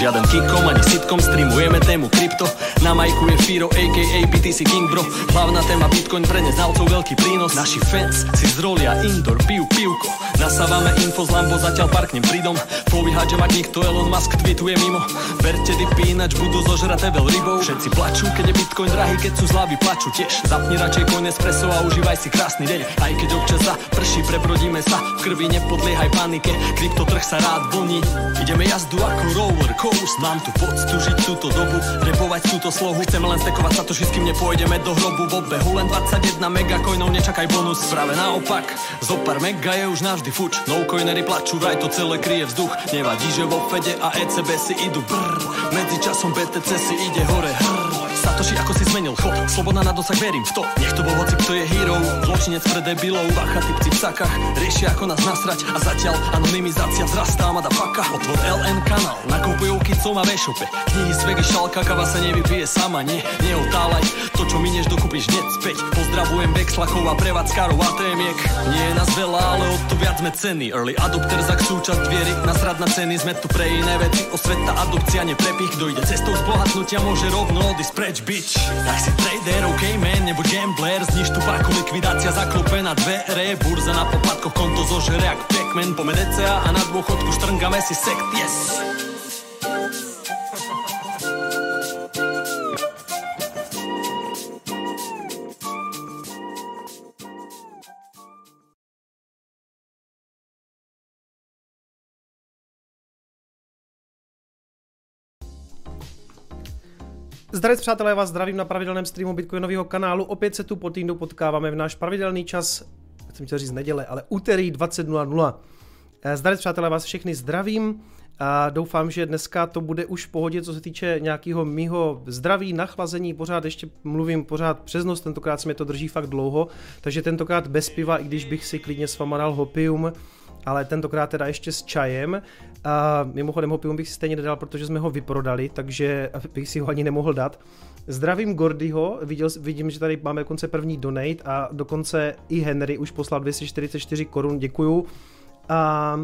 Žiaden kikom ani sitkom, streamujeme tému krypto Firo, aka BTC King bro. Hlavná téma Bitcoin pre neznalcov veľký prínos. Naši fans si zrolia indoor, piju pivko Nasávame info z Lambo, zatiaľ parknem pridom. Mať nikto Elon Musk tweetuje mimo. Verte dipy, ináč budú zožraté veľ rybou. Všetci plačú, keď je Bitcoin drahý, keď sú zľavy plačú tiež. Zapni radšej coin espresso a užívaj si krásny deň. Aj keď občas za prší, prebrodíme sa. V krvi nepodliehaj panike, kryptotrh sa rád vlní Ideme jazdu ako roller coast Mám tu poctu žiť túto dobu, repovať túto slohu. Chceme len stekovať sa to, kým nepôjdeme do hrobu V obehu len 21 megacoinov, nečakaj bonus. Práve naopak, zo pár mega je už navždy fuč. No coinery plačú, vraj to celé kryje vzduch. Nevadí, že vo Fede a ECB si idú brr Medzi časom BTC si ide hore. Hrr Satoshi, ako si zmenil chod Sloboda na dosah, verím v to. Nech to bol hoci, kto je hero. Zločinec pre debilov Bacha, typci v sakách. Riešia, ako nás nasrať. A zatiaľ anonymizácia vzrastá Madafaka Otvor LN kanál. Nakupujú kicom a vešope Knihy z vegy šalka Kava sa nevypije sama. Nie, neotálaj To, čo minieš, dokúpiš hneď späť. Pozdravujem Bexlakov a prevádzkarov ATMiek Nie je nás veľa, ale o to viac sme ceny. Early adopters, ak súčasť viery. Nasrad na ceny, sme tu pre iné veci. Osveta, adopcia, neprepich. Kto ide cestou zbohatnutia, môže rovno odísť preč, bitch Tak si trader, ok man, nebo gambler. Zniž tu páku, likvidácia zaklope na dvere. Burza na poplatkoch, konto zožere jak Pac-Man. Pome DCA a na dôchodku štrngame si sekt, yes Zdravím přátelé, vás zdravím na pravidelném streamu Bitcoinového kanálu. Opět se tu po týdnu potkáváme v náš pravidelný čas, jsem chtěl říct neděle, ale úterý 20.00. Eh, zdravím přátelé, vás všechny zdravím a doufám, že dneska to bude už v pohodě, co se týče nějakého mýho zdraví, nachlazení, pořád ještě mluvím pořád přes noc, tentokrát se mi to drží fakt dlouho, takže tentokrát bez piva, i když bych si klidně s dal hopium, ale tentokrát teda ještě s čajem. A mimochodem hopium bych si stejně nedal, protože jsme ho vyprodali, takže bych si ho ani nemohl dát. Zdravím Gordyho, viděl, vidím, že tady máme dokonce první donate a dokonce i Henry už poslal 244 korun, děkuju. A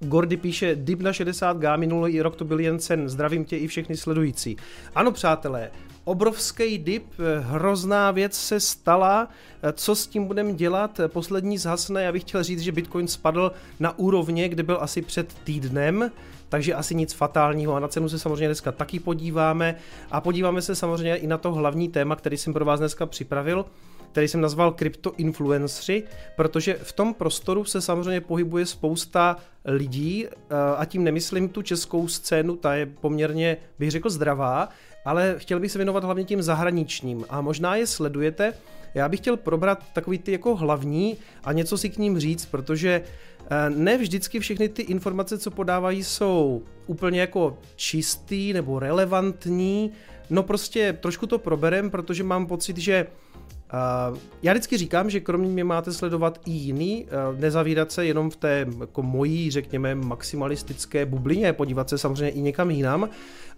Gordy píše, dip na 60G, minulý rok to byl jen cen, zdravím tě i všechny sledující. Ano přátelé, obrovský dip, hrozná věc se stala, co s tím budeme dělat, poslední zhasne, já bych chtěl říct, že Bitcoin spadl na úrovně, kde byl asi před týdnem, takže asi nic fatálního. A na cenu se samozřejmě dneska taky podíváme. A podíváme se samozřejmě i na to hlavní téma, který jsem pro vás dneska připravil, který jsem nazval kryptoinfluenceri, protože v tom prostoru se samozřejmě pohybuje spousta lidí a tím nemyslím tu českou scénu, ta je poměrně, bych řekl, zdravá, ale chtěl bych se věnovat hlavně tím zahraničním a možná je sledujete. Já bych chtěl probrat takový ty jako hlavní a něco si k ním říct, protože ne vždycky všechny ty informace, co podávají, jsou úplně jako čistý nebo relevantní. No prostě trošku to proberem, protože mám pocit, že Uh, já vždycky říkám, že kromě mě máte sledovat i jiný, uh, nezavírat se jenom v té jako mojí, řekněme, maximalistické bublině, podívat se samozřejmě i někam jinam,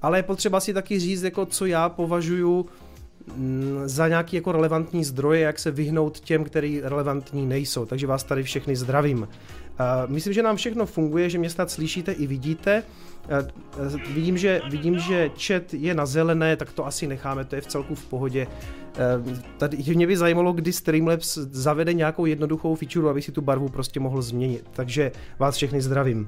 ale je potřeba si taky říct, jako co já považuji mm, za nějaký jako relevantní zdroje, jak se vyhnout těm, který relevantní nejsou. Takže vás tady všechny zdravím. Uh, myslím, že nám všechno funguje, že mě snad slyšíte i vidíte. Uh, vidím, že, vidím, že chat je na zelené, tak to asi necháme, to je v celku v pohodě. Uh, tady mě by zajímalo, kdy Streamlabs zavede nějakou jednoduchou feature, aby si tu barvu prostě mohl změnit. Takže vás všechny zdravím.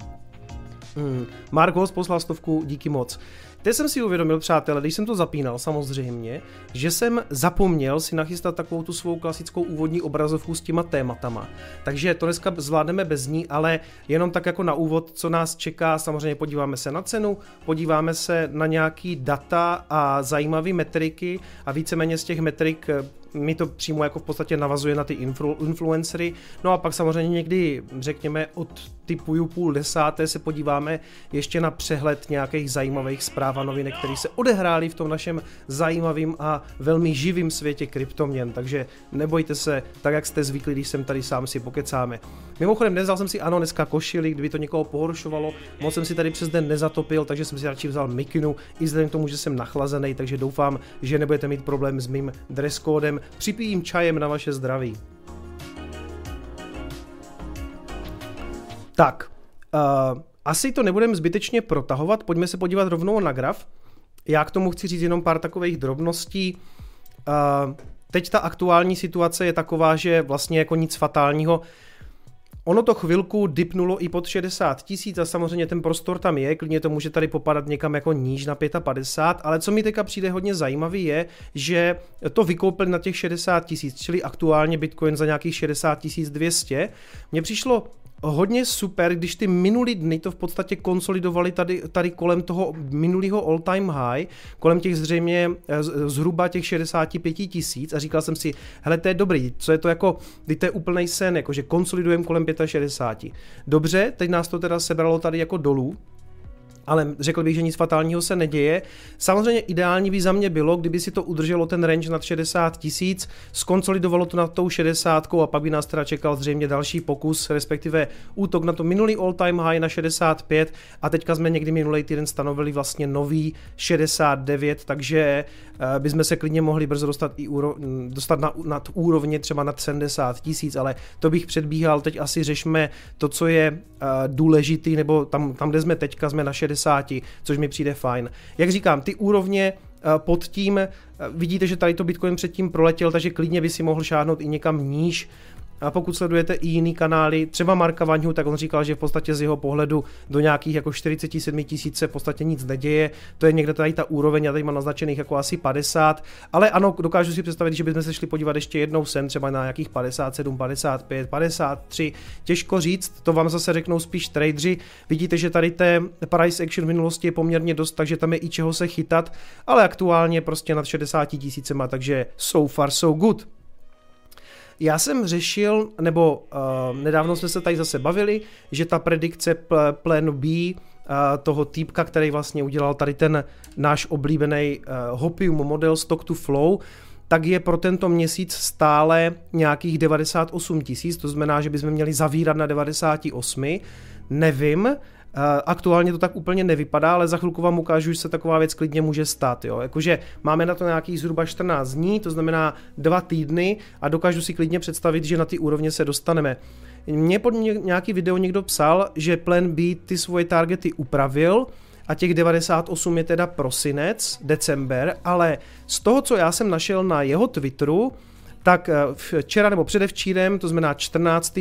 Hmm. Mark Host poslal stovku, díky moc. Teď jsem si uvědomil, přátelé, když jsem to zapínal samozřejmě, že jsem zapomněl si nachystat takovou tu svou klasickou úvodní obrazovku s těma tématama. Takže to dneska zvládneme bez ní, ale jenom tak jako na úvod, co nás čeká, samozřejmě podíváme se na cenu, podíváme se na nějaký data a zajímavé metriky a víceméně z těch metrik mi to přímo jako v podstatě navazuje na ty influ, influencery. No a pak samozřejmě někdy, řekněme, od typu půl desáté se podíváme ještě na přehled nějakých zajímavých zpráv a novinek, které se odehrály v tom našem zajímavém a velmi živém světě kryptoměn. Takže nebojte se, tak jak jste zvyklí, když jsem tady sám si pokecáme. Mimochodem, nevzal jsem si ano dneska košili, kdyby to někoho pohoršovalo, moc jsem si tady přes den nezatopil, takže jsem si radši vzal mikinu, i vzhledem k tomu, že jsem nachlazený, takže doufám, že nebudete mít problém s mým dress codem připijím čajem na vaše zdraví. Tak, uh, asi to nebudeme zbytečně protahovat, pojďme se podívat rovnou na graf. Já k tomu chci říct jenom pár takových drobností. Uh, teď ta aktuální situace je taková, že vlastně jako nic fatálního Ono to chvilku dipnulo i pod 60 tisíc a samozřejmě ten prostor tam je, klidně to může tady popadat někam jako níž na 55, ale co mi teďka přijde hodně zajímavý je, že to vykoupili na těch 60 tisíc, čili aktuálně Bitcoin za nějakých 60 200. Mně přišlo hodně super, když ty minulý dny to v podstatě konsolidovali tady, tady kolem toho minulého all time high, kolem těch zřejmě eh, zhruba těch 65 tisíc a říkal jsem si, hele, to je dobrý, co je to jako, teď to je úplný sen, jako že konsolidujeme kolem 65. Dobře, teď nás to teda sebralo tady jako dolů, ale řekl bych, že nic fatálního se neděje. Samozřejmě ideální by za mě bylo, kdyby si to udrželo ten range nad 60 tisíc, skonsolidovalo to nad tou 60 a pak by nás teda čekal zřejmě další pokus, respektive útok na to minulý all time high na 65 a teďka jsme někdy minulý týden stanovili vlastně nový 69, takže uh, bychom se klidně mohli brzo dostat i úro, dostat na, nad úrovně třeba nad 70 tisíc, ale to bych předbíhal, teď asi řešme to, co je uh, důležitý, nebo tam, tam, kde jsme teďka, jsme na 60 60, což mi přijde fajn. Jak říkám, ty úrovně eh, pod tím, eh, vidíte, že tady to Bitcoin předtím proletěl, takže klidně by si mohl šáhnout i někam níž, a pokud sledujete i jiný kanály, třeba Marka Vaňhu, tak on říkal, že v podstatě z jeho pohledu do nějakých jako 47 tisíc se v podstatě nic neděje. To je někde tady ta úroveň, já tady mám naznačených jako asi 50, ale ano, dokážu si představit, že bychom se šli podívat ještě jednou sem, třeba na nějakých 57, 55, 53. Těžko říct, to vám zase řeknou spíš tradeři. Vidíte, že tady té price action v minulosti je poměrně dost, takže tam je i čeho se chytat, ale aktuálně prostě nad 60 tisícema, takže so far so good. Já jsem řešil, nebo uh, nedávno jsme se tady zase bavili, že ta predikce pl- Plan B uh, toho týpka, který vlastně udělal tady ten náš oblíbený uh, Hopium model Stock to Flow, tak je pro tento měsíc stále nějakých 98 tisíc, to znamená, že bychom měli zavírat na 98. Nevím, Eh, aktuálně to tak úplně nevypadá, ale za chvilku vám ukážu, že se taková věc klidně může stát. Jo? Jakože máme na to nějakých zhruba 14 dní, to znamená dva týdny a dokážu si klidně představit, že na ty úrovně se dostaneme. Mně pod nějaký video někdo psal, že Plan B ty svoje targety upravil, a těch 98 je teda prosinec, december, ale z toho, co já jsem našel na jeho Twitteru, tak eh, včera nebo předevčírem, to znamená 14.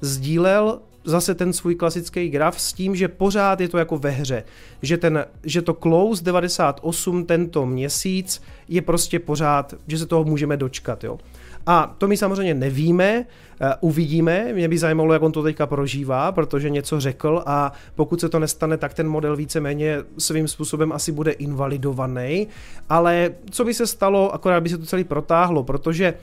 sdílel zase ten svůj klasický graf s tím, že pořád je to jako ve hře, že, ten, že to close 98 tento měsíc je prostě pořád, že se toho můžeme dočkat, jo. A to my samozřejmě nevíme, eh, uvidíme, mě by zajímalo, jak on to teďka prožívá, protože něco řekl a pokud se to nestane, tak ten model víceméně svým způsobem asi bude invalidovaný, ale co by se stalo, akorát by se to celý protáhlo, protože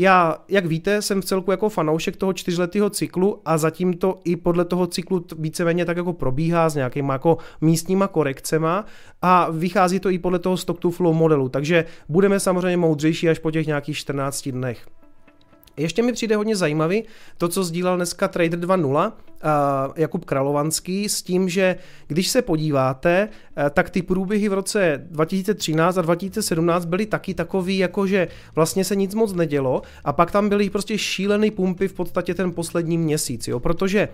já, jak víte, jsem v celku jako fanoušek toho čtyřletého cyklu a zatím to i podle toho cyklu víceméně tak jako probíhá s nějakýma jako místníma korekcema a vychází to i podle toho stock to flow modelu, takže budeme samozřejmě moudřejší až po těch nějakých 14 dnech. Ještě mi přijde hodně zajímavý to, co sdílel dneska Trader 2.0 uh, Jakub Kralovanský s tím, že když se podíváte, uh, tak ty průběhy v roce 2013 a 2017 byly taky takový, jako že vlastně se nic moc nedělo a pak tam byly prostě šílený pumpy v podstatě ten poslední měsíc, jo, protože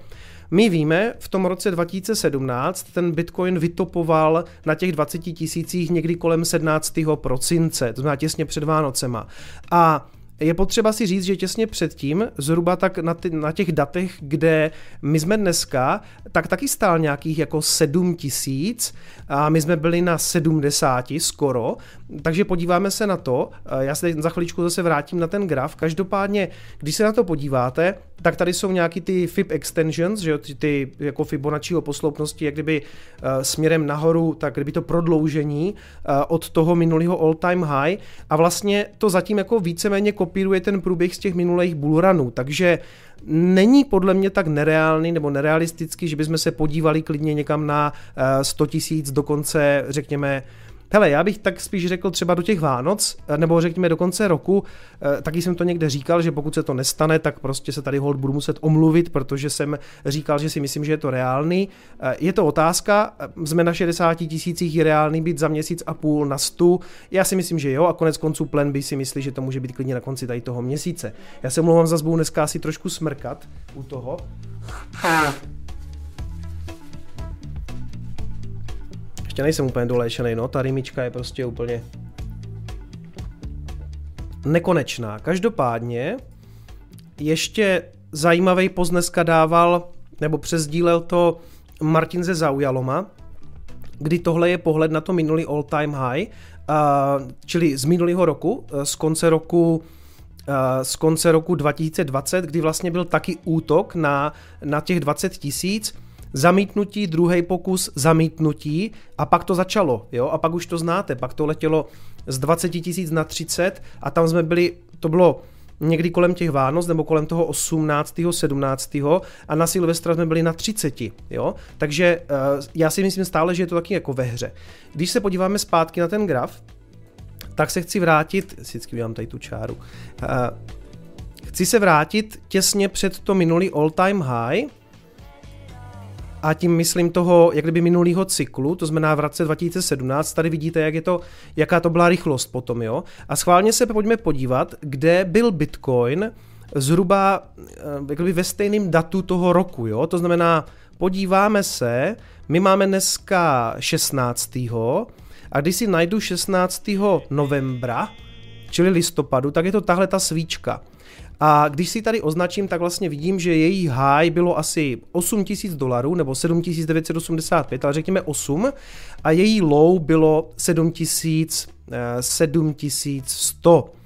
my víme, v tom roce 2017 ten Bitcoin vytopoval na těch 20 tisících někdy kolem 17. prosince, to znamená těsně před Vánocema. A je potřeba si říct, že těsně předtím, zhruba tak na, ty, na těch datech, kde my jsme dneska, tak taky stál nějakých jako 7 tisíc a my jsme byli na 70 skoro, takže podíváme se na to, já se za chviličku zase vrátím na ten graf, každopádně, když se na to podíváte, tak tady jsou nějaký ty FIB extensions, že jo, ty, ty jako Fibonacciho posloupnosti, jak kdyby uh, směrem nahoru, tak kdyby to prodloužení uh, od toho minulého all time high. A vlastně to zatím jako víceméně kopíruje ten průběh z těch minulých bullrunů, takže není podle mě tak nereálný nebo nerealistický, že bychom se podívali klidně někam na uh, 100 tisíc, dokonce řekněme Hele, já bych tak spíš řekl třeba do těch Vánoc, eh, nebo řekněme do konce roku, eh, taky jsem to někde říkal, že pokud se to nestane, tak prostě se tady hold budu muset omluvit, protože jsem říkal, že si myslím, že je to reálný. Eh, je to otázka, jsme na 60 tisících, je reálný být za měsíc a půl na stu. Já si myslím, že jo, a konec konců Plan by si myslí, že to může být klidně na konci tady toho měsíce. Já se mluvám za zbou dneska asi trošku smrkat u toho. Ještě nejsem úplně doléčený, no, ta rýmička je prostě úplně nekonečná. Každopádně ještě zajímavý post dneska dával, nebo přezdílel to Martin ze Zaujaloma, kdy tohle je pohled na to minulý all time high, čili z minulého roku, z konce roku z konce roku 2020, kdy vlastně byl taky útok na, na těch 20 tisíc, zamítnutí, druhý pokus, zamítnutí a pak to začalo, jo, a pak už to znáte, pak to letělo z 20 tisíc na 30 a tam jsme byli, to bylo někdy kolem těch Vánoc nebo kolem toho 18. 17. a na Silvestra jsme byli na 30. Jo? Takže uh, já si myslím stále, že je to taky jako ve hře. Když se podíváme zpátky na ten graf, tak se chci vrátit, vždycky udělám tady tu čáru, uh, chci se vrátit těsně před to minulý all time high, a tím myslím toho, jak kdyby minulýho cyklu, to znamená v roce 2017, tady vidíte, jak je to, jaká to byla rychlost potom, jo. A schválně se pojďme podívat, kde byl Bitcoin zhruba eh, jak kdyby ve stejném datu toho roku, jo. To znamená, podíváme se, my máme dneska 16. a když si najdu 16. novembra, čili listopadu, tak je to tahle ta svíčka. A když si tady označím, tak vlastně vidím, že její high bylo asi 8000 dolarů nebo 7985, ale řekněme 8 a její low bylo 7000, 7100. Eh,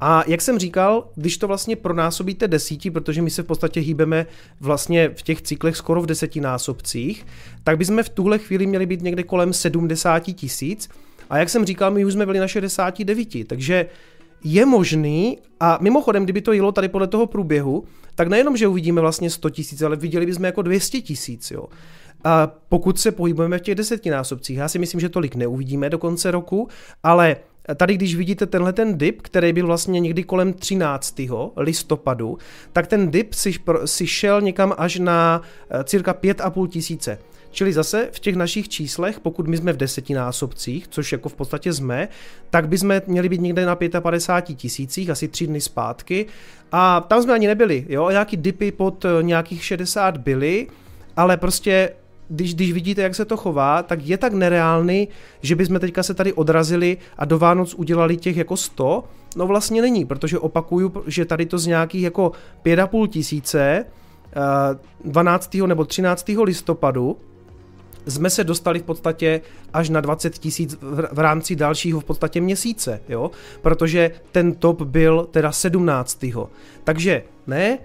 a jak jsem říkal, když to vlastně pronásobíte desíti, protože my se v podstatě hýbeme vlastně v těch cyklech skoro v desetinásobcích, tak bychom v tuhle chvíli měli být někde kolem 70 tisíc. A jak jsem říkal, my už jsme byli na 69, takže je možný, a mimochodem, kdyby to jelo tady podle toho průběhu, tak nejenom, že uvidíme vlastně 100 tisíc, ale viděli bychom jako 200 tisíc, jo. A pokud se pohybujeme v těch desetinásobcích, já si myslím, že tolik neuvidíme do konce roku, ale tady, když vidíte tenhle ten dip, který byl vlastně někdy kolem 13. listopadu, tak ten dip si, si šel někam až na eh, cirka 5,5 tisíce. Čili zase v těch našich číslech, pokud my jsme v desetinásobcích, což jako v podstatě jsme, tak bychom měli být někde na 55 tisících, asi tři dny zpátky. A tam jsme ani nebyli, jo, nějaký dipy pod eh, nějakých 60 byly, ale prostě když, když vidíte, jak se to chová, tak je tak nereálný, že bychom teďka se tady odrazili a do Vánoc udělali těch jako 100, no vlastně není, protože opakuju, že tady to z nějakých jako 5,5 tisíce 12. Eh, nebo 13. listopadu jsme se dostali v podstatě až na 20 tisíc v rámci dalšího v podstatě měsíce, jo? protože ten top byl teda 17. Takže ne,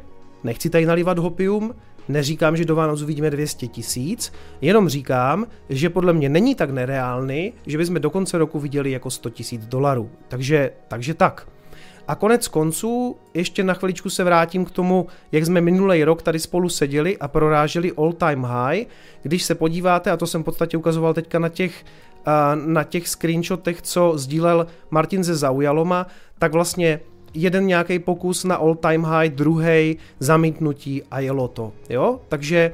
nechci tady nalivat hopium, Neříkám, že do Vánoc uvidíme 200 tisíc, jenom říkám, že podle mě není tak nereálný, že bychom do konce roku viděli jako 100 tisíc dolarů. Takže, takže tak. A konec konců, ještě na chviličku se vrátím k tomu, jak jsme minulý rok tady spolu seděli a proráželi all time high. Když se podíváte, a to jsem v podstatě ukazoval teďka na těch, na těch screenshotech, co sdílel Martin ze Zaujaloma, tak vlastně jeden nějaký pokus na all time high, druhý zamítnutí a jelo to. Jo? Takže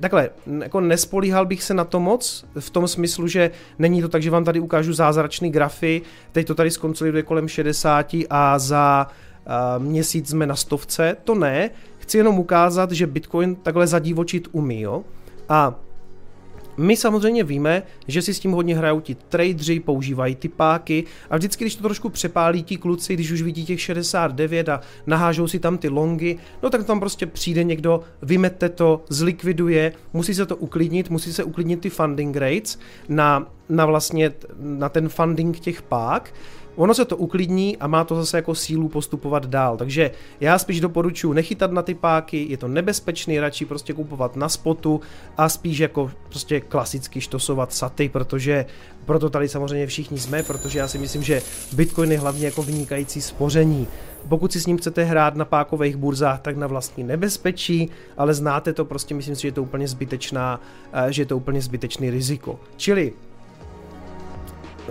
takhle, jako nespolíhal bych se na to moc, v tom smyslu, že není to tak, že vám tady ukážu zázračný grafy, teď to tady skonsoliduje kolem 60 a za uh, měsíc jsme na stovce, to ne, chci jenom ukázat, že Bitcoin takhle zadívočit umí, jo? A my samozřejmě víme, že si s tím hodně hrajou ti tradeři, používají ty páky a vždycky, když to trošku přepálí ti kluci, když už vidí těch 69 a nahážou si tam ty longy, no tak tam prostě přijde někdo, vymete to, zlikviduje, musí se to uklidnit, musí se uklidnit ty funding rates na, na vlastně na ten funding těch pák, ono se to uklidní a má to zase jako sílu postupovat dál. Takže já spíš doporučuji nechytat na ty páky, je to nebezpečný, radši prostě kupovat na spotu a spíš jako prostě klasicky štosovat saty, protože proto tady samozřejmě všichni jsme, protože já si myslím, že Bitcoin je hlavně jako vynikající spoření. Pokud si s ním chcete hrát na pákových burzách, tak na vlastní nebezpečí, ale znáte to, prostě myslím si, že je to úplně zbytečná, eh, že je to úplně zbytečný riziko. Čili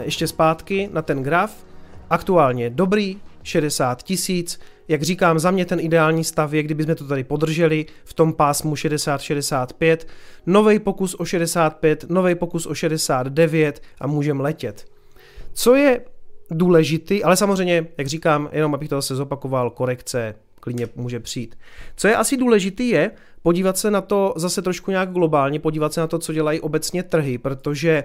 ještě zpátky na ten graf, Aktuálně dobrý, 60 tisíc, jak říkám, za mě ten ideální stav je, kdybychom to tady podrželi v tom pásmu 60-65, nový pokus o 65, nový pokus o 69 a můžeme letět. Co je důležitý, ale samozřejmě, jak říkám, jenom abych to zase zopakoval, korekce klidně může přijít. Co je asi důležitý je podívat se na to zase trošku nějak globálně, podívat se na to, co dělají obecně trhy, protože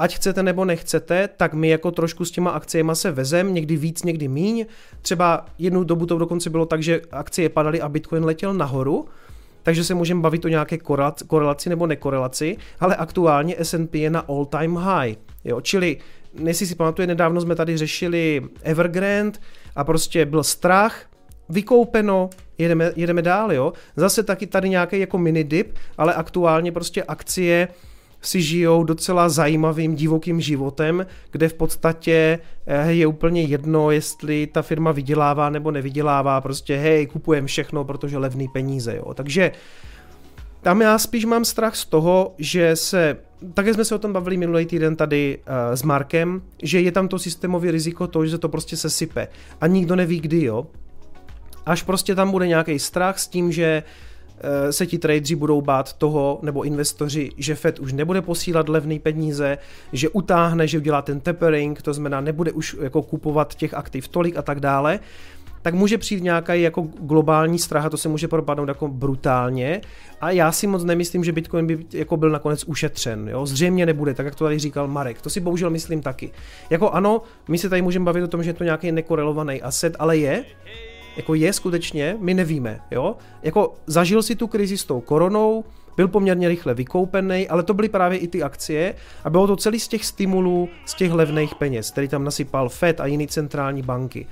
ať chcete nebo nechcete, tak my jako trošku s těma akciemi se vezem, někdy víc, někdy míň. Třeba jednu dobu to dokonce bylo tak, že akcie padaly a Bitcoin letěl nahoru, takže se můžeme bavit o nějaké korelaci nebo nekorelaci, ale aktuálně S&P je na all time high. Jo? Čili, jestli si pamatuje, nedávno jsme tady řešili Evergrande a prostě byl strach, vykoupeno, jedeme, jedeme dál, jo. Zase taky tady nějaký jako mini dip, ale aktuálně prostě akcie si žijou docela zajímavým divokým životem, kde v podstatě eh, je úplně jedno, jestli ta firma vydělává nebo nevydělává, prostě hej, kupujeme všechno, protože levný peníze, jo. Takže tam já spíš mám strach z toho, že se, také jsme se o tom bavili minulý týden tady uh, s Markem, že je tam to systémové riziko to, že se to prostě sesype a nikdo neví kdy, jo. Až prostě tam bude nějaký strach s tím, že Eh, se ti tradeři budou bát toho, nebo investoři, že Fed už nebude posílat levné peníze, že utáhne, že udělá ten tapering, to znamená nebude už jako kupovat těch aktiv tolik a tak dále, tak může přijít nějaký jako globální strach a to se může propadnout jako brutálně a já si moc nemyslím, že Bitcoin by jako byl nakonec ušetřen, jo? zřejmě nebude, tak jak to tady říkal Marek, to si bohužel myslím taky. Jako ano, my se tady můžeme bavit o tom, že je to nějaký nekorelovaný asset, ale je, jako je skutečně, my nevíme, jo. Jako zažil si tu krizi s tou koronou, byl poměrně rychle vykoupený, ale to byly právě i ty akcie a bylo to celý z těch stimulů, z těch levných peněz, který tam nasypal Fed a jiný centrální banky.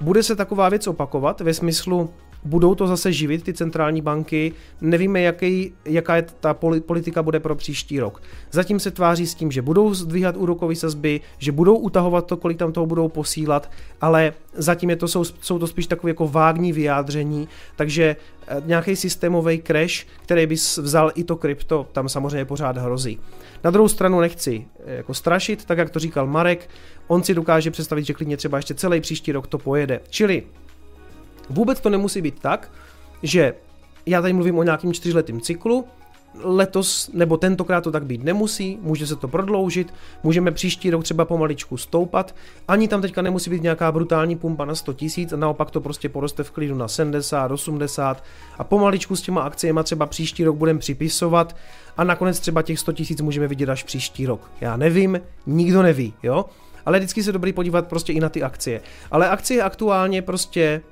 Bude se taková věc opakovat ve smyslu, budou to zase živit ty centrální banky, nevíme, jaký, jaká je ta politika bude pro příští rok. Zatím se tváří s tím, že budou zdvíhat úrokové sazby, že budou utahovat to, kolik tam toho budou posílat, ale zatím je to, jsou, jsou to spíš takové jako vágní vyjádření, takže eh, nějaký systémový crash, který by vzal i to krypto, tam samozřejmě pořád hrozí. Na druhou stranu nechci eh, jako strašit, tak jak to říkal Marek, on si dokáže představit, že klidně třeba ještě celý příští rok to pojede. Čili Vůbec to nemusí být tak, že já tady mluvím o nějakým čtyřletým cyklu, letos nebo tentokrát to tak být nemusí, může se to prodloužit, můžeme příští rok třeba pomaličku stoupat, ani tam teďka nemusí být nějaká brutální pumpa na 100 tisíc, naopak to prostě poroste v klidu na 70, 80 a pomaličku s těma akciemi třeba příští rok budeme připisovat a nakonec třeba těch 100 tisíc můžeme vidět až příští rok. Já nevím, nikdo neví, jo? Ale vždycky se dobrý podívat prostě i na ty akcie. Ale akcie aktuálně prostě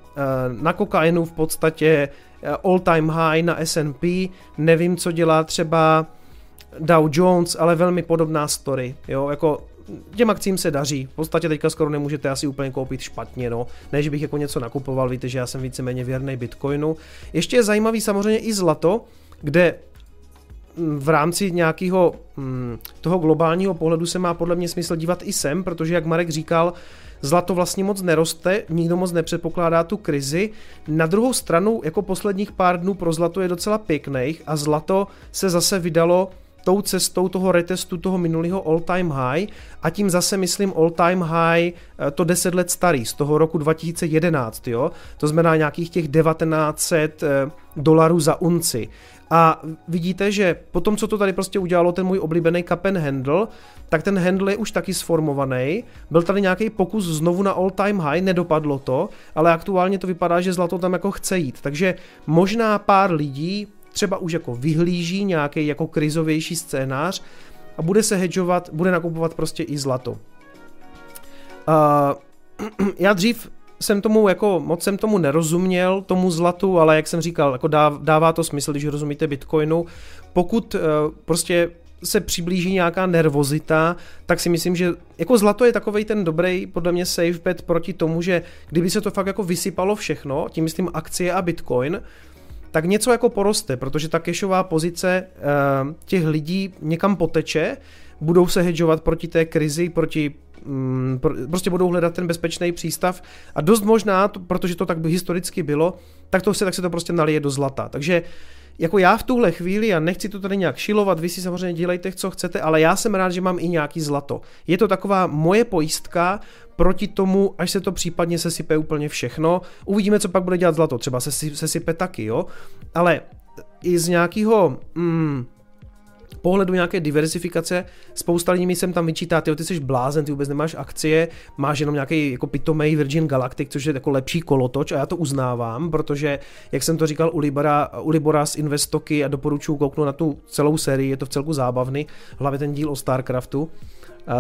na kokainu v podstatě eh, all time high na S&P, nevím, co dělá třeba Dow Jones, ale velmi podobná story, jo, jako těm akcím se daří, v podstatě teďka skoro nemůžete asi úplně koupit špatně, no, než bych jako něco nakupoval, víte, že já jsem víceméně věrný Bitcoinu. Ještě je zajímavý samozřejmě i zlato, kde mm, v rámci nějakého mm, toho globálního pohledu se má podle mě smysl dívat i sem, protože jak Marek říkal, Zlato vlastně moc neroste, nikdo moc nepředpokládá tu krizi. Na druhou stranu, jako posledních pár dnů pro zlato je docela pěkných a zlato se zase vydalo tou cestou toho retestu toho minulého all time high a tím zase myslím all time high eh, to 10 let starý, z toho roku 2011, jo? to znamená nějakých těch 1900 eh, dolarů za unci. A vidíte, že po tom, co to tady prostě udělalo ten můj oblíbený kapen handle, tak ten handle je už taky sformovaný. Byl tady nějaký pokus znovu na all time high, nedopadlo to, ale aktuálně to vypadá, že zlato tam jako chce jít. Takže možná pár lidí třeba už jako vyhlíží nějaký jako krizovější scénář a bude se hedžovat, bude nakupovat prostě i zlato. Uh, já dřív jsem tomu jako, moc jsem tomu nerozuměl, tomu zlatu, ale jak jsem říkal, jako dává to smysl, když rozumíte Bitcoinu. Pokud uh, prostě se přiblíží nějaká nervozita, tak si myslím, že jako zlato je takový ten dobrý, podle mě safe bet proti tomu, že kdyby se to fakt jako vysypalo všechno, tím myslím akcie a bitcoin, tak něco jako poroste, protože ta kešová pozice uh, těch lidí někam poteče, budou se hedžovat proti té krizi, proti mm, prostě budou hledat ten bezpečný přístav a dost možná, protože to tak by historicky bylo, tak to se, tak se to prostě nalije do zlata. Takže jako já v tuhle chvíli, a nechci to tady nějak šilovat, vy si samozřejmě dělejte, co chcete, ale já jsem rád, že mám i nějaký zlato. Je to taková moje pojistka proti tomu, až se to případně sesype úplně všechno. Uvidíme, co pak bude dělat zlato, třeba se sesype taky, jo. Ale i z nějakého mm, pohledu nějaké diversifikace, spousta lidí mi sem tam vyčítá, ty, jsi blázen, ty vůbec nemáš akcie, máš jenom nějaký jako pitomej Virgin Galactic, což je jako lepší kolotoč a já to uznávám, protože, jak jsem to říkal u, Libora, u Libora z Investoky a doporučuji kouknout na tu celou sérii, je to v celku zábavný, hlavně ten díl o StarCraftu,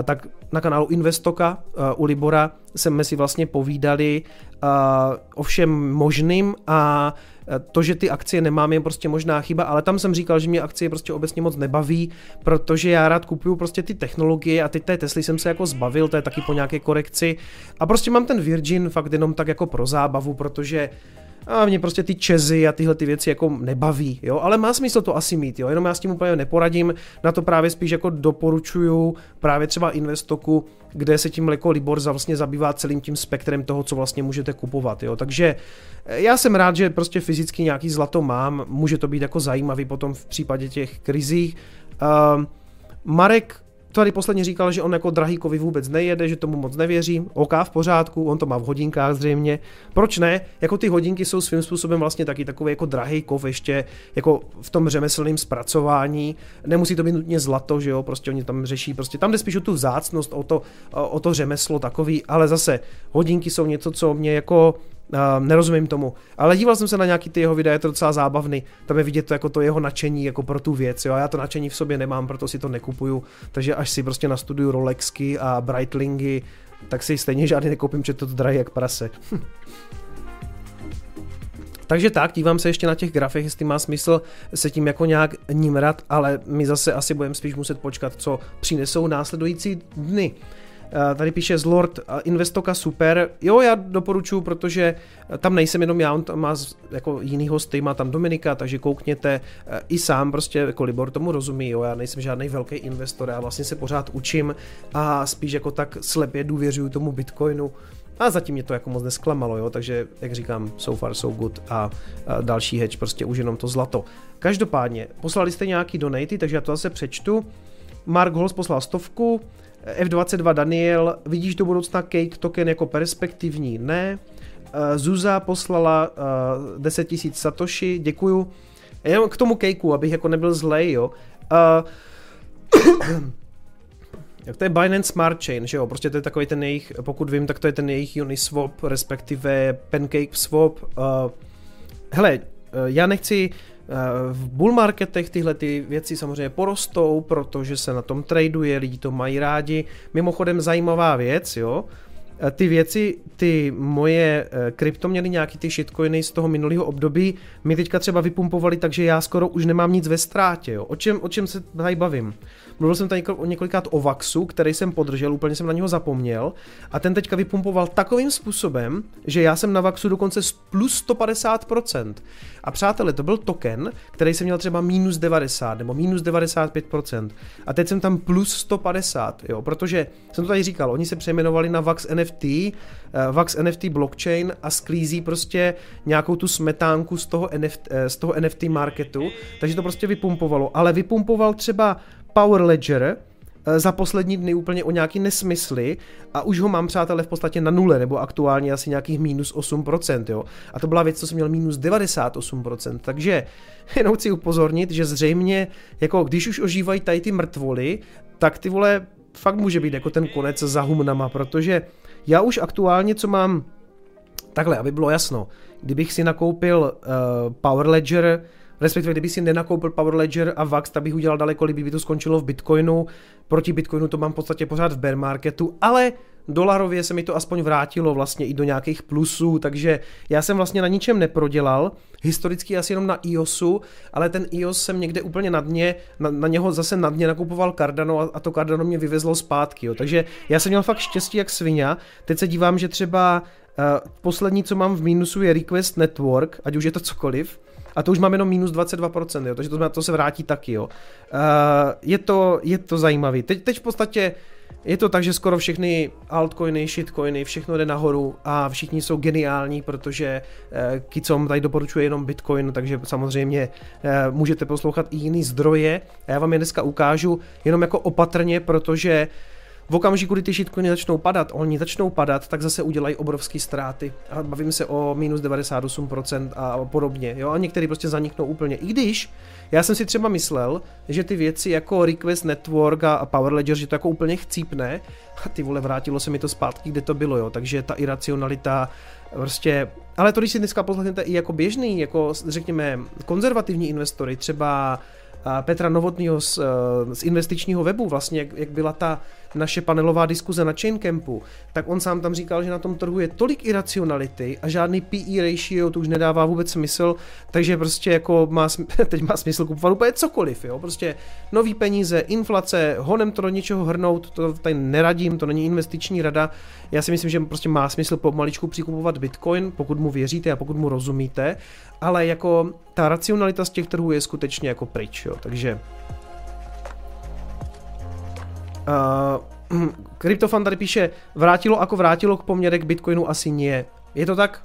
tak na kanálu Investoka u Libora jsme si vlastně povídali o všem možným a to, že ty akcie nemám, je prostě možná chyba, ale tam jsem říkal, že mě akcie prostě obecně moc nebaví, protože já rád kupuju prostě ty technologie a teď té Tesly jsem se jako zbavil, to je taky po nějaké korekci. A prostě mám ten Virgin fakt jenom tak jako pro zábavu, protože a mě prostě ty čezy a tyhle ty věci jako nebaví, jo, ale má smysl to asi mít, jo, jenom já s tím úplně neporadím, na to právě spíš jako doporučuju právě třeba Investoku, kde se tím jako Libor vlastně zabývá celým tím spektrem toho, co vlastně můžete kupovat, jo, takže eh, já jsem rád, že prostě fyzicky nějaký zlato mám, může to být jako zajímavý potom v případě těch krizí. Uh, Marek tady posledně říkal, že on jako drahý kovy vůbec nejede, že tomu moc nevěří. OK, v pořádku, on to má v hodinkách zřejmě. Proč ne? Jako ty hodinky jsou svým způsobem vlastně taky takový jako drahý kov ještě jako v tom řemeslném zpracování. Nemusí to být nutně zlato, že jo, prostě oni tam řeší, prostě tam jde spíš o tu vzácnost, o to, o to řemeslo takový, ale zase hodinky jsou něco, co mě jako Uh, nerozumím tomu. Ale díval jsem se na nějaký ty jeho videa, je to docela zábavný. Tam je vidět to jako to jeho nadšení jako pro tu věc. Jo? A já to nadšení v sobě nemám, proto si to nekupuju. Takže až si prostě nastuduju Rolexky a Breitlingy, tak si stejně žádný nekoupím, že to drahý jak prase. Takže tak, dívám se ještě na těch grafech, jestli má smysl se tím jako nějak nímrat, ale my zase asi budeme spíš muset počkat, co přinesou následující dny. Eh, tady píše z Lord eh, Investoka super. Jo, já doporučuji, protože eh, tam nejsem jenom já, on tam má jako jiný hosty, má tam Dominika, takže koukněte i sám, prostě jako Libor tomu rozumí, jo, já nejsem žádný velký investor, já vlastně se pořád učím a spíš jako tak slepě důvěřuju tomu Bitcoinu, a zatím mě to jako moc nesklamalo, jo, takže jak říkám, so far so good a, další hedge, prostě už jenom to zlato. Každopádně, poslali jste nějaký donaty, takže já to zase přečtu. Mark Holz poslal stovku, F22 Daniel, vidíš do budoucna Cake token jako perspektivní? Ne. Eh, Zuza poslala 10 000 Satoshi, děkuju. Jenom k tomu Cakeu, abych jako nebyl zlej, jo. Jak to je Binance Smart Chain, že jo, prostě to je takový ten jejich, pokud vím, tak to je ten jejich Uniswap, respektive Pancake Swap. Hele, já nechci Eh, v bull marketech tyhle ty věci samozřejmě porostou, protože se na tom traduje, lidi to mají rádi. Mimochodem zajímavá věc, jo, eh, ty věci, ty moje eh, kryptoměny, nějaký ty shitcoiny z toho minulého období, mi teďka třeba vypumpovali, takže já skoro už nemám nic ve ztrátě. Jo. O, čem, o čem se tady bavím? Mluvil jsem tady několikrát o Vaxu, který jsem podržel, úplně jsem na něho zapomněl. A ten teďka vypumpoval takovým způsobem, že já jsem na Vaxu dokonce plus 150%. A přátelé, to byl token, který jsem měl třeba minus 90 nebo minus 95%. A teď jsem tam plus 150, jo, protože jsem to tady říkal, oni se přejmenovali na Vax NFT, eh, Vax NFT blockchain a sklízí prostě nějakou tu smetánku z toho, NFT, uh, z toho NFT marketu, takže to prostě vypumpovalo. Ale vypumpoval třeba Power Ledger eh, za poslední dny úplně o nějaký nesmysly a už ho mám, přátelé, v podstatě na nule, nebo aktuálně asi nějakých minus 8%, jo. A to byla věc, co jsem měl minus 98%, takže jenom chci upozornit, že zřejmě, jako když už ožívají tady ty mrtvoly, tak ty vole, fakt může být jako ten konec za humnama, protože já už aktuálně, co mám, takhle, aby bylo jasno, kdybych si nakoupil uh, Power Ledger, respektive kdyby si nenakoupil Power Ledger a Vax, tak bych udělal daleko líbí, by to skončilo v Bitcoinu. Proti Bitcoinu to mám v podstatě pořád v bear marketu, ale dolarově se mi to aspoň vrátilo vlastně i do nějakých plusů, takže já jsem vlastně na ničem neprodělal, historicky asi jenom na IOSu, ale ten IOS jsem někde úplně na dně, na, na něho zase na dně nakupoval Cardano a, a to Cardano mě vyvezlo zpátky, jo. takže já jsem měl fakt štěstí jak svině, teď se dívám, že třeba uh, poslední, co mám v mínusu je Request Network, ať už je to cokoliv, a to už mám jenom minus 22%, jo, takže to, to se vrátí taky. Jo. Uh, je, to, je to zajímavý. Teď, teď v podstatě je to tak, že skoro všechny altcoiny, shitcoiny, všechno jde nahoru a všichni jsou geniální, protože uh, Kicom tady doporučuje jenom Bitcoin, takže samozřejmě uh, můžete poslouchat i jiný zdroje. A já vám je dneska ukážu jenom jako opatrně, protože v okamžiku, kdy ty shitcoiny začnou padat, oni začnou padat, tak zase udělají obrovské ztráty. A bavím se o minus 98% a podobně. Jo? A některý prostě zaniknou úplně. I když já jsem si třeba myslel, že ty věci jako Request Network a Power Ledger, že to jako úplně chcípne a ty vole, vrátilo se mi to zpátky, kde to bylo, jo. Takže ta iracionalita prostě, ale to, když si dneska poslechnete i jako běžný, jako řekněme konzervativní investory, třeba Petra Novotného z, eh, z investičního webu, vlastně jak, jak byla ta naše panelová diskuze na Chaincampu, tak on sám tam říkal, že na tom trhu je tolik iracionality a žádný PE ratio to už nedává vůbec smysl, takže prostě jako má, teď má smysl kupovat úplně cokoliv, jo, prostě nový peníze, inflace, honem to do něčeho hrnout, to tady neradím, to není investiční rada, já si myslím, že prostě má smysl pomaličku přikupovat Bitcoin, pokud mu věříte a pokud mu rozumíte, ale jako ta racionalita z těch trhů je skutečně jako pryč, jo, takže Uh, Kryptofan tady píše, vrátilo jako vrátilo k poměre k Bitcoinu asi nie. Je to tak?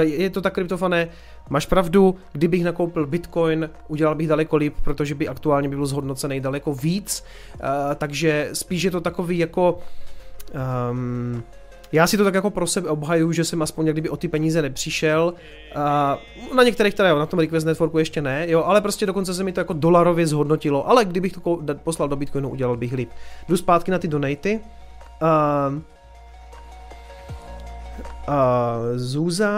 Je to tak, kryptofane, máš pravdu, kdybych nakoupil Bitcoin, udělal bych daleko líp, protože by aktuálně byl zhodnocený daleko víc, takže spíš je to takový jako um, já si to tak jako pro sebe obhaju, že jsem aspoň kdyby o ty peníze nepřišel. A na některých teda jo, na tom Request Networku ještě ne, jo, ale prostě dokonce se mi to jako dolarově zhodnotilo. Ale kdybych to poslal do Bitcoinu, udělal bych líp. Jdu zpátky na ty donaty. Uh, uh, Zuza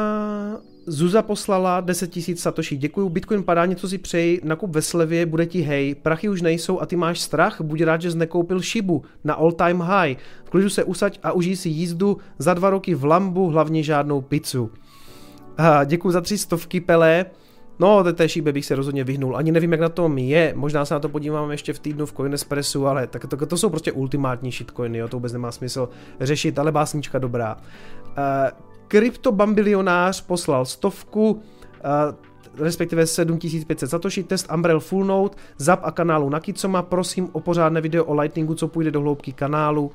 Zuza poslala 10 000 satoshi, děkuju, Bitcoin padá, něco si přeji, nakup ve slevě, bude ti hej, prachy už nejsou a ty máš strach, buď rád, že jsi nekoupil šibu na all time high, v klidu se usaď a užij si jízdu, za dva roky v Lambu, hlavně žádnou pizzu. A děkuju za tři stovky pele, No, té šíbe bych se rozhodně vyhnul. Ani nevím, jak na tom je. Možná se na to podívám ještě v týdnu v Coinespressu, ale tak to, to jsou prostě ultimátní shitcoiny, jo, to vůbec nemá smysl řešit, ale básnička dobrá. Uh, kryptobambilionář poslal stovku, respektive 7500 satoshi, test Umbrel Full Note, zap a kanálu Nakicoma, prosím o pořádné video o Lightningu, co půjde do hloubky kanálu.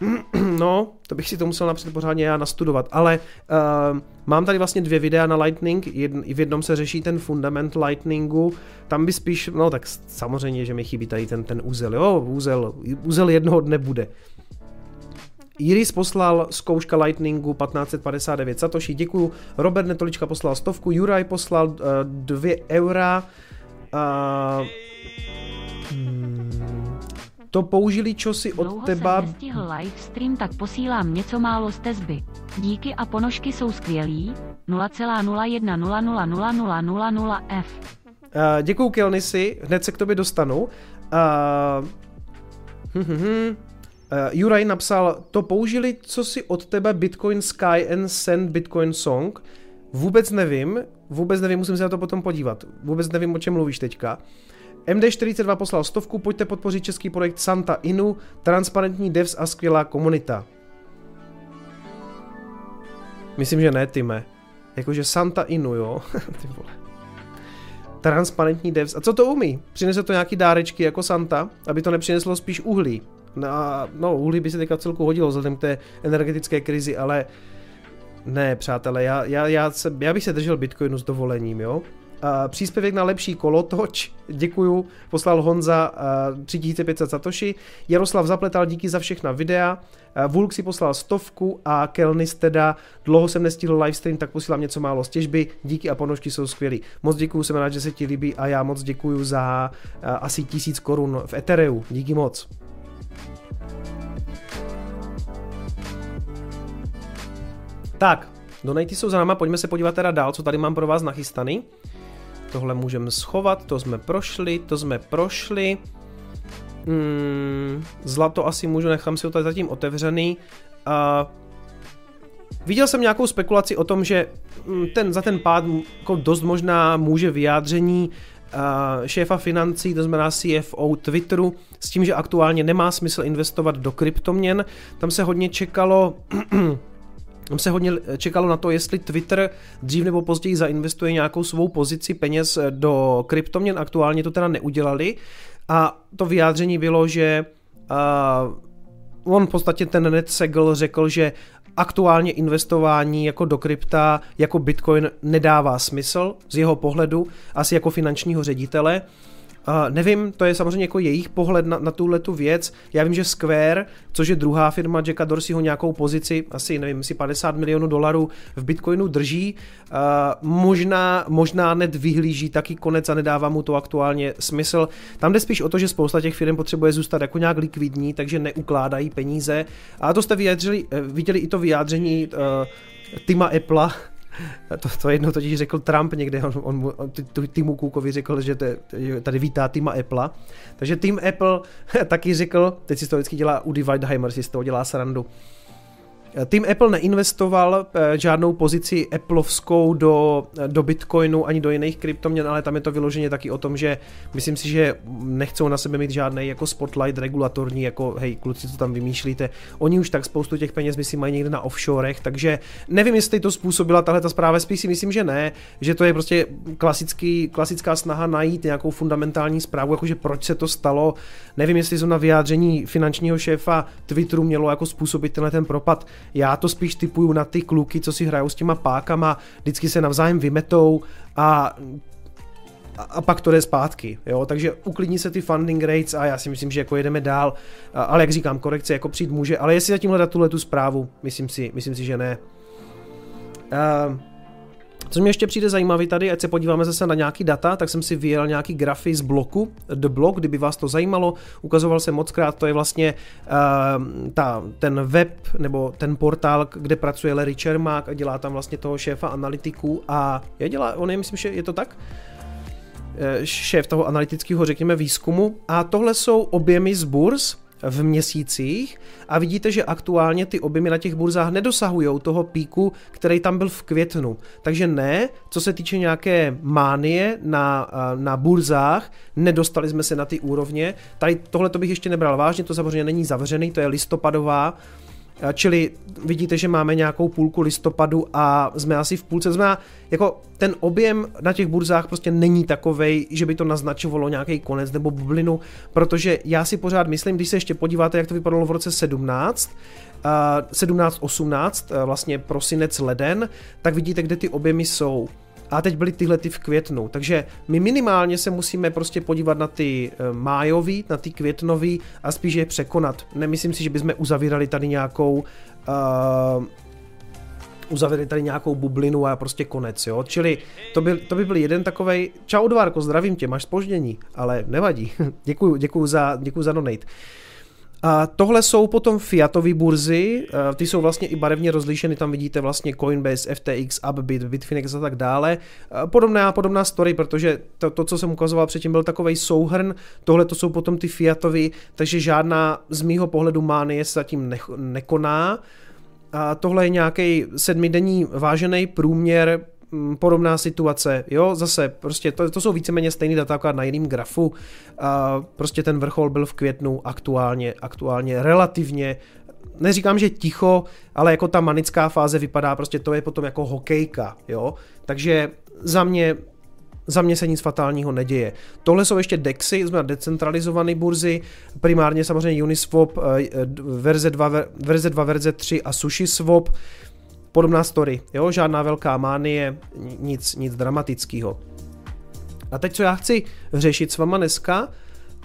No, to bych si to musel napřed pořádně já nastudovat, ale uh, mám tady vlastně dvě videa na Lightning, jedn, v jednom se řeší ten fundament Lightningu, tam by spíš, no tak samozřejmě, že mi chybí tady ten, ten úzel, jo, úzel, úzel jednoho dne bude. Iris poslal zkouška Lightningu 1559 Satoshi, děkuju. Robert Netolička poslal stovku, Juraj poslal uh, 2 eura. Uh, hmm, to použili čosi od Dlouho teba. Jsem nestihl live stream, tak posílám něco málo z tezby. Díky a ponožky jsou skvělý. 0,01000000F. Uh, děkuju Kelnisi, hned se k tobě dostanu. Uh, hm, hm, hm. Uh, Juraj napsal, to použili, co si od tebe Bitcoin Sky and Send Bitcoin Song. Vůbec nevím, vůbec nevím, musím se na to potom podívat. Vůbec nevím, o čem mluvíš teďka. MD42 poslal stovku, pojďte podpořit český projekt Santa Inu, transparentní devs a skvělá komunita. Myslím, že ne, Time. Jakože Santa Inu, jo? Ty vole. Transparentní devs. A co to umí? Přinese to nějaký dárečky jako Santa, aby to nepřineslo spíš uhlí. No, no uhlí by se teďka celku hodilo vzhledem k té energetické krizi, ale ne, přátelé, já, já, já, se, já bych se držel Bitcoinu s dovolením, jo. A příspěvek na lepší kolotoč, děkuju, poslal Honza uh, 3500 satoshi, Jaroslav zapletal díky za všechna videa, Vulk si poslal stovku a Kelnis teda, dlouho jsem nestihl livestream, tak posílám něco málo z těžby, díky a ponožky jsou skvělý. Moc děkuju, jsem rád, že se ti líbí a já moc děkuju za asi tisíc korun v Ethereu, díky moc. Tak, donaty jsou za náma, pojďme se podívat teda dál, co tady mám pro vás nachystaný. Tohle můžeme schovat, to jsme prošli, to jsme prošli. Hmm, zlato asi můžu, nechám si ho tady zatím otevřený. A viděl jsem nějakou spekulaci o tom, že hm, ten, za ten pád jako dost možná může vyjádření šéfa financí, to znamená CFO Twitteru, s tím, že aktuálně nemá smysl investovat do kryptoměn. Tam se hodně čekalo tam se hodně čekalo na to, jestli Twitter dřív nebo později zainvestuje nějakou svou pozici peněz do kryptoměn, aktuálně to teda neudělali a to vyjádření bylo, že uh, on v podstatě ten Ned Segel řekl, že aktuálně investování jako do krypta, jako Bitcoin nedává smysl z jeho pohledu, asi jako finančního ředitele Uh, nevím, to je samozřejmě jako jejich pohled na, na tuhle tu věc. Já vím, že Square, což je druhá firma Jacka Dorseyho nějakou pozici, asi nevím, si 50 milionů dolarů v Bitcoinu drží. Uh, možná, možná net vyhlíží taky konec a nedává mu to aktuálně smysl. Tam jde spíš o to, že spousta těch firm potřebuje zůstat jako nějak likvidní, takže neukládají peníze. A to jste eh, viděli i to vyjádření uh, Tima Apple, to, to jedno totiž řekl Trump někde, on, on, on týmu Cookovi řekl, že to, tady vítá týma Apple. Takže tým Apple taky řekl, teď si to vždycky dělá u Divideheimer, si z toho dělá srandu, Tým Apple neinvestoval eh, žádnou pozici Appleovskou do, do Bitcoinu ani do jiných kryptoměn, ale tam je to vyloženě taky o tom, že myslím si, že nechcou na sebe mít žádný jako spotlight regulatorní, jako hej, kluci, co tam vymýšlíte. Oni už tak spoustu těch peněz, myslím, mají někde na offshorech, takže nevím, jestli to způsobila tahle ta zpráva, spíš si myslím, že ne, že to je prostě klasický, klasická snaha najít nějakou fundamentální zprávu, jakože proč se to stalo. Nevím, jestli na vyjádření finančního šéfa Twitteru mělo jako způsobit tenhle ten propad. Já to spíš typuju na ty kluky, co si hrajou s těma pákama, vždycky se navzájem vymetou a a pak to jde zpátky, jo, takže uklidní se ty funding rates a já si myslím, že jako jedeme dál, ale jak říkám, korekce jako přijít může, ale jestli zatím hledat tuhle tu zprávu, myslím si, myslím si, že ne. Uh, co mě ještě přijde zajímavý tady, ať se podíváme zase na nějaký data, tak jsem si vyjel nějaký grafy z bloku, The Block, kdyby vás to zajímalo, ukazoval jsem moc krát, to je vlastně uh, ta, ten web nebo ten portál, kde pracuje Larry Čermák a dělá tam vlastně toho šéfa analytiků a je dělá, on je, myslím, že je to tak? Eh, šéf toho analytického, řekněme, výzkumu. A tohle jsou objemy z burz, v měsících a vidíte, že aktuálně ty objemy na těch burzách nedosahují toho píku, který tam byl v květnu. Takže ne, co se týče nějaké mánie na, na burzách, nedostali jsme se na ty úrovně. Tady tohle to bych ještě nebral vážně, to samozřejmě není zavřený, to je listopadová Čili vidíte, že máme nějakou půlku listopadu a jsme asi v půlce. Znamená, jako ten objem na těch burzách prostě není takovej, že by to naznačovalo nějaký konec nebo bublinu, protože já si pořád myslím, když se ještě podíváte, jak to vypadalo v roce 17, 17-18, vlastně prosinec, leden, tak vidíte, kde ty objemy jsou. A teď byly tyhle ty v květnu. Takže my minimálně se musíme prostě podívat na ty eh, májový, na ty květnový a spíš je překonat. Nemyslím si, že bychom uzavírali tady nějakou uh, uzavřeli tady nějakou bublinu a prostě konec, jo. Čili to by, to by byl jeden takovej, čau Dvárko, zdravím tě, máš spoždění, ale nevadí, děkuju, děkuju za, děkuju za donate. A tohle jsou potom fiatové burzy, eh, ty jsou vlastně i barevně rozlišeny, tam vidíte vlastně Coinbase, FTX, Upbit, Bitfinex a tak dále. Eh, podobná, podobná story, protože to, to, co jsem ukazoval předtím, byl takový souhrn, tohle to jsou potom ty fiatový, takže žádná z mýho pohledu mánie se zatím ne, nekoná. A tohle je nějaký sedmidenní vážený průměr podobná situace, jo, zase prostě to, to jsou víceméně stejný data, jako na jiném grafu, a prostě ten vrchol byl v květnu aktuálně, aktuálně relativně neříkám, že ticho, ale jako ta manická fáze vypadá, prostě to je potom jako hokejka, jo, takže za mě za mě se nic fatálního neděje. Tohle jsou ještě DEXy, jsme decentralizované burzy, primárně samozřejmě Uniswap, eh, verze 2, verze 2, verze 3 a SushiSwap. Podobná story, jo, žádná velká mánie, nic, nic dramatického. A teď, co já chci řešit s váma dneska,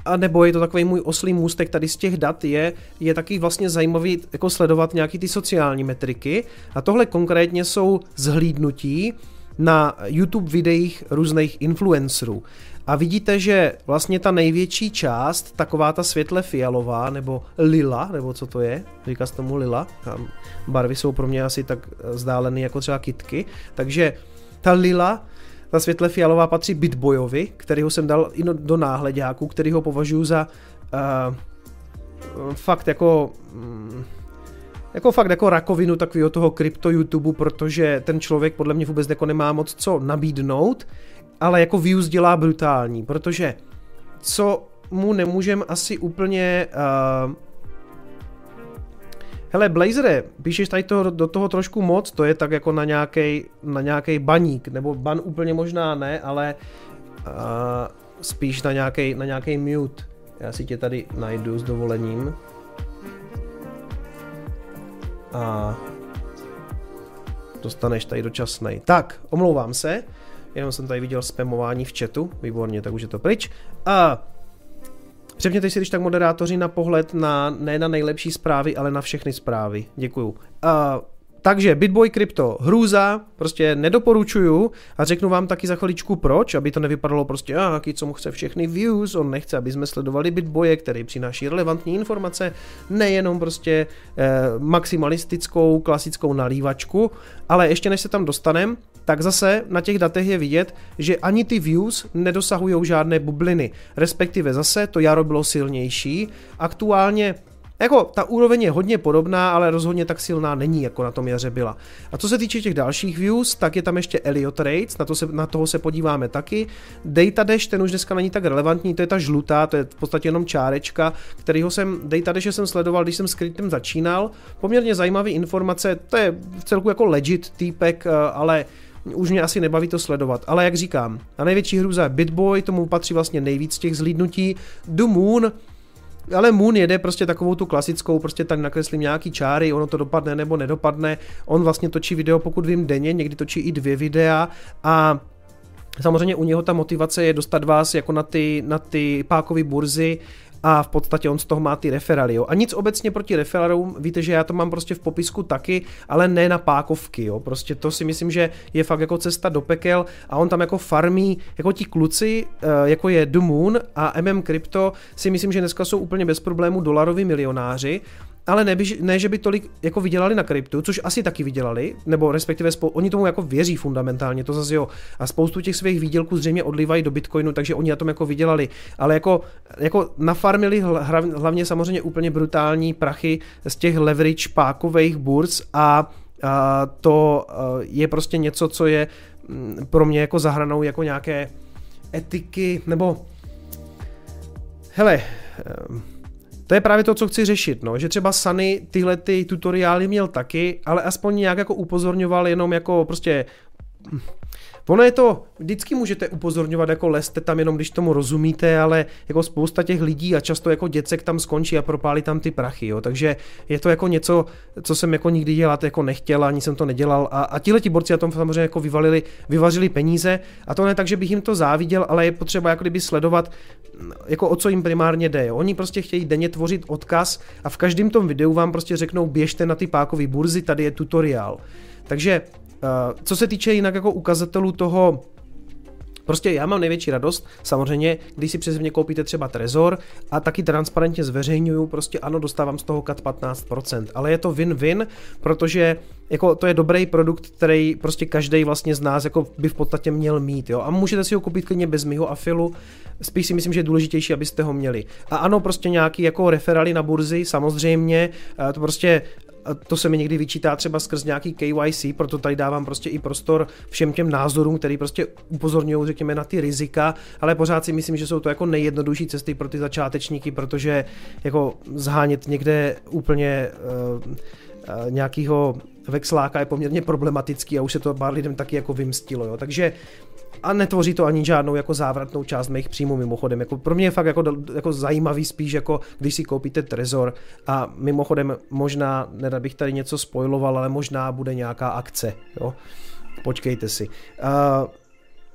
a nebo je to takový můj oslý můstek tady z těch dat, je, je taky vlastně zajímavý jako sledovat nějaký ty sociální metriky. A tohle konkrétně jsou zhlídnutí na YouTube videích různých influencerů. A vidíte, že vlastně ta největší část, taková ta světle fialová, nebo lila, nebo co to je, říká se tomu lila, barvy jsou pro mě asi tak vzdálené jako třeba kitky, takže ta lila, ta světle fialová patří Bitboyovi, kterýho jsem dal i do náhledáku, který ho považuji za uh, fakt jako um, jako fakt jako rakovinu takového toho krypto YouTube, protože ten člověk podle mě vůbec jako nemá moc co nabídnout, ale jako views dělá brutální, protože co mu nemůžem asi úplně... Uh, hele, Blazere, píšeš tady toho, do toho trošku moc, to je tak jako na nějaký na nějaký baník, nebo ban úplně možná ne, ale uh, spíš na nějaký na nějaký mute. Já si tě tady najdu s dovolením. A dostaneš tady dočasnej. Tak, omlouvám se. Jenom jsem tady viděl spamování v chatu, výborně, tak už je to pryč. A Přepněte si když tak moderátoři na pohled na ne na nejlepší zprávy, ale na všechny zprávy. Děkuju. A takže Bitboy Crypto, hrůza, prostě nedoporučuju a řeknu vám taky za chviličku proč, aby to nevypadalo prostě, a jaký co mu chce všechny views, on nechce, aby jsme sledovali Bitboye, který přináší relevantní informace, nejenom prostě eh, maximalistickou, klasickou nalívačku, ale ještě než se tam dostanem, tak zase na těch datech je vidět, že ani ty views nedosahují žádné bubliny, respektive zase to jaro bylo silnější, aktuálně jako ta úroveň je hodně podobná, ale rozhodně tak silná není, jako na tom jaře byla. A co se týče těch dalších views, tak je tam ještě Elliot Rates, na, to se, na toho se podíváme taky. Data Dash, ten už dneska není tak relevantní, to je ta žlutá, to je v podstatě jenom čárečka, kterýho jsem, Data Dash jsem sledoval, když jsem s Kryptem začínal. Poměrně zajímavý informace, to je v celku jako legit týpek, eh, ale už mě asi nebaví to sledovat, ale jak říkám, a největší hruza je Bitboy, tomu patří vlastně nejvíc těch zlídnutí, The Moon, ale Moon jede prostě takovou tu klasickou, prostě tak nakreslím nějaký čáry, ono to dopadne nebo nedopadne. On vlastně točí video, pokud vím, denně, někdy točí i dvě videa a Samozřejmě u něho ta motivace je dostat vás jako na ty, na ty pákové burzy a v podstatě on z toho má ty referály. Jo. A nic obecně proti referálům, víte, že já to mám prostě v popisku taky, ale ne na pákovky. Jo. Prostě to si myslím, že je fakt jako cesta do pekel a on tam jako farmí, jako ti kluci, eh, jako je The Moon a MM Crypto, si myslím, že dneska jsou úplně bez problémů dolaroví milionáři ale ne, ne, že by tolik jako vydělali na kryptu, což asi taky vydělali, nebo respektive spou- oni tomu jako věří fundamentálně, to zase jo. A spoustu těch svých výdělků zřejmě odlivají do Bitcoinu, takže oni na tom jako vydělali. Ale jako, jako nafarmili hlavně samozřejmě úplně brutální prachy z těch leverage pákových burz a a to je prostě něco, co je mm, pro mě jako zahranou jako nějaké etiky, nebo hele, to je právě to, co chci řešit, no, že třeba Sunny tyhle ty tutoriály měl taky, ale aspoň nějak jako upozorňoval jenom jako prostě Ono je to, vždycky můžete upozorňovat, jako leste tam jenom, když tomu rozumíte, ale jako spousta těch lidí a často jako děcek tam skončí a propálí tam ty prachy, jo. Takže je to jako něco, co jsem jako nikdy dělat jako nechtěl, ani jsem to nedělal. A, a tihle ti borci na tom samozřejmě jako vyvalili, vyvařili peníze. A to ne tak, že bych jim to záviděl, ale je potřeba jako kdyby sledovat, jako o co jim primárně jde. Jo. Oni prostě chtějí denně tvořit odkaz a v každém tom videu vám prostě řeknou, běžte na ty pákové burzy, tady je tutoriál. Takže co se týče jinak jako ukazatelů toho, Prostě já mám největší radost, samozřejmě, když si přes mě koupíte třeba Trezor a taky transparentně zveřejňuju, prostě ano, dostávám z toho kat 15%, ale je to win-win, protože jako to je dobrý produkt, který prostě každý vlastně z nás jako by v podstatě měl mít, jo. A můžete si ho koupit klidně bez mýho afilu, spíš si myslím, že je důležitější, abyste ho měli. A ano, prostě nějaký jako referály na burzy, samozřejmě, eh, to prostě to se mi někdy vyčítá třeba skrz nějaký KYC, proto tady dávám prostě i prostor všem těm názorům, který prostě upozorňují, řekněme, na ty rizika, ale pořád si myslím, že jsou to jako nejjednodušší cesty pro ty začátečníky, protože jako zhánět někde úplně uh, uh, nějakýho vexláka je poměrně problematický a už se to pár lidem taky jako vymstilo, jo. Takže a netvoří to ani žádnou jako závratnou část mých příjmů mimochodem. Jako pro mě je fakt jako, jako zajímavý spíš jako když si koupíte Trezor a mimochodem možná, nerad bych tady něco spoiloval, ale možná bude nějaká akce, jo. Počkejte si. Uh,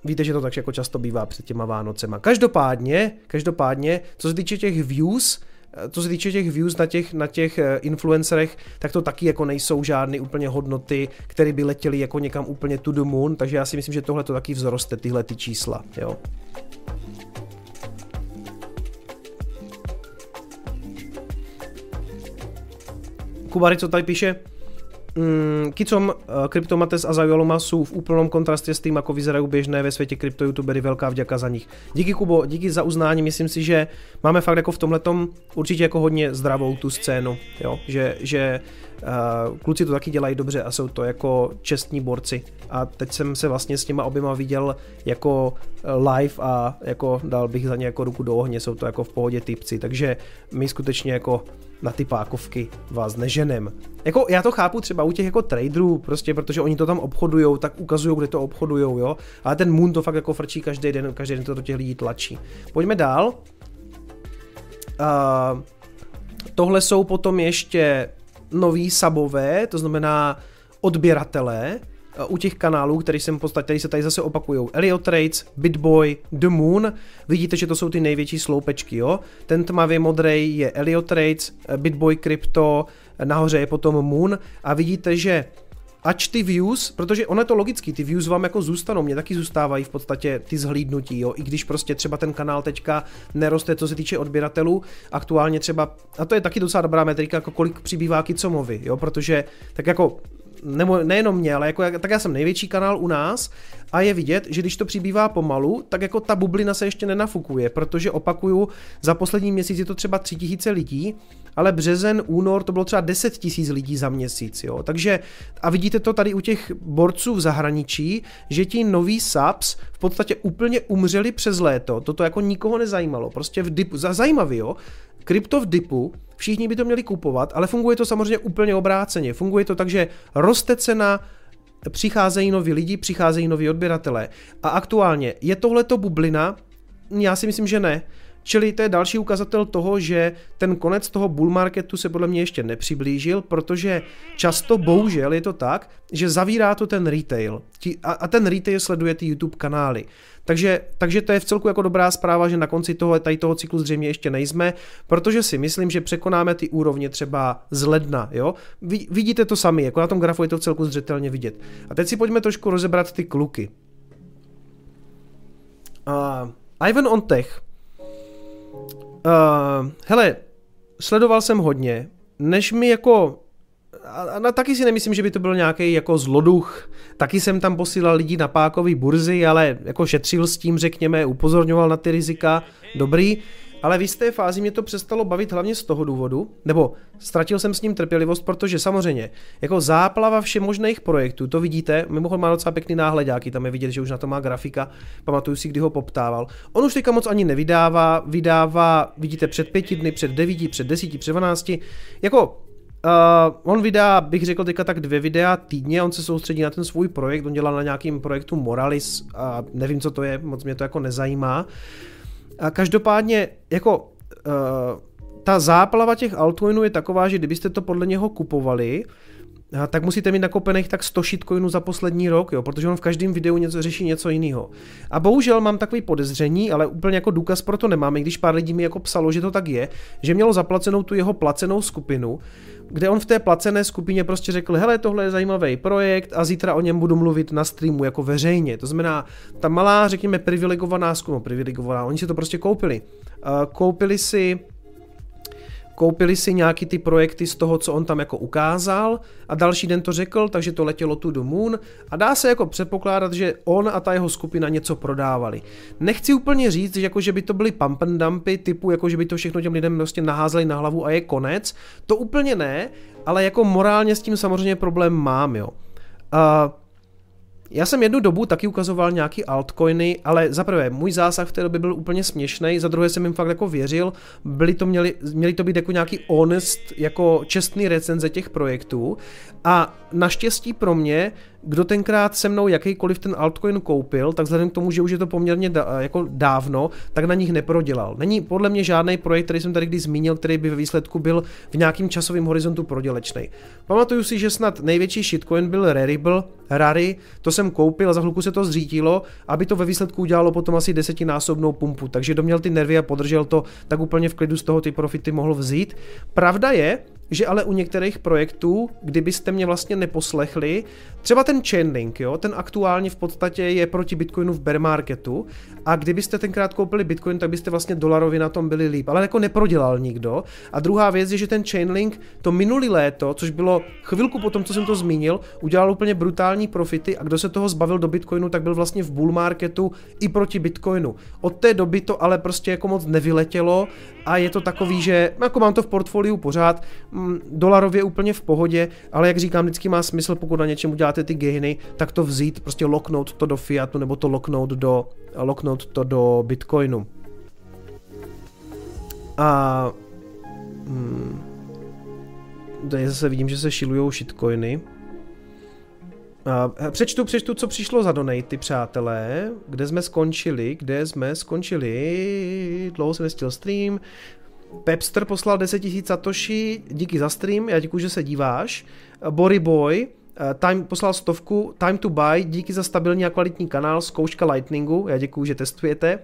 Víte, že to tak jako často bývá před těma Vánocema. Každopádně, každopádně, co se týče těch views, co se týče těch views na těch, na těch eh, influencerech, tak to taky jako nejsou žádné úplně hodnoty, které by letěly jako někam úplně to the moon, takže já si myslím, že tohle to taky vzroste, tyhle ty čísla, jo. Kubary, co tady píše? Mm, Kicom, eh, Kryptomates a Zajoloma jsou v úplnom kontrastě s tím, jako vyzerají běžné ve světě krypto youtubery, velká vďaka za nich. Díky Kubo, díky za uznání, myslím si, že máme fakt jako v tomhletom určitě jako hodně zdravou tu scénu, jo? že, že kluci to taky dělají dobře a jsou to jako čestní borci. A teď jsem se vlastně s těma oběma viděl jako live a jako dal bych za ně jako ruku do ohně, jsou to jako v pohodě typci, takže my skutečně jako na ty pákovky vás neženem. Jako já to chápu třeba u těch jako traderů, prostě protože oni to tam obchodujou, tak ukazují, kde to obchodujou, jo. Ale ten Moon to fakt jako frčí každý den, každý den to do těch lidí tlačí. Pojďme dál. Uh, tohle jsou potom ještě noví sabové, to znamená odběratelé. u těch kanálů, který jsem v podstatě, se tady zase opakují. Elliot Trades, Bitboy, The Moon. Vidíte, že to jsou ty největší sloupečky, jo? Ten tmavě modrý je Elliot Trades, Bitboy Crypto, nahoře je potom Moon a vidíte, že ač ty views, protože ono je to logický, ty views vám jako zůstanou, mě taky zůstávají v podstatě ty zhlídnutí, jo, i když prostě třeba ten kanál teďka neroste, co se týče odběratelů, aktuálně třeba, a to je taky docela dobrá metrika, jako kolik přibývá Kicomovi, jo, protože tak jako nebo nejenom mě, ale jako, tak já jsem největší kanál u nás a je vidět, že když to přibývá pomalu, tak jako ta bublina se ještě nenafukuje, protože opakuju, za poslední měsíc je to třeba 3000 lidí, ale březen, únor to bylo třeba 10 tisíc lidí za měsíc, jo. Takže a vidíte to tady u těch borců v zahraničí, že ti noví subs v podstatě úplně umřeli přes léto, toto jako nikoho nezajímalo, prostě v dipu, zajímavý, jo. Krypto v dipu, všichni by to měli kupovat, ale funguje to samozřejmě úplně obráceně. Funguje to tak, že roste cena, přicházejí noví lidi, přicházejí noví odběratelé. A aktuálně je tohleto bublina? Já si myslím, že ne. Čili to je další ukazatel toho, že ten konec toho bull marketu se podle mě ještě nepřiblížil, protože často bohužel je to tak, že zavírá to ten retail. A ten retail sleduje ty YouTube kanály. Takže, takže to je v celku jako dobrá zpráva, že na konci toho, tady toho cyklu zřejmě ještě nejsme, protože si myslím, že překonáme ty úrovně třeba z ledna. Jo? Vidíte to sami, jako na tom grafu je to v celku zřetelně vidět. A teď si pojďme trošku rozebrat ty kluky. Uh, Ivan on Tech Uh, hele, sledoval jsem hodně, než mi jako a, a taky si nemyslím, že by to byl nějaký jako zloduch. Taky jsem tam posílal lidi na pákový burzy, ale jako šetřil s tím, řekněme, upozorňoval na ty rizika. Dobrý. Ale v jisté fázi mě to přestalo bavit hlavně z toho důvodu, nebo ztratil jsem s ním trpělivost, protože samozřejmě, jako záplava všemožných projektů, to vidíte, mimochodem má docela pěkný náhledáky, tam je vidět, že už na to má grafika, pamatuju si, kdy ho poptával. On už teďka moc ani nevydává, vydává, vidíte, před pěti dny, před devíti, před desíti, před dvanácti, jako Uh, on vydá, bych řekl teďka tak dvě videa týdně, on se soustředí na ten svůj projekt, on dělá na nějakým projektu Moralis a nevím, co to je, moc mě to jako nezajímá. A každopádně, jako uh, ta záplava těch altcoinů je taková, že kdybyste to podle něho kupovali, tak musíte mít nakopených tak 100 shitcoinů za poslední rok, jo, protože on v každém videu něco řeší něco jiného. A bohužel mám takový podezření, ale úplně jako důkaz pro to nemám, i když pár lidí mi jako psalo, že to tak je, že mělo zaplacenou tu jeho placenou skupinu, kde on v té placené skupině prostě řekl, hele, tohle je zajímavý projekt a zítra o něm budu mluvit na streamu jako veřejně. To znamená, ta malá, řekněme, privilegovaná skupina, privilegovaná, oni si to prostě koupili. koupili si koupili si nějaký ty projekty z toho, co on tam jako ukázal a další den to řekl, takže to letělo tu do Moon a dá se jako předpokládat, že on a ta jeho skupina něco prodávali. Nechci úplně říct, že, jako, že by to byly pump and dumpy typu, jako že by to všechno těm lidem prostě naházeli na hlavu a je konec. To úplně ne, ale jako morálně s tím samozřejmě problém mám, jo. Uh, já jsem jednu dobu taky ukazoval nějaký altcoiny, ale za prvé, můj zásah v té době byl úplně směšný, za druhé jsem jim fakt jako věřil, byli to měli, měli to být jako nějaký honest, jako čestný recenze těch projektů. A naštěstí pro mě kdo tenkrát se mnou jakýkoliv ten altcoin koupil, tak vzhledem k tomu, že už je to poměrně da, jako dávno, tak na nich neprodělal. Není podle mě žádný projekt, který jsem tady kdy zmínil, který by ve výsledku byl v nějakým časovém horizontu prodělečný. Pamatuju si, že snad největší shitcoin byl Rarible, Rary, to jsem koupil a za chvilku se to zřítilo, aby to ve výsledku udělalo potom asi desetinásobnou pumpu. Takže doměl ty nervy a podržel to, tak úplně v klidu z toho ty profity mohl vzít. Pravda je, že ale u některých projektů, kdybyste mě vlastně neposlechli, třeba ten Chainlink, jo, ten aktuálně v podstatě je proti Bitcoinu v bear marketu a kdybyste tenkrát koupili Bitcoin, tak byste vlastně dolarově na tom byli líp, ale jako neprodělal nikdo. A druhá věc je, že ten Chainlink to minulý léto, což bylo chvilku po tom, co jsem to zmínil, udělal úplně brutální profity a kdo se toho zbavil do Bitcoinu, tak byl vlastně v bull marketu i proti Bitcoinu. Od té doby to ale prostě jako moc nevyletělo a je to takový, že jako mám to v portfoliu pořád, mm, dolarově úplně v pohodě, ale jak říkám, vždycky má smysl, pokud na něčem uděláte ty gainy, tak to vzít, prostě loknout to do fiatu nebo to loknout do, loknout to do bitcoinu. A hmm, tady zase vidím, že se šilujou shitcoiny. A přečtu, přečtu, co přišlo za donaty, přátelé. Kde jsme skončili, kde jsme skončili. Dlouho jsem nestil stream. Pepster poslal 10 000 satoshi, díky za stream, já děkuji, že se díváš. Bory Boy, Time poslal stovku, Time to buy, díky za stabilní a kvalitní kanál, zkouška Lightningu, já děkuju, že testujete.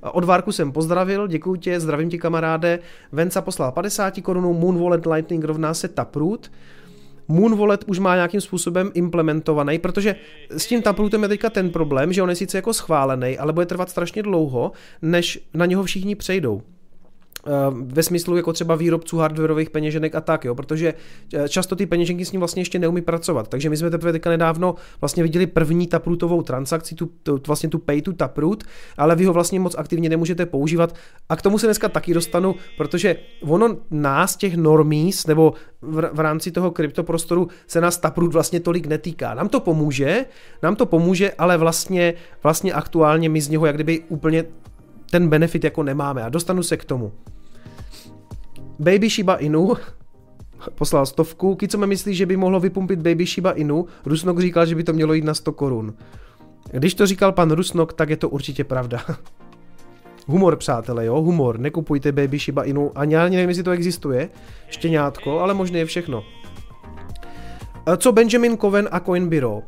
Od Várku jsem pozdravil, děkuji tě, zdravím ti kamaráde. Venca poslal 50 korunů, Moon Wallet Lightning rovná se Taproot. Moon Wallet už má nějakým způsobem implementovaný, protože s tím Taprootem je teďka ten problém, že on je sice jako schválený, ale bude trvat strašně dlouho, než na něho všichni přejdou. Eh, ve smyslu jako třeba výrobců hardwareových peněženek a tak, jo, protože eh, často ty peněženky s ním vlastně ještě neumí pracovat. Takže my jsme teprve teďka nedávno vlastně viděli první taprootovou transakci, tu, tu, vlastně tu pay to taproot, ale vy ho vlastně moc aktivně nemůžete používat. A k tomu se dneska taky dostanu, protože ono nás, těch normís, nebo v, v rámci toho kryptoprostoru se nás taproot vlastně tolik netýká. Nám to pomůže, nám to pomůže, ale vlastně, vlastně aktuálně my z něho jak kdyby úplně ten benefit jako nemáme a dostanu se k tomu. Baby Shiba Inu poslal stovku. Kico myslí, že by mohlo vypumpit Baby Shiba Inu. Rusnok říkal, že by to mělo jít na 100 korun. Když to říkal pan Rusnok, tak je to určitě pravda. humor, přátelé, jo, humor. Nekupujte Baby Shiba Inu. Ani já nevím, jestli to existuje. Štěňátko, ale možná je všechno. Co Benjamin Coven a Coinbiro?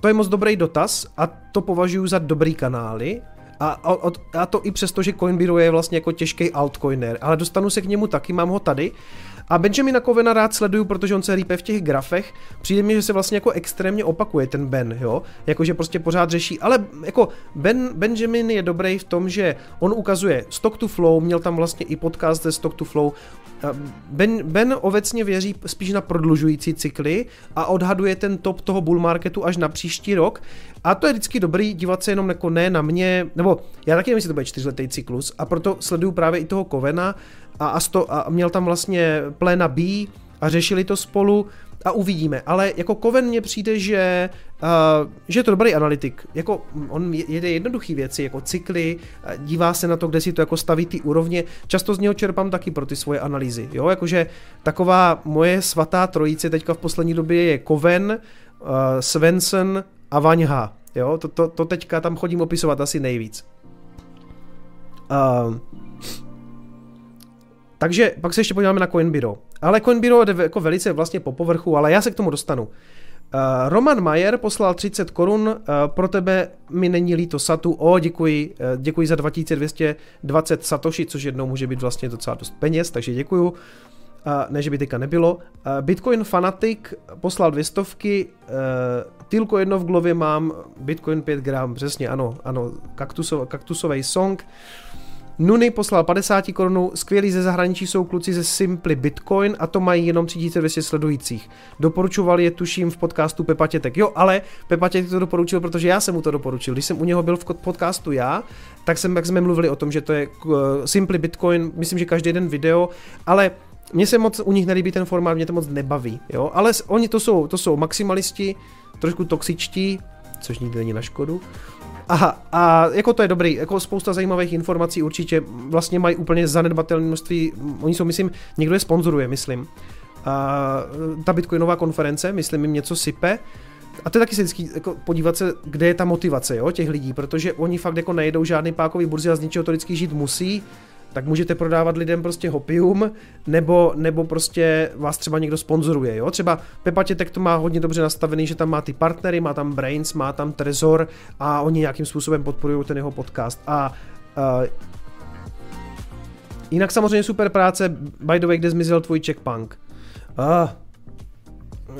To je moc dobrý dotaz a to považuji za dobrý kanály. A, a, a to i přesto, že Coinbiro je vlastně jako těžký altcoiner, ale dostanu se k němu taky, mám ho tady. A Benjamina Covena rád sleduju, protože on se rýpe v těch grafech. Přijde mi, že se vlastně jako extrémně opakuje ten Ben, jo. Jakože prostě pořád řeší, ale jako Ben, Benjamin je dobrý v tom, že on ukazuje stock to flow, měl tam vlastně i podcast ze stock to flow, Ben, ben obecně věří spíš na prodlužující cykly a odhaduje ten top toho bull marketu až na příští rok. A to je vždycky dobrý dívat se jenom jako ne na mě, nebo já taky nevím, jestli to bude čtyřletý cyklus a proto sleduju právě i toho Kovena a, a, sto, a měl tam vlastně pléna B a řešili to spolu a uvidíme. Ale jako Koven mně přijde, že, uh, že je to dobrý analytik. Jako on jede jednoduché věci, jako cykly, dívá se na to, kde si to jako staví ty úrovně. Často z něho čerpám taky pro ty svoje analýzy. Jo, jakože taková moje svatá trojice teďka v poslední době je Koven, uh, Svensson a Vaňha. Jo, to, to, to teďka tam chodím opisovat asi nejvíc. Uh, takže pak se ještě podíváme na Coinbiro. Ale Coinbiro jde jako velice vlastně po povrchu, ale já se k tomu dostanu. Uh, Roman Majer poslal 30 korun, uh, pro tebe mi není líto Satu, o děkuji, uh, děkuji za 2220 Satoshi, což jednou může být vlastně docela dost peněz, takže děkuju. Ne, že by teďka nebylo. Bitcoin Fanatic poslal dvě stovky, Tilko jedno v glově mám, Bitcoin 5 gram, přesně, ano, ano, kaktusov, kaktusový song. Nuny poslal 50 korunů, skvělí ze zahraničí jsou kluci ze Simply Bitcoin a to mají jenom 3200 sledujících. Doporučoval je tuším v podcastu Pepa Tětek. Jo, ale Pepa Tětek to doporučil, protože já jsem mu to doporučil. Když jsem u něho byl v podcastu já, tak, jsem, jak jsme mluvili o tom, že to je uh, Simply Bitcoin, myslím, že každý den video, ale mně se moc u nich nelíbí ten formát, mě to moc nebaví, jo, ale oni to jsou, to jsou maximalisti, trošku toxičtí, což nikdy není na škodu, a, a jako to je dobrý, jako spousta zajímavých informací určitě vlastně mají úplně zanedbatelné množství, oni jsou, myslím, někdo je sponzoruje, myslím. A, ta Bitcoinová konference, myslím, jim něco sype, a to je taky se vždycky jako podívat se, kde je ta motivace jo, těch lidí, protože oni fakt jako nejedou žádný pákový burzy a z ničeho to vždycky žít musí, tak můžete prodávat lidem prostě hopium, nebo, nebo prostě vás třeba někdo sponzoruje, jo? Třeba Pepa Tětek to má hodně dobře nastavený, že tam má ty partnery, má tam Brains, má tam Trezor a oni nějakým způsobem podporují ten jeho podcast. A uh, jinak samozřejmě super práce, by the way, kde zmizel tvůj checkpunk. Uh,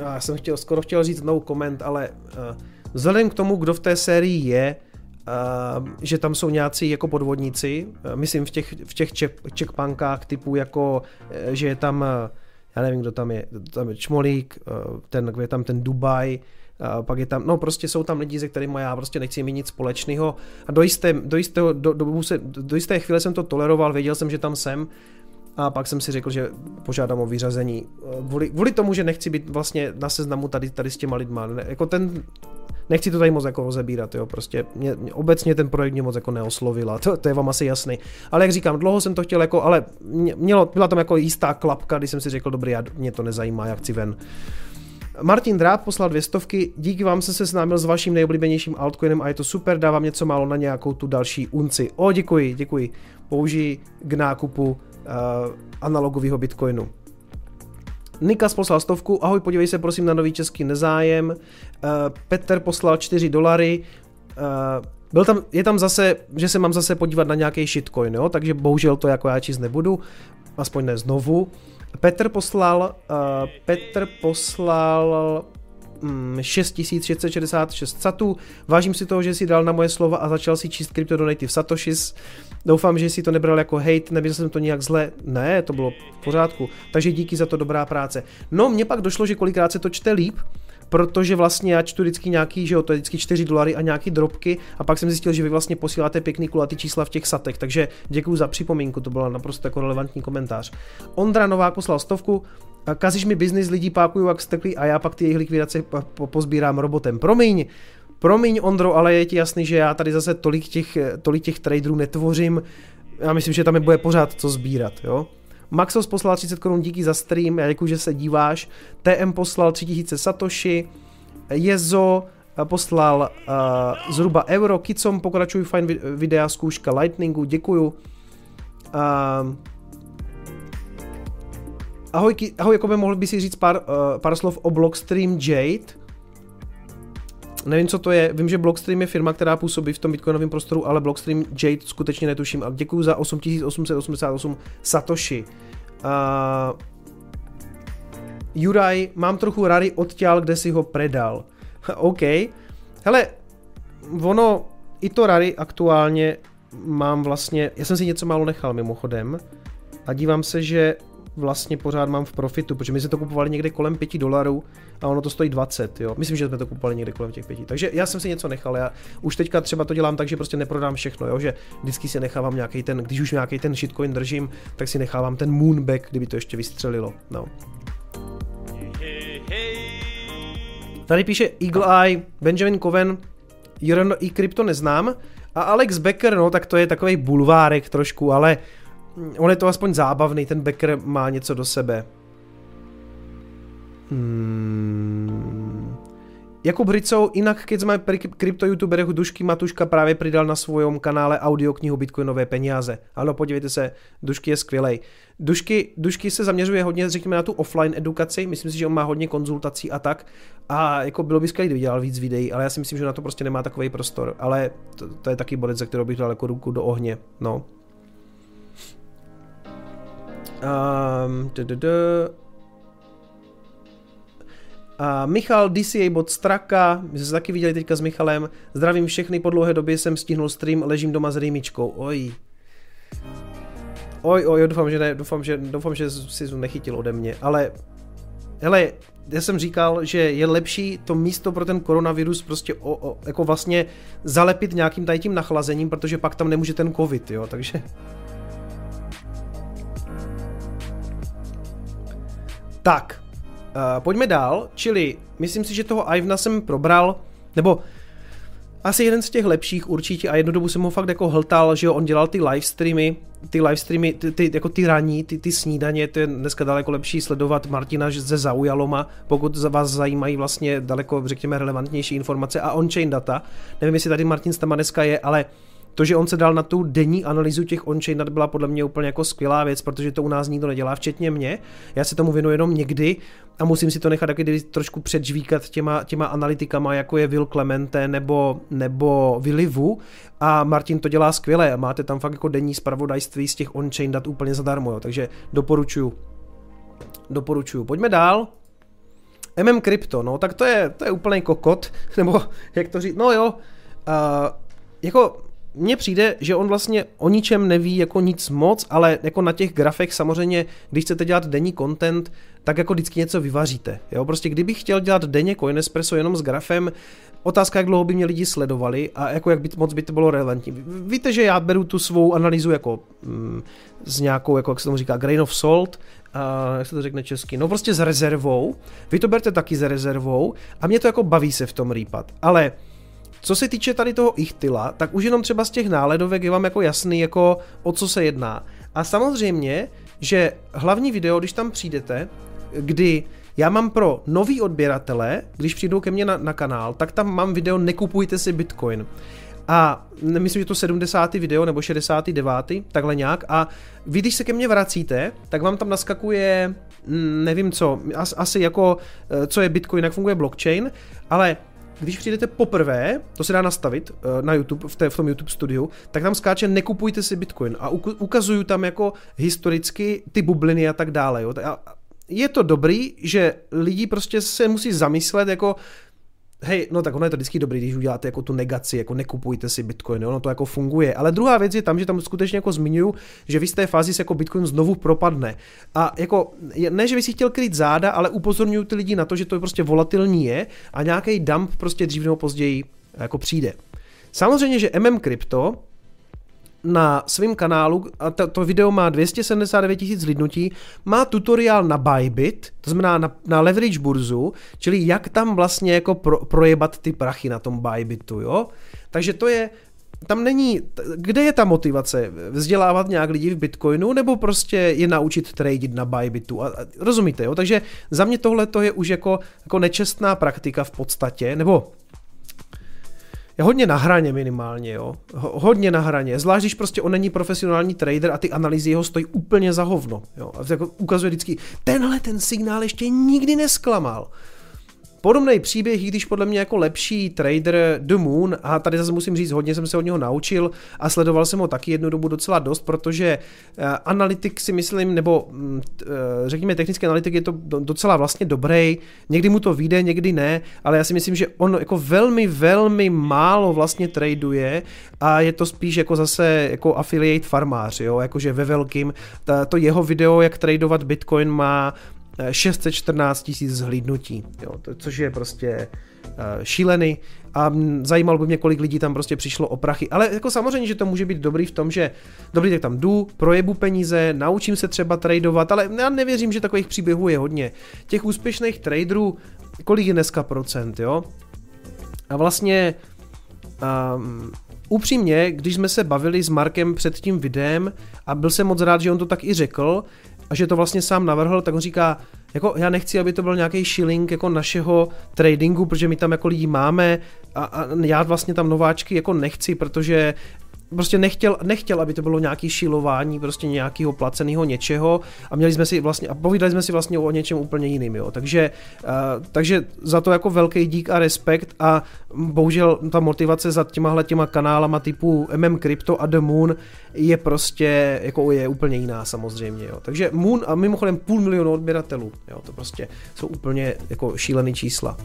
já jsem chtěl, skoro chtěl říct no comment, ale uh, vzhledem k tomu, kdo v té sérii je, Uh, že tam jsou nějací jako podvodníci, uh, myslím v těch, v těch checkpunkách typu jako, uh, že je tam, já nevím, kdo tam je, tam je Čmolík, ten, je tam ten Dubaj, pak je tam, no prostě jsou tam lidi, se kterými já prostě nechci mít nic společného a do jisté, do, jistého, do, do, se, do jisté chvíle jsem to toleroval, věděl jsem, že tam jsem a pak jsem si řekl, že požádám o vyřazení. Kvůli, kvůli tomu, že nechci být vlastně na seznamu tady, tady s těma lidma. Ne, jako ten, nechci to tady moc jako rozebírat, jo, prostě mě, mě, obecně ten projekt mě moc jako neoslovila, to, to je vám asi jasný. Ale jak říkám, dlouho jsem to chtěl jako, ale mělo, byla tam jako jistá klapka, když jsem si řekl, dobrý, já, mě to nezajímá, jak chci ven. Martin Dráb poslal dvě stovky, díky vám jsem se seznámil s vaším nejoblíbenějším altcoinem a je to super, dávám něco málo na nějakou tu další unci. O, děkuji, děkuji. Použij k nákupu uh, analogového bitcoinu. Nikas poslal stovku, ahoj, podívej se prosím na nový český nezájem. Uh, Petr poslal 4 dolary. Uh, byl tam, je tam zase, že se mám zase podívat na nějaký shitcoin, jo? takže bohužel to jako já číst nebudu, aspoň ne znovu. Petr poslal, uh, Petr poslal 6666 mm, satů. Vážím si toho, že si dal na moje slova a začal si číst Crypto Satoshis. Doufám, že si to nebral jako hate, nebyl jsem to nijak zle. Ne, to bylo v pořádku. Takže díky za to dobrá práce. No, mně pak došlo, že kolikrát se to čte líp, protože vlastně já čtu vždycky nějaký, že jo, to je vždycky 4 dolary a nějaký drobky a pak jsem zjistil, že vy vlastně posíláte pěkný kulatý čísla v těch satech, takže děkuji za připomínku, to byla naprosto jako relevantní komentář. Ondra Novák poslal stovku, kazíš mi biznis, lidi pákují jak steklí a já pak ty jejich likvidace po- pozbírám robotem. Promiň, promiň Ondro, ale je ti jasný, že já tady zase tolik těch, tolik těch traderů netvořím, já myslím, že tam je bude pořád co sbírat, jo. Maxos poslal 30 korun díky za stream, já děkuji, že se díváš. TM poslal 3000 satoshi. Jezo eh, poslal uh, zhruba euro. Kicom pokračují fajn videa zkouška Lightningu, děkuju. Uh, ahoj, ahoj, by mohl by si říct pár, uh, pár slov o Blockstream Jade? Nevím, co to je. Vím, že Blockstream je firma, která působí v tom bitcoinovém prostoru, ale Blockstream Jade skutečně netuším. A děkuji za 8888 Satoshi. Uh, Juraj, mám trochu rary odťal, kde si ho predal. OK. Hele, ono, i to rary aktuálně mám vlastně, já jsem si něco málo nechal mimochodem a dívám se, že vlastně pořád mám v profitu, protože my jsme to kupovali někde kolem 5 dolarů a ono to stojí 20, jo. Myslím, že jsme to kupovali někde kolem těch 5. Takže já jsem si něco nechal, já už teďka třeba to dělám tak, že prostě neprodám všechno, jo, že vždycky si nechávám nějaký ten, když už nějaký ten shitcoin držím, tak si nechávám ten moonback, kdyby to ještě vystřelilo, no. Tady píše Eagle Eye, Benjamin Coven, Jorano i krypto neznám, a Alex Becker, no tak to je takový bulvárek trošku, ale on je to aspoň zábavný, ten Becker má něco do sebe. Hmm. Jakub Hricou, inak keď sme pri krypto-youtuberech Dušky Matuška právě pridal na svojom kanále audioknihu Bitcoinové peníze. Ano, podívejte se, Dušky je skvělej. Dušky, Dušky se zaměřuje hodně, řekněme, na tu offline edukaci, myslím si, že on má hodně konzultací a tak. A jako bylo by skvělé, kdyby dělal víc videí, ale já si myslím, že na to prostě nemá takový prostor. Ale to, to je taky bodec, za kterou bych dal jako ruku do ohně. No. Um, a Michal DCA bot Straka, my jsme se taky viděli teďka s Michalem. Zdravím všechny, po dlouhé době jsem stihnul stream, ležím doma s rýmičkou. Oj. Oj, oj, doufám, že ne, doufám, že, doufám, že si to nechytil ode mě, ale hele, já jsem říkal, že je lepší to místo pro ten koronavirus prostě o, o, jako vlastně zalepit nějakým tady tím nachlazením, protože pak tam nemůže ten covid, jo, takže Tak, uh, pojďme dál, čili myslím si, že toho Ivna jsem probral, nebo asi jeden z těch lepších určitě a jednu dobu jsem ho fakt jako hltal, že jo, on dělal ty live streamy, ty live streamy, ty, ty, jako ty raní, ty, ty snídaně, to je dneska daleko lepší sledovat Martina ze Zaujaloma, pokud za vás zajímají vlastně daleko, řekněme, relevantnější informace a on-chain data. Nevím, jestli tady Martin Stama dneska je, ale to, že on se dal na tu denní analýzu těch on-chain dat byla podle mě úplně jako skvělá věc, protože to u nás nikdo nedělá, včetně mě. Já se tomu věnuji jenom někdy a musím si to nechat taky trošku předžvíkat těma, těma analytikama, jako je Will Clemente nebo, nebo Willy a Martin to dělá skvěle máte tam fakt jako denní zpravodajství z těch on-chain dat úplně zadarmo, jo. takže doporučuju. Doporučuju. Pojďme dál. MM Crypto, no tak to je, to je úplný kokot, nebo jak to říct, no jo, uh, jako mně přijde, že on vlastně o ničem neví jako nic moc, ale jako na těch grafech samozřejmě, když chcete dělat denní content, tak jako vždycky něco vyvaříte. Jo? Prostě kdybych chtěl dělat denně Coinespresso jenom s grafem, otázka, jak dlouho by mě lidi sledovali a jako jak by, moc by to bylo relevantní. Víte, že já beru tu svou analýzu jako mm, s nějakou, jako jak se tomu říká, grain of salt, a jak se to řekne česky, no prostě s rezervou. Vy to berte taky s rezervou a mě to jako baví se v tom rýpat. Ale co se týče tady toho ichtila, tak už jenom třeba z těch náledovek je vám jako jasný, jako o co se jedná. A samozřejmě, že hlavní video, když tam přijdete, kdy já mám pro nový odběratele, když přijdou ke mně na, na kanál, tak tam mám video Nekupujte si Bitcoin. a myslím, že to 70. video nebo 69. takhle nějak a vy, když se ke mně vracíte, tak vám tam naskakuje, mm, nevím co, asi jako, eh, co je Bitcoin, jak funguje blockchain, ale když přijdete poprvé, to se dá nastavit eh, na YouTube, v, té, v tom YouTube studiu, tak tam skáče nekupujte si Bitcoin a ukazuju tam jako historicky ty bubliny a tak dále. Jo. Je to dobrý, že lidi prostě se musí zamyslet, jako hej, no tak ono je to vždycky dobrý, když uděláte jako tu negaci, jako nekupujte si Bitcoin, ono to jako funguje. Ale druhá věc je tam, že tam skutečně jako zmiňuju, že v té fázi se jako Bitcoin znovu propadne. A jako, ne, že by si chtěl kryt záda, ale upozorňuju ty lidi na to, že to prostě volatilní je a nějaký dump prostě dřív nebo později jako přijde. Samozřejmě, že MM Crypto na svém kanálu, a to, to video má 279 tisíc lidnutí, má tutoriál na Bybit, to znamená na, na leverage burzu, čili jak tam vlastně jako pro, projebat ty prachy na tom Bybitu, jo? Takže to je, tam není, kde je ta motivace? Vzdělávat nějak lidi v Bitcoinu nebo prostě je naučit tradit na Bybitu? A, a, rozumíte, jo? Takže za mě tohle to je už jako, jako nečestná praktika v podstatě, nebo je hodně na hraně minimálně, jo. Hodně na hraně. Zvlášť, když prostě on není profesionální trader a ty analýzy jeho stojí úplně za hovno. Jo. A jako ukazuje vždycky, tenhle ten signál ještě nikdy nesklamal. Podobný příběh, i když podle mě jako lepší trader The Moon, a tady zase musím říct, hodně jsem se od něho naučil a sledoval jsem ho taky jednu dobu docela dost, protože uh, analytik si myslím, nebo uh, řekněme technický analytik je to docela vlastně dobrý, někdy mu to vyjde, někdy ne, ale já si myslím, že on jako velmi, velmi málo vlastně traduje a je to spíš jako zase jako affiliate farmář, jo, jakože ve velkým, to jeho video, jak tradovat Bitcoin má 614 tisíc zhlídnutí, jo, to, což je prostě uh, šílený a zajímalo by mě, kolik lidí tam prostě přišlo o prachy. Ale jako samozřejmě, že to může být dobrý v tom, že dobrý, tak tam jdu, projebu peníze, naučím se třeba tradovat, ale já nevěřím, že takových příběhů je hodně. Těch úspěšných traderů, kolik je dneska procent, jo? A vlastně um, upřímně, když jsme se bavili s Markem před tím videem a byl jsem moc rád, že on to tak i řekl, a že to vlastně sám navrhl, tak on říká, jako já nechci, aby to byl nějaký shilling jako našeho tradingu, protože my tam jako lidi máme a, a já vlastně tam nováčky jako nechci, protože prostě nechtěl, nechtěl, aby to bylo nějaký šilování prostě nějakého placeného něčeho a měli jsme si vlastně, a povídali jsme si vlastně o něčem úplně jiným, jo. Takže, uh, takže za to jako velký dík a respekt a bohužel ta motivace za těmahle těma kanálama typu MM Crypto a The Moon je prostě, jako je úplně jiná samozřejmě, jo. Takže Moon a mimochodem půl milionu odběratelů, jo, to prostě jsou úplně jako šílený čísla.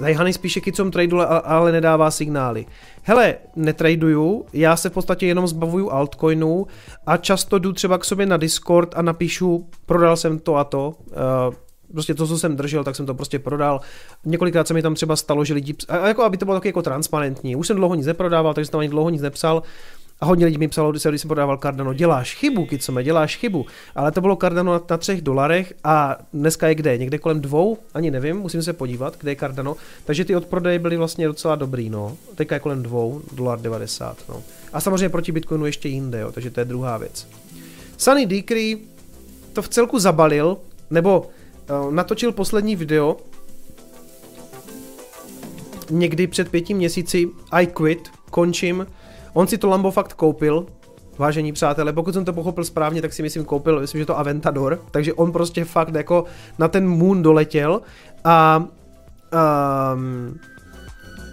Hany spíše kicom tradu, ale nedává signály. Hele, netraduju, já se v podstatě jenom zbavuju altcoinů a často jdu třeba k sobě na Discord a napíšu, prodal jsem to a to, uh, prostě to, co jsem držel, tak jsem to prostě prodal. Několikrát se mi tam třeba stalo, že lidi, a jako aby to bylo taky jako transparentní. Už jsem dlouho nic neprodával, takže jsem tam ani dlouho nic nepsal, a hodně lidí mi psalo, když jsem prodával Cardano, děláš chybu, kicome, děláš chybu. Ale to bylo Cardano na, třech dolarech a dneska je kde? Někde kolem dvou? Ani nevím, musím se podívat, kde je Cardano. Takže ty odprodeje byly vlastně docela dobrý, no. Teďka je kolem dvou, dolar 90, no. A samozřejmě proti Bitcoinu ještě jinde, jo, takže to je druhá věc. Sunny Decree to v celku zabalil, nebo uh, natočil poslední video, někdy před pěti měsíci I quit, končím, On si to Lambo fakt koupil, vážení přátelé, pokud jsem to pochopil správně, tak si myslím koupil, myslím, že to Aventador, takže on prostě fakt jako na ten Moon doletěl a um,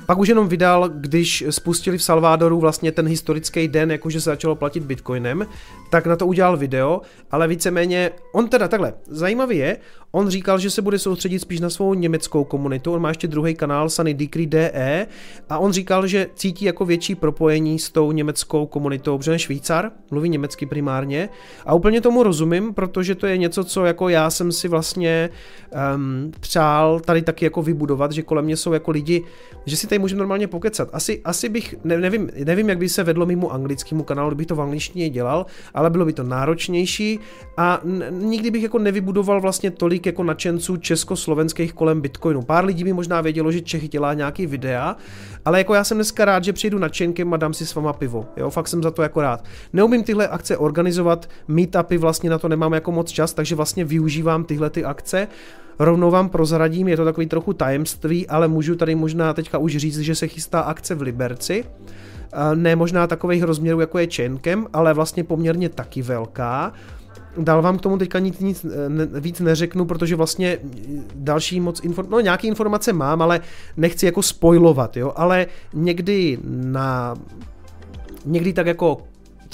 pak už jenom vydal, když spustili v Salvadoru vlastně ten historický den, jakože se začalo platit bitcoinem, tak na to udělal video, ale víceméně, on teda takhle, zajímavý je, on říkal, že se bude soustředit spíš na svou německou komunitu, on má ještě druhý kanál Sunny Decree DE a on říkal, že cítí jako větší propojení s tou německou komunitou, protože Švýcar, mluví německy primárně a úplně tomu rozumím, protože to je něco, co jako já jsem si vlastně um, přál tady taky jako vybudovat, že kolem mě jsou jako lidi, že si tady můžeme normálně pokecat. Asi, asi bych, ne, nevím, nevím, jak by se vedlo mimo anglickému kanálu, kdybych to v angličtině dělal, ale bylo by to náročnější a nikdy bych jako nevybudoval vlastně tolik jako nadšenců československých kolem Bitcoinu. Pár lidí by možná vědělo, že Čechy dělá nějaký videa, ale jako já jsem dneska rád, že přijdu na Čenkem a dám si s váma pivo. Jo, fakt jsem za to jako rád. Neumím tyhle akce organizovat, meetupy vlastně na to nemám jako moc čas, takže vlastně využívám tyhle ty akce rovnou vám prozradím, je to takový trochu tajemství, ale můžu tady možná teďka už říct, že se chystá akce v Liberci. Ne možná takových rozměrů, jako je Chainkem, ale vlastně poměrně taky velká. Dál vám k tomu teďka nic, nic ne, víc neřeknu, protože vlastně další moc informace, no nějaké informace mám, ale nechci jako spoilovat, jo, ale někdy na někdy tak jako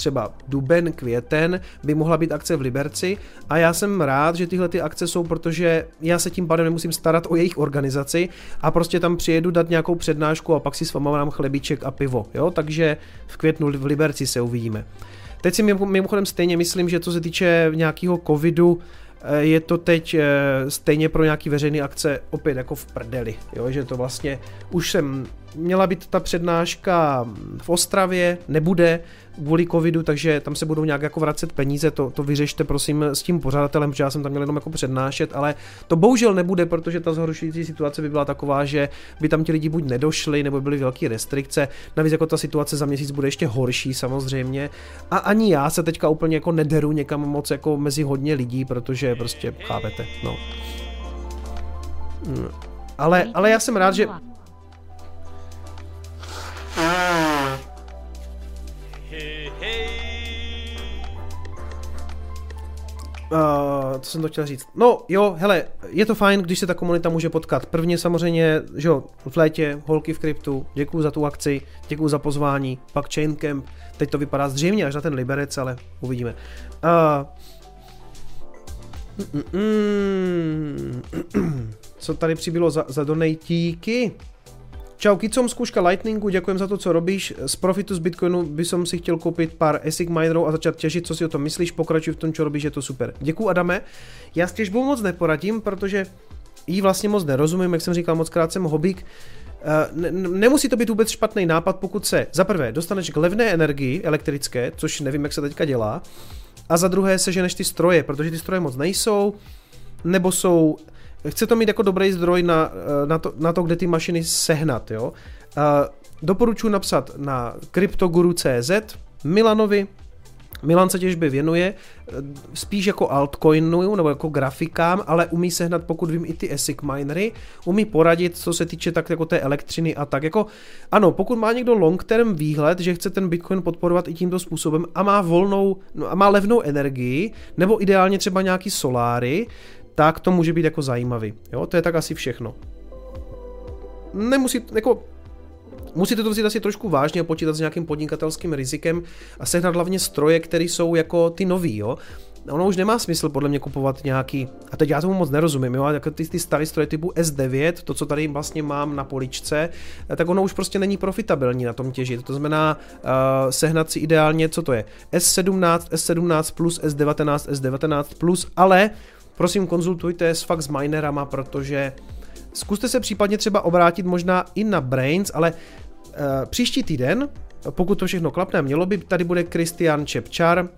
třeba duben, květen by mohla být akce v Liberci. A já jsem rád, že tyhle ty akce jsou, protože já se tím pádem nemusím starat o jejich organizaci a prostě tam přijedu dát nějakou přednášku a pak si s váma mám chlebíček a pivo, jo, takže v květnu v Liberci se uvidíme. Teď si mimochodem stejně myslím, že co se týče nějakého covidu, eh, je to teď eh, stejně pro nějaký veřejný akce opět jako v prdeli, jo, že to vlastně už jsem měla být ta přednáška v Ostravě, nebude, kvůli covidu, takže tam se budou nějak jako vracet peníze, to, to vyřešte prosím s tím pořadatelem, protože já jsem tam měl jenom jako přednášet, ale to bohužel nebude, protože ta zhoršující situace by byla taková, že by tam ti lidi buď nedošli, nebo byly velké restrikce, navíc jako ta situace za měsíc bude ještě horší samozřejmě a ani já se teďka úplně jako nederu někam moc jako mezi hodně lidí, protože prostě chápete, no. Hmm. Ale, ale já jsem rád, že Uh, co jsem to chtěl říct? No jo, hele, je to fajn, když se ta komunita může potkat. Prvně samozřejmě, že jo, v létě, holky v kryptu, děkuju za tu akci, děkuju za pozvání, pak Chaincamp, teď to vypadá zřejmě až na ten Liberec, ale uvidíme. Uh, mm, mm, mm, co tady přibylo za, za donatíky? Čau, Kicom, zkouška Lightningu, děkujem za to, co robíš. Z profitu z Bitcoinu by som si chtěl koupit pár ASIC minerů a začít těžit, co si o tom myslíš, pokračuj v tom, co robíš, je to super. Děkuji, Adame. Já s těžbou moc neporadím, protože jí vlastně moc nerozumím, jak jsem říkal, moc krát jsem hobík. Eh, ne, nemusí to být vůbec špatný nápad, pokud se za prvé dostaneš k levné energii elektrické, což nevím, jak se teďka dělá, a za druhé seženeš ty stroje, protože ty stroje moc nejsou, nebo jsou chce to mít jako dobrý zdroj na, eh, na, to, na to, kde ty mašiny sehnat, jo. Uh, doporučuji napsat na CryptoGuru.cz Milanovi, Milan se těžbě věnuje eh, spíš jako altcoinu nebo jako grafikám, ale umí sehnat, pokud vím, i ty ASIC minery, umí poradit, co se týče tak jako té elektřiny a tak. Jako, ano, pokud má někdo long term výhled, že chce ten Bitcoin podporovat i tímto způsobem a má volnou, no, a má levnou energii, nebo ideálně třeba nějaký soláry, tak to může být jako zajímavý. Jo, to je tak asi všechno. Nemusí, jako Musíte to vzít asi trošku vážně a počítat s nějakým podnikatelským rizikem a sehnat hlavně stroje, které jsou jako ty nový, jo. Ono už nemá smysl podle mě kupovat nějaký, a teď já tomu moc nerozumím, jo, jako ty, ty staré stroje typu S9, to, co tady vlastně mám na poličce, tak ono už prostě není profitabilní na tom těžit. To znamená uh, sehnat si ideálně, co to je, S17, S17 plus, S19, S19 plus, ale prosím konzultujte s fakt s minerama, protože zkuste se případně třeba obrátit možná i na Brains, ale uh, příští týden, pokud to všechno klapne, mělo by, tady bude Christian Čepčar,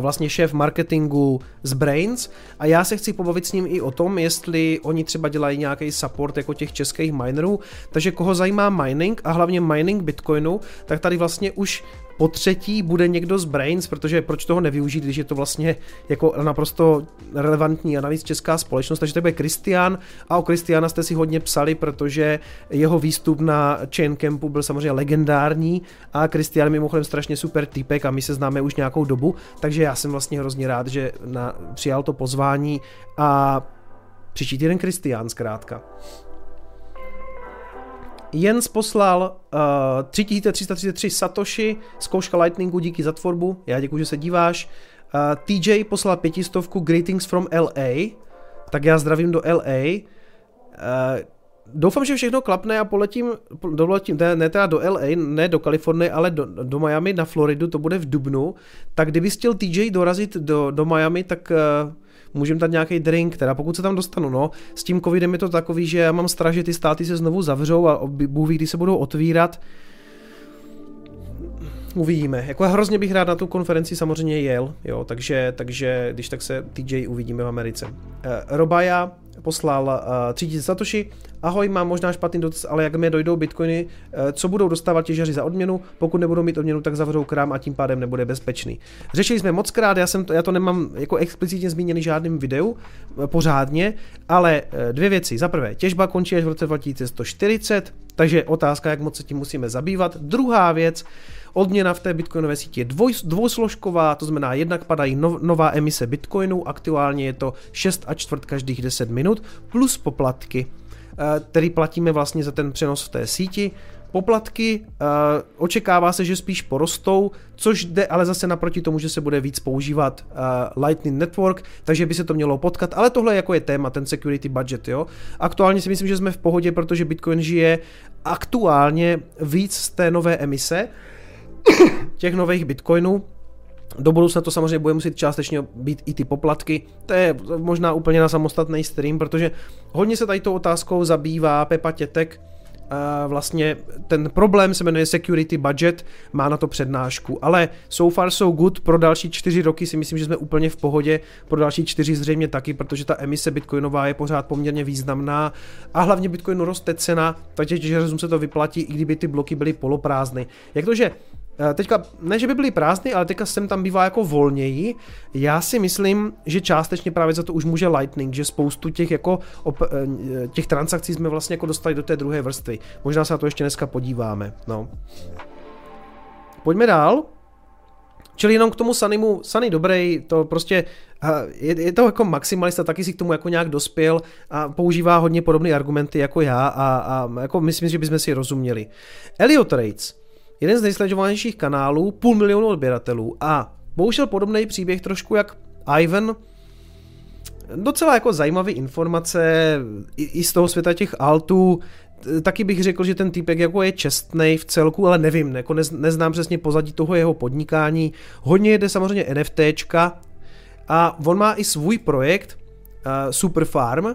vlastně šéf marketingu z Brains a já se chci pobavit s ním i o tom, jestli oni třeba dělají nějaký support jako těch českých minerů, takže koho zajímá mining a hlavně mining Bitcoinu, tak tady vlastně už po třetí bude někdo z Brains, protože proč toho nevyužít, když je to vlastně jako naprosto relevantní a navíc česká společnost, takže to bude Kristian a o Kristiana jste si hodně psali, protože jeho výstup na Chain Campu byl samozřejmě legendární a Kristian mimochodem strašně super typek a my se známe už nějakou dobu, takže já jsem vlastně hrozně rád, že na, přijal to pozvání a příští týden Kristián zkrátka. Jens poslal uh, eh, 3333 Satoshi, zkouška Lightningu, díky za tvorbu, já děkuji, že se díváš. Uh, eh, TJ poslal pětistovku Greetings from LA, tak já zdravím do LA. Uh, eh, doufám, že všechno klapne a poletím, doletím, ne, ne teda do LA, ne do Kalifornie, ale do, do Miami, na Floridu, to bude v Dubnu. Tak kdyby chtěl TJ dorazit do, do Miami, tak uh, můžeme dát nějaký drink, teda pokud se tam dostanu, no. S tím covidem je to takový, že já mám strach, že ty státy se znovu zavřou a Bůh kdy se budou otvírat. uvidíme. Jako hrozně bych rád na tu konferenci samozřejmě jel, jo, takže, takže když tak se TJ uvidíme v Americe. Uh, Robaja poslal uh, 3000 satoshi. Ahoj, mám možná špatný dotaz, ale jak mi dojdou bitcoiny, uh, co budou dostávat těžaři za odměnu? Pokud nebudou mít odměnu, tak zavřou krám a tím pádem nebude bezpečný. Řešili jsme moc krát, já, jsem to, já to nemám jako explicitně zmíněný žádným videu uh, pořádně, ale uh, dvě věci. Za prvé, těžba končí až v roce 2140, takže otázka, jak moc se tím musíme zabývat. Druhá věc, Odměna v té bitcoinové síti je dvoj, dvousložková, to znamená jednak padají nov, nová emise bitcoinů, aktuálně je to 6 a čtvrt každých 10 minut, plus poplatky, eh, který platíme vlastně za ten přenos v té síti. Poplatky uh, očekává se, že spíš porostou, což jde ale zase naproti tomu, že se bude víc používat uh, Lightning Network, takže by se to mělo potkat, ale tohle jako je téma, ten security budget, jo. Aktuálně si myslím, že jsme v pohodě, protože Bitcoin žije aktuálně víc z té nové emise, těch nových bitcoinů. Do budoucna to samozřejmě bude muset částečně být i ty poplatky. To je možná úplně na samostatný stream, protože hodně se tady tou otázkou zabývá Pepa Tětek, vlastně ten problém se jmenuje security budget, má na to přednášku, ale so far so good, pro další čtyři roky si myslím, že jsme úplně v pohodě, pro další čtyři zřejmě taky, protože ta emise bitcoinová je pořád poměrně významná a hlavně bitcoinu roste cena, takže těžařům se to vyplatí, i kdyby ty bloky byly poloprázdny. Jak to, že teďka, ne, že by byly prázdny, ale teďka sem tam bývá jako volněji. Já si myslím, že částečně právě za to už může Lightning, že spoustu těch jako op, eh, těch transakcí jsme vlastně jako dostali do té druhé vrstvy. Možná se na to ještě dneska podíváme, no. Pojďme dál. Čili jenom k tomu Sanimu, Sany dobrý, to prostě eh, je, je to jako maximalista, taky si k tomu jako nějak dospěl a používá hodně podobné argumenty jako já a, a jako myslím, že bychom si rozuměli. Elliot Trades jeden z nejsledovanějších kanálů, půl milionu odběratelů. A bohužel podobný příběh trošku jak Ivan, docela jako zajímavé informace i, i z toho světa těch altů, taky bych řekl, že ten týpek jako je čestný v celku, ale nevím, jako nez, neznám přesně pozadí toho jeho podnikání. Hodně jede samozřejmě NFTčka a on má i svůj projekt uh, Superfarm,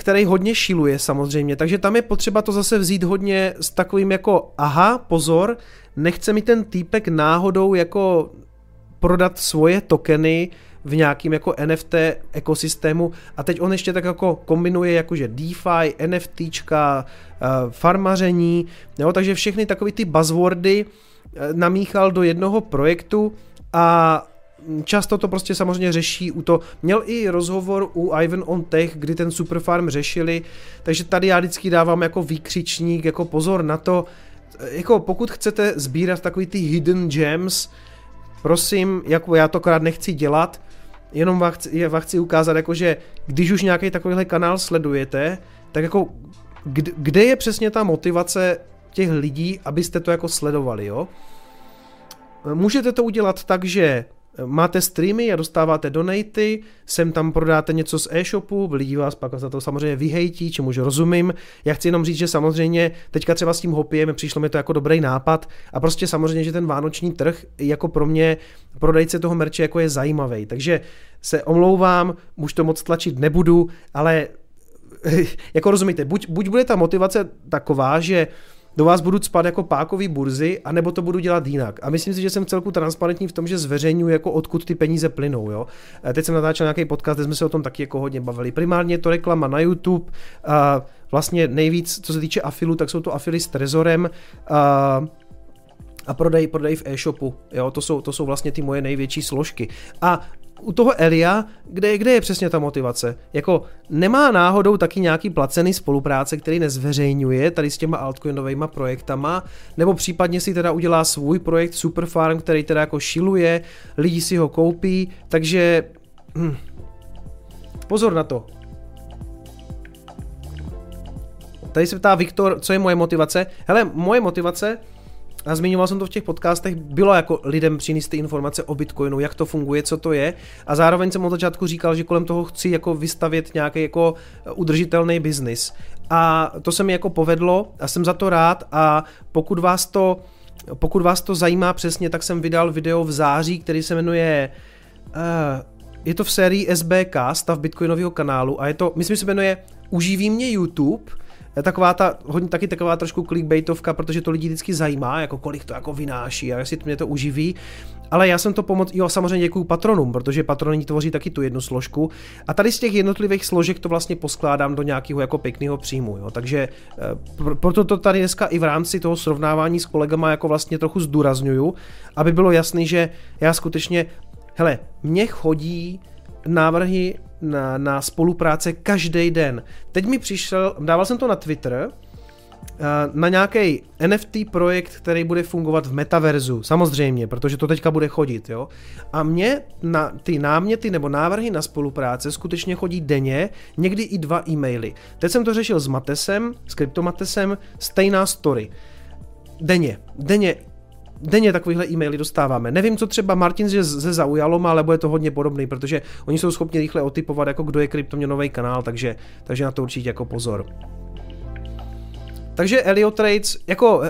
který hodně šiluje samozřejmě, takže tam je potřeba to zase vzít hodně s takovým jako aha, pozor, nechce mi ten týpek náhodou jako prodat svoje tokeny v nějakým jako NFT ekosystému. A teď on ještě tak jako kombinuje jakože DeFi, NFTčka, eh, farmaření, jo, takže všechny takové ty buzzwordy eh, namíchal do jednoho projektu a často to prostě samozřejmě řeší u to. Měl i rozhovor u Ivan on Tech, kdy ten Superfarm řešili, takže tady já vždycky dávám jako výkřičník, jako pozor na to, jako pokud chcete sbírat takový ty hidden gems, prosím, jako já to krát nechci dělat, jenom vám chci, vám chci ukázat, jako že když už nějaký takovýhle kanál sledujete, tak jako kde je přesně ta motivace těch lidí, abyste to jako sledovali, jo? Můžete to udělat tak, že máte streamy a dostáváte donaty, sem tam prodáte něco z e-shopu, lidi vás pak za to samozřejmě vyhejtí, čemuž rozumím. Já chci jenom říct, že samozřejmě teďka třeba s tím hopiem přišlo mi to jako dobrý nápad a prostě samozřejmě, že ten vánoční trh jako pro mě prodejce toho merče jako je zajímavý. Takže se omlouvám, už to moc tlačit nebudu, ale jako rozumíte, buď, buď bude ta motivace taková, že do vás budu spát jako pákový burzy, anebo to budu dělat jinak. A myslím si, že jsem celku transparentní v tom, že zveřejňuji, jako odkud ty peníze plynou. Jo? Teď jsem natáčel nějaký podcast, kde jsme se o tom taky jako hodně bavili. Primárně to reklama na YouTube, a vlastně nejvíc, co se týče afilu, tak jsou to afily s Trezorem, a a prodej, prodej v e-shopu. Jo, to jsou, to jsou vlastně ty moje největší složky. A u toho Elia, kde, kde je přesně ta motivace? Jako nemá náhodou taky nějaký placený spolupráce, který nezveřejňuje tady s těma altcoinovými projektama, nebo případně si teda udělá svůj projekt Superfarm, který teda jako šiluje, lidi si ho koupí, takže hm, pozor na to. Tady se ptá Viktor, co je moje motivace. Hele, moje motivace a zmiňoval jsem to v těch podcastech, bylo jako lidem přinést ty informace o Bitcoinu, jak to funguje, co to je. A zároveň jsem od začátku říkal, že kolem toho chci jako vystavět nějaký jako udržitelný biznis. A to se mi jako povedlo a jsem za to rád. A pokud vás to, pokud vás to zajímá přesně, tak jsem vydal video v září, který se jmenuje uh, je to v sérii SBK, stav Bitcoinového kanálu. A je to, myslím, že se jmenuje Uživí mě YouTube taková ta, hodně taky taková trošku clickbaitovka, protože to lidi vždycky zajímá, jako kolik to jako vynáší a jestli mě to uživí. Ale já jsem to pomoc, jo samozřejmě děkuju patronům, protože patroni tvoří taky tu jednu složku. A tady z těch jednotlivých složek to vlastně poskládám do nějakého jako pěkného příjmu. Jo. Takže eh, proto to tady dneska i v rámci toho srovnávání s kolegama jako vlastně trochu zdůrazňuju, aby bylo jasný, že já skutečně, hele, mně chodí návrhy na, na spolupráce každý den. Teď mi přišel, dával jsem to na Twitter, eh, na nějaký NFT projekt, který bude fungovat v metaverzu, samozřejmě, protože to teďka bude chodit, jo. A mně na ty náměty nebo návrhy na spolupráce skutečně chodí denně, někdy i dva e-maily. Teď jsem to řešil s Matesem, s Kryptomatesem, stejná story. Denně, denně denně takovýhle e-maily dostáváme. Nevím, co třeba Martin že se zaujalo, ale bude to hodně podobný, protože oni jsou schopni rychle otypovat, jako kdo je kryptoměnový kanál, takže, takže na to určitě jako pozor. Takže Elliot Trades, jako uh,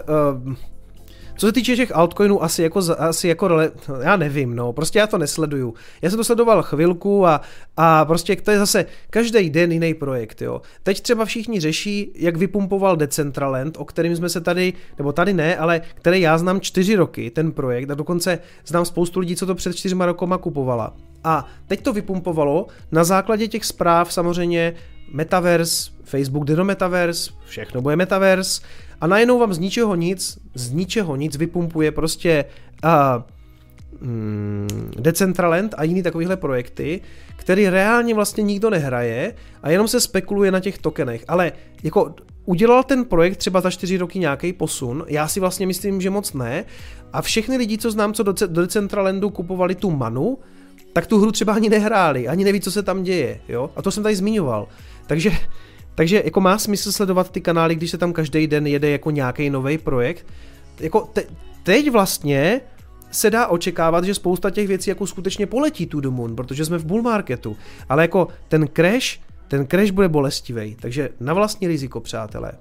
co se týče těch altcoinů, asi jako, asi jako rele, já nevím, no, prostě já to nesleduju. Já jsem to sledoval chvilku a, a prostě to je zase každý den jiný projekt, jo. Teď třeba všichni řeší, jak vypumpoval Decentraland, o kterým jsme se tady, nebo tady ne, ale který já znám čtyři roky, ten projekt, a dokonce znám spoustu lidí, co to před čtyřma rokoma kupovala. A teď to vypumpovalo na základě těch zpráv samozřejmě Metaverse, Facebook jde do Metaverse, všechno bude Metaverse, a najednou vám z ničeho nic, z ničeho nic vypumpuje prostě uh, Decentraland a jiný takovýhle projekty, který reálně vlastně nikdo nehraje a jenom se spekuluje na těch tokenech. Ale jako udělal ten projekt třeba za čtyři roky nějaký posun, já si vlastně myslím, že moc ne. A všechny lidi, co znám, co do, do Decentralandu kupovali tu manu, tak tu hru třeba ani nehráli, ani neví, co se tam děje, jo? A to jsem tady zmiňoval. Takže takže jako má smysl sledovat ty kanály, když se tam každý den jede jako nějaký nový projekt. Jako te, teď vlastně se dá očekávat, že spousta těch věcí jako skutečně poletí tu do moon, protože jsme v bull marketu. Ale jako ten crash, ten crash bude bolestivý, takže na vlastní riziko, přátelé.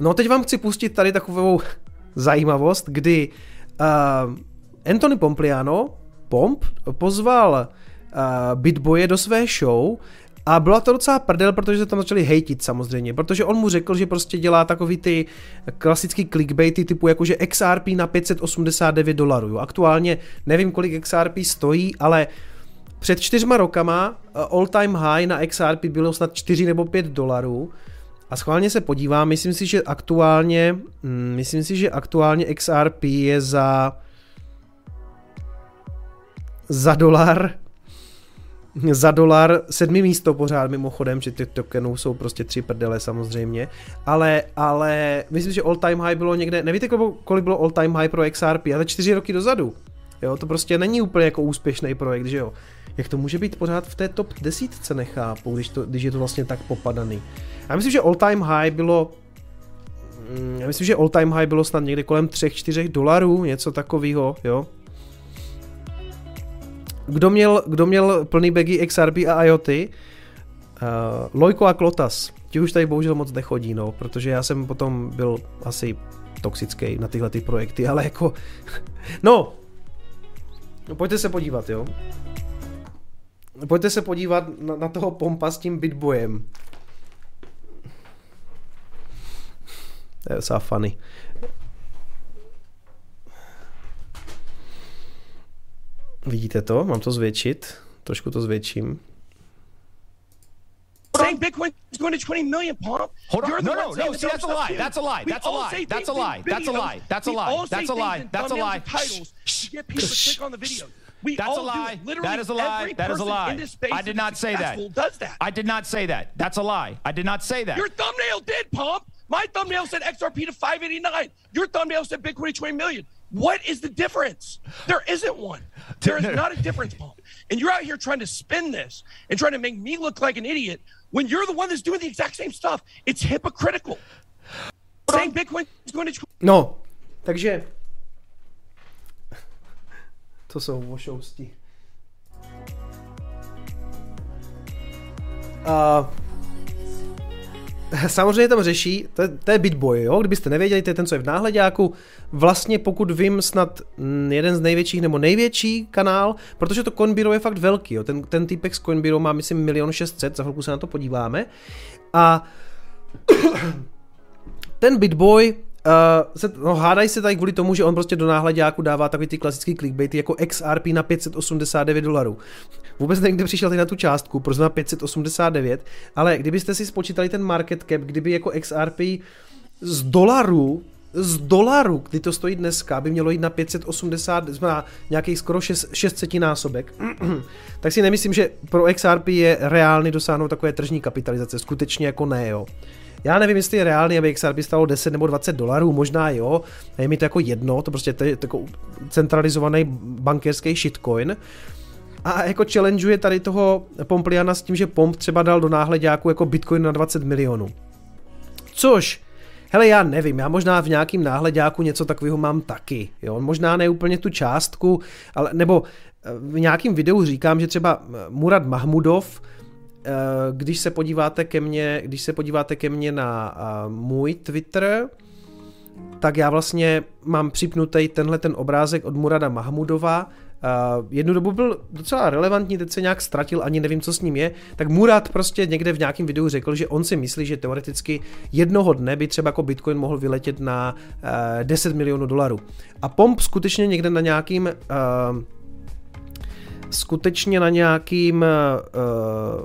No teď vám chci pustit tady takovou zajímavost, kdy uh, Anthony Pompliano, Pomp, pozval uh, Bitboye do své show, a byla to docela prdel, protože se tam začali hejtit samozřejmě, protože on mu řekl, že prostě dělá takový ty klasický clickbaity typu jakože XRP na 589 dolarů. Aktuálně nevím, kolik XRP stojí, ale před čtyřma rokama eh, all time high na XRP bylo snad 4 nebo 5 dolarů. A schválně se podívám, myslím si, že aktuálně, mm, myslím si, že aktuálně XRP je za za dolar za dolar, sedmý místo pořád mimochodem, že ty tokenů jsou prostě tři prdele samozřejmě, ale, ale myslím, že all time high bylo někde, nevíte kolik bylo all time high pro XRP, ale čtyři roky dozadu. Jo, to prostě není úplně jako úspěšný projekt, že jo. Jak to může být pořád v té top desítce nechápu, když, to, když je to vlastně tak popadaný. Já myslím, že all time high bylo mm, já myslím, že all time high bylo snad někde kolem 3-4 dolarů, něco takového, jo kdo měl, kdo měl plný bagy XRP a IoT? Uh, Lojko a Klotas. Ti už tady bohužel moc nechodí, no, protože já jsem potom byl asi toxický na tyhle ty projekty, ale jako, no, no pojďte se podívat, jo. Pojďte se podívat na, na toho pompa s tím bitbojem. To je docela funny. Vidíte to? Mám to zvětšit? Trošku to zvětším. Saying Bitcoin is going to 20 million, Pomp. Hold on. No, no, no. See, that's a lie. That's a lie. That's a lie. That's a lie. That's a lie. That's a lie. That's a lie. That's a lie. Titles to get people to click on the video. We That's a lie. That is a lie. That is a lie. I did not say that. Does that? I did not say that. That's a lie. I did not say that. Your thumbnail did, Pomp. My thumbnail said XRP to 589. Your thumbnail said Bitcoin to 20 million. What is the difference? There isn't one. There is not a difference, Paul. And you're out here trying to spin this and trying to make me look like an idiot when you're the one that's doing the exact same stuff. It's hypocritical. Saying Bitcoin is going to. No, takže to jsou vošousti. Uh, samozřejmě tam řeší, to je, to je Bitboy, jo, kdybyste nevěděli, to je ten, co je v náhledáku, vlastně pokud vím, snad jeden z největších nebo největší kanál, protože to Coinbiro je fakt velký, jo, ten, ten týpek z Coinbiro má, myslím, milion šestset, za chvilku se na to podíváme, a ten Bitboy Uh, se, no, hádají se tady kvůli tomu, že on prostě do náhledáku dává takový ty klasický clickbaity jako XRP na 589 dolarů. Vůbec nevím, kde přišel na tu částku, proč na 589, ale kdybyste si spočítali ten market cap, kdyby jako XRP z dolarů z dolaru, kdy to stojí dneska, by mělo jít na 580, znamená nějaký skoro 600 násobek, tak si nemyslím, že pro XRP je reálný dosáhnout takové tržní kapitalizace. Skutečně jako ne, jo. Já nevím, jestli je reálný, aby XRP stalo 10 nebo 20 dolarů, možná jo, je mi to jako jedno, to prostě je jako centralizovaný bankerský shitcoin. A jako challengeuje tady toho Pompliana s tím, že Pomp třeba dal do náhledáku jako Bitcoin na 20 milionů. Což Hele, já nevím, já možná v nějakým náhledáku něco takového mám taky, jo, možná ne úplně tu částku, ale, nebo eh, v nějakém videu říkám, že třeba eh, Murad Mahmudov, když se podíváte ke mně, když se podíváte ke mně na můj Twitter, tak já vlastně mám připnutý tenhle ten obrázek od Murada Mahmudova, Uh, jednu dobu byl docela relevantní, teď se nějak ztratil, ani nevím, co s ním je, tak Murat prostě někde v nějakém videu řekl, že on si myslí, že teoreticky jednoho dne by třeba jako Bitcoin mohl vyletět na uh, 10 milionů dolarů. A Pomp skutečně někde na nějakým skutečně na nějakým uh,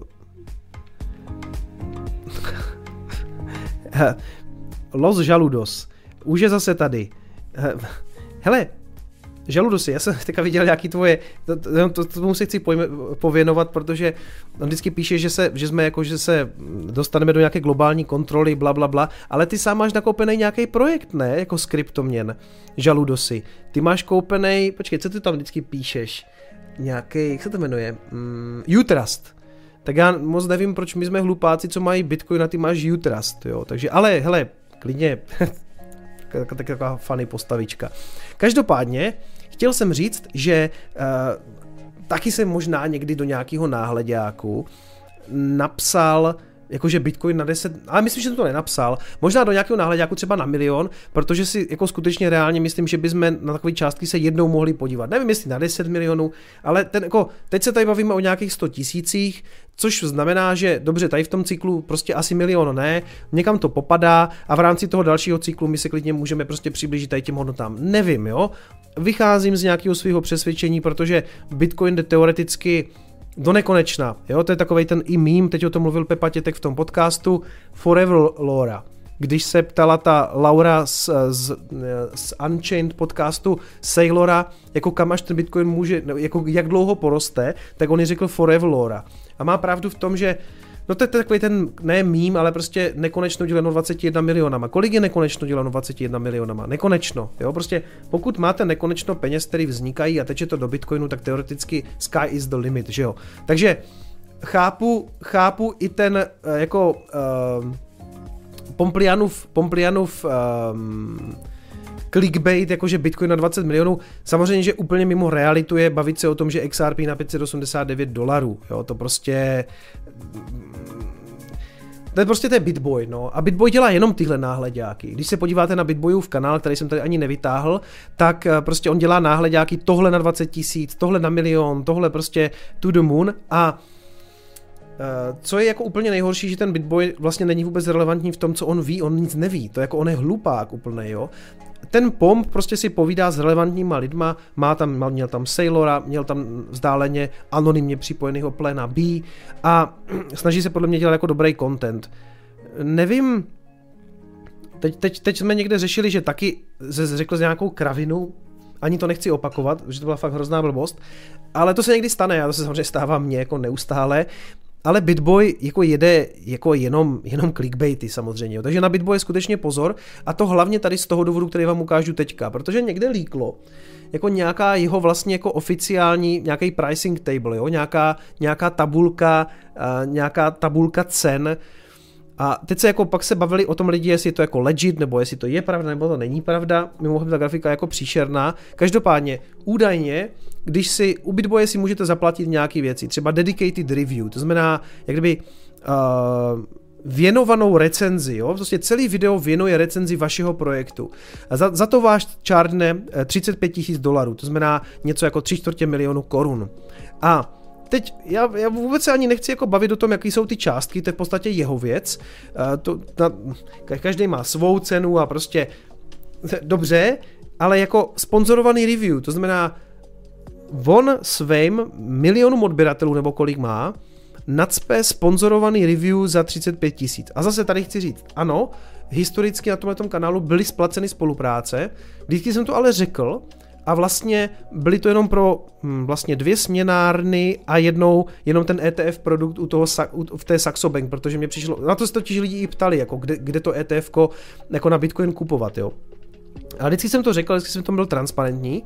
Los Jaludos. Už je zase tady. Hele, Žaludosy, já jsem teďka viděl nějaký tvoje, to, to, to, tomu si chci pojme, pověnovat, protože on vždycky píše, že, se, že jsme jako, že se dostaneme do nějaké globální kontroly, bla, bla, bla, ale ty sám máš nakoupený nějaký projekt, ne, jako s kryptoměn, Žaludosy. Ty máš koupený, počkej, co ty tam vždycky píšeš? Nějaký, jak se to jmenuje? Mm, Utrust. Tak já moc nevím, proč my jsme hlupáci, co mají Bitcoin a ty máš Utrust, jo, takže, ale hele, klidně, tak, taková funny postavička. Každopádně, chtěl jsem říct, že uh, taky jsem možná někdy do nějakého náhledáku napsal jakože Bitcoin na 10, ale myslím, že jsem to nenapsal, možná do nějakého náhledáku třeba na milion, protože si jako skutečně reálně myslím, že bychom na takové částky se jednou mohli podívat. Nevím, jestli na 10 milionů, ale ten, jako, teď se tady bavíme o nějakých 100 tisících, což znamená, že dobře, tady v tom cyklu prostě asi milion ne, někam to popadá a v rámci toho dalšího cyklu my se klidně můžeme prostě přiblížit tady těm hodnotám. Nevím, jo. Vycházím z nějakého svého přesvědčení, protože Bitcoin jde teoreticky do nekonečna. Jo, to je takový ten i mím, teď o tom mluvil Pepa Tětek v tom podcastu, Forever Laura. Když se ptala ta Laura z, z, z Unchained podcastu Sailora, jako kam až ten Bitcoin může, jako jak dlouho poroste, tak on řekl Forever Laura. A má pravdu v tom, že No to je takový ten, ne mím, ale prostě nekonečno děleno 21 milionama. Kolik je nekonečno děleno 21 milionama? Nekonečno, jo, prostě pokud máte nekonečno peněz, které vznikají a teče to do Bitcoinu, tak teoreticky sky is the limit, že jo. Takže chápu, chápu i ten uh, jako uh, Pomplianův, Pomplianův um, clickbait, jakože Bitcoin na 20 milionů. Samozřejmě, že úplně mimo realitu je bavit se o tom, že XRP na 589 dolarů. Jo, to prostě to je prostě ten Bitboy, no. A Bitboy dělá jenom tyhle náhledáky. Když se podíváte na Bitboyův kanál, který jsem tady ani nevytáhl, tak eh, prostě on dělá náhledáky tohle na 20 tisíc, tohle na milion, tohle prostě to the moon a Uh, co je jako úplně nejhorší, že ten Bitboy vlastně není vůbec relevantní v tom, co on ví, on nic neví. To je jako on je hlupák úplný, jo ten pomp prostě si povídá s relevantníma lidma, má tam, měl tam Sailora, měl tam vzdáleně anonymně připojeného pléna B a snaží se podle mě dělat jako dobrý content. Nevím, teď, teď, teď jsme někde řešili, že taky řekl z nějakou kravinu, ani to nechci opakovat, že to byla fakt hrozná blbost, ale to se někdy stane, a to se samozřejmě stává mně jako neustále, ale Bitboy jako jede jako jenom, jenom clickbaity samozřejmě, takže na Bitboy je skutečně pozor a to hlavně tady z toho důvodu, který vám ukážu teďka, protože někde líklo, jako nějaká jeho vlastně jako oficiální, nějaký pricing table, jo? Nějaká, nějaká tabulka, uh, nějaká tabulka cen, a teď se jako pak se bavili o tom lidi, jestli je to jako legit, nebo jestli to je pravda, nebo to není pravda. Mimochodem ta grafika je jako příšerná. Každopádně, údajně, když si u Bitboye si můžete zaplatit nějaké věci, třeba dedicated review, to znamená, jak kdyby uh, věnovanou recenzi, jo? Prostě celý video věnuje recenzi vašeho projektu. A za, za to váš čárne 35 tisíc dolarů, to znamená něco jako 3 čtvrtě milionu korun. A teď já, já vůbec se ani nechci jako bavit o tom, jaký jsou ty částky, to je v podstatě jeho věc. Uh, to, na, každý má svou cenu a prostě dobře, ale jako sponzorovaný review, to znamená on svým milionům odběratelů, nebo kolik má, nadspe sponzorovaný review za 35 tisíc. A zase tady chci říct, ano, historicky na tomhle kanálu byly splaceny spolupráce, vždycky jsem to ale řekl, a vlastně byly to jenom pro hm, vlastně dvě směnárny a jednou jenom ten ETF produkt u toho, v té Saxo Bank, protože mě přišlo, na to se totiž lidi i ptali, jako kde, kde to ETF jako na Bitcoin kupovat, jo. A vždycky jsem to řekl, vždycky jsem to byl transparentní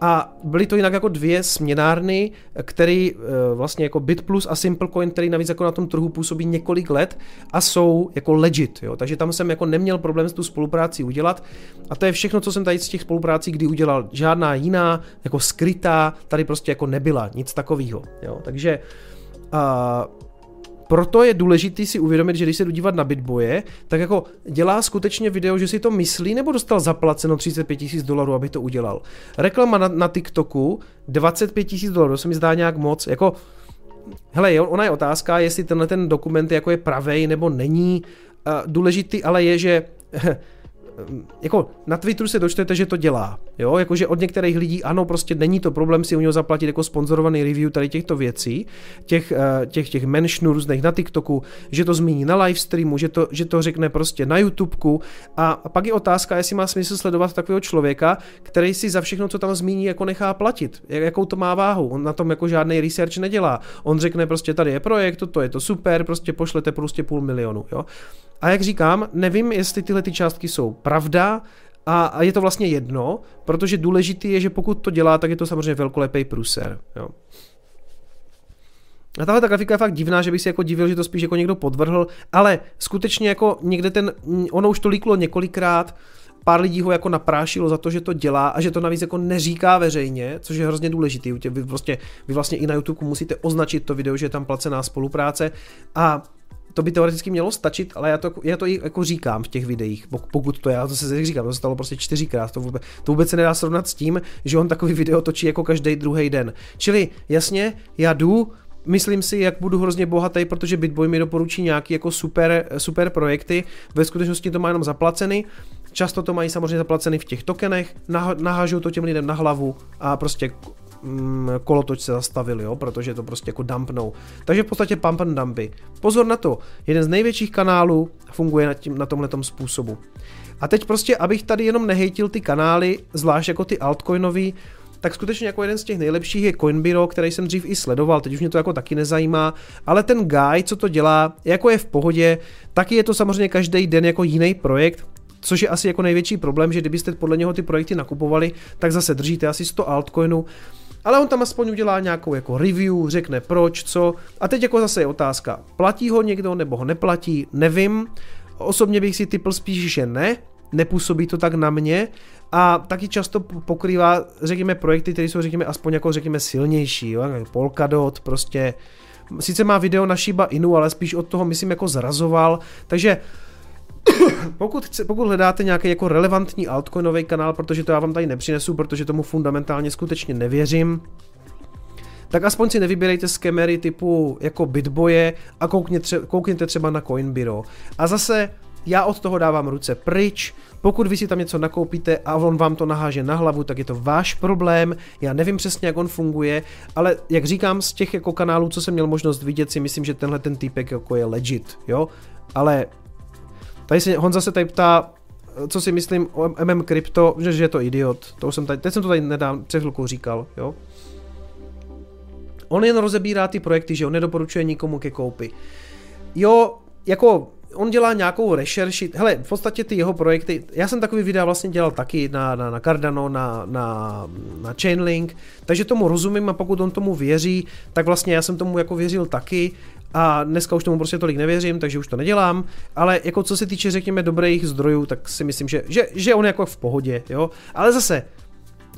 a byly to jinak jako dvě směnárny, které eh, vlastně jako BitPlus a SimpleCoin, který navíc jako na tom trhu působí několik let a jsou jako legit, jo. takže tam jsem jako neměl problém s tu spolupráci udělat a to je všechno, co jsem tady z těch spoluprácí kdy udělal. Žádná jiná, jako skrytá, tady prostě jako nebyla, nic takového. Takže uh, proto je důležité si uvědomit, že když se dívat na Bitboje, tak jako dělá skutečně video, že si to myslí, nebo dostal zaplaceno 35 tisíc dolarů, aby to udělal. Reklama na, na TikToku 25 tisíc dolarů, se mi zdá nějak moc, jako Hele, ona je otázka, jestli tenhle ten dokument jako je pravej nebo není. Důležitý ale je, že jako na Twitteru se dočtete, že to dělá, jo, jakože od některých lidí, ano, prostě není to problém si u něho zaplatit jako sponzorovaný review tady těchto věcí, těch, eh, těch, těch menšnů různých na TikToku, že to zmíní na live streamu, že to, že to řekne prostě na YouTubeku. A pak je otázka, jestli má smysl sledovat takového člověka, který si za všechno, co tam zmíní, jako nechá platit, jakou to má váhu, on na tom jako žádný research nedělá, on řekne prostě tady je projekt, to je to super, prostě pošlete prostě půl milionu, jo. A jak říkám, nevím, jestli tyhle ty částky jsou pravda, a, je to vlastně jedno, protože důležitý je, že pokud to dělá, tak je to samozřejmě velkolepý pruser. Jo. A tahle ta grafika je fakt divná, že bych si jako divil, že to spíš jako někdo podvrhl, ale skutečně jako někde ten, ono už to líklo několikrát, pár lidí ho jako naprášilo za to, že to dělá a že to navíc jako neříká veřejně, což je hrozně důležitý. Vy, vlastně, vy vlastně i na YouTube musíte označit to video, že je tam placená spolupráce a to by teoreticky mělo stačit, ale já to, já to i jako říkám v těch videích, pokud to já to se říkám, to se stalo prostě čtyřikrát, to vůbec, to vůbec se nedá srovnat s tím, že on takový video točí jako každý druhý den. Čili jasně, já jdu, myslím si, jak budu hrozně bohatý, protože Bitboy mi doporučí nějaký jako super, super projekty, ve skutečnosti to má jenom zaplacený, často to mají samozřejmě zaplacený v těch tokenech, nahážou to těm lidem na hlavu a prostě mm, kolotoč se zastavil, jo, protože to prostě jako dumpnou. Takže v podstatě pump and dumpy. Pozor na to, jeden z největších kanálů funguje na, tím, na tomhletom způsobu. A teď prostě, abych tady jenom nehejtil ty kanály, zvlášť jako ty altcoinový, tak skutečně jako jeden z těch nejlepších je Coinbiro, který jsem dřív i sledoval, teď už mě to jako taky nezajímá, ale ten guy, co to dělá, jako je v pohodě, taky je to samozřejmě každý den jako jiný projekt, což je asi jako největší problém, že kdybyste podle něho ty projekty nakupovali, tak zase držíte asi 100 altcoinů, ale on tam aspoň udělá nějakou jako review, řekne proč, co. A teď jako zase je otázka, platí ho někdo nebo ho neplatí, nevím. Osobně bych si typl spíš, že ne, nepůsobí to tak na mě a taky často pokrývá, řekněme, projekty, které jsou, řekněme, aspoň jako, řekněme, silnější, jo? Polkadot, prostě, sice má video na Shiba Inu, ale spíš od toho, myslím, jako zrazoval, takže pokud, chce, pokud hledáte nějaký jako relevantní altcoinový kanál, protože to já vám tady nepřinesu, protože tomu fundamentálně skutečně nevěřím, tak aspoň si nevybírejte skemery typu jako Bitboje a koukněte, koukněte třeba na Coinbiro. A zase já od toho dávám ruce pryč, pokud vy si tam něco nakoupíte a on vám to naháže na hlavu, tak je to váš problém, já nevím přesně, jak on funguje, ale jak říkám, z těch jako kanálů, co jsem měl možnost vidět, si myslím, že tenhle ten týpek jako je legit, jo, ale Tady se Honza se tady ptá, co si myslím o MM Crypto, že, že je to idiot. To už jsem tady, teď jsem to tady nedám, před chvilkou říkal, jo. On jen rozebírá ty projekty, že on nedoporučuje nikomu ke koupi. Jo, jako on dělá nějakou rešerši, hele, v podstatě ty jeho projekty, já jsem takový videa vlastně dělal taky na, na, na Cardano, na, na, na Chainlink, takže tomu rozumím a pokud on tomu věří, tak vlastně já jsem tomu jako věřil taky a dneska už tomu prostě tolik nevěřím, takže už to nedělám, ale jako co se týče, řekněme, dobrých zdrojů, tak si myslím, že, že, že on jako v pohodě, jo, ale zase,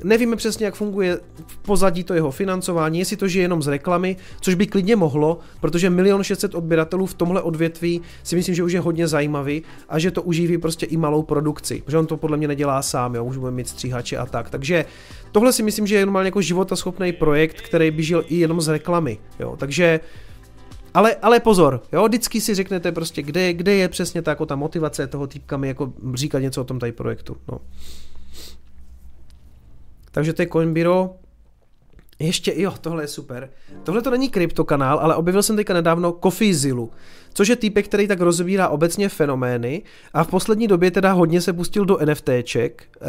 Nevíme přesně, jak funguje v pozadí to jeho financování, jestli to žije jenom z reklamy, což by klidně mohlo, protože milion 600 odběratelů v tomhle odvětví si myslím, že už je hodně zajímavý a že to uživí prostě i malou produkci, protože on to podle mě nedělá sám, jo, už bude mít stříhače a tak. Takže tohle si myslím, že je normálně jako životaschopný projekt, který by žil i jenom z reklamy, jo. Takže ale, ale pozor, jo, vždycky si řeknete prostě, kde, kde je přesně ta, jako ta motivace toho týpka mi jako říkat něco o tom tady projektu. No. Takže to je Coinbiro. Ještě, jo, tohle je super. Tohle to není kryptokanál, ale objevil jsem teďka nedávno Coffeezilu, což je týpek, který tak rozbírá obecně fenomény a v poslední době teda hodně se pustil do NFTček, eh,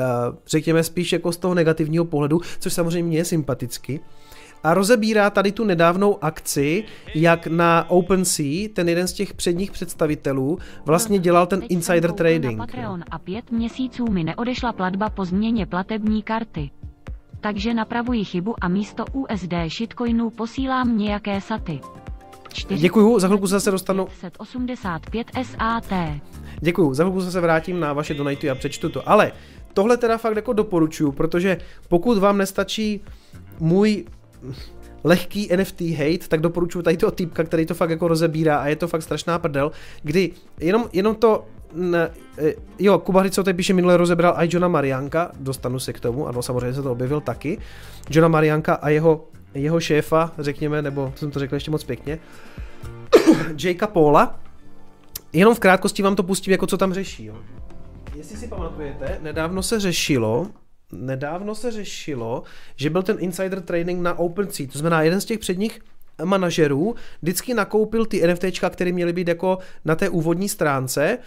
řekněme spíš jako z toho negativního pohledu, což samozřejmě je sympaticky a rozebírá tady tu nedávnou akci, jak na OpenSea ten jeden z těch předních představitelů vlastně dělal ten insider trading. Patreon a pět měsíců mi neodešla platba po změně platební karty. Takže napravuji chybu a místo USD shitcoinů posílám nějaké saty. Děkuju, za chvilku se zase dostanu. 85 SAT. Děkuju, za chvilku se zase vrátím na vaše donaty a přečtu to. Ale tohle teda fakt jako doporučuju, protože pokud vám nestačí můj lehký NFT hate, tak doporučuji tady toho týpka, který to fakt jako rozebírá a je to fakt strašná prdel, kdy jenom, jenom to ne, jo, Kuba Hryco tady píše, minule rozebral i Johna Marianka, dostanu se k tomu, ano, samozřejmě se to objevil taky, Johna Marianka a jeho, jeho šéfa, řekněme, nebo jsem to řekl ještě moc pěkně, Jakea Paula, jenom v krátkosti vám to pustím, jako co tam řeší, jo. Jestli si pamatujete, nedávno se řešilo, nedávno se řešilo, že byl ten insider trading na OpenSea, to znamená jeden z těch předních manažerů vždycky nakoupil ty NFTčka, které měly být jako na té úvodní stránce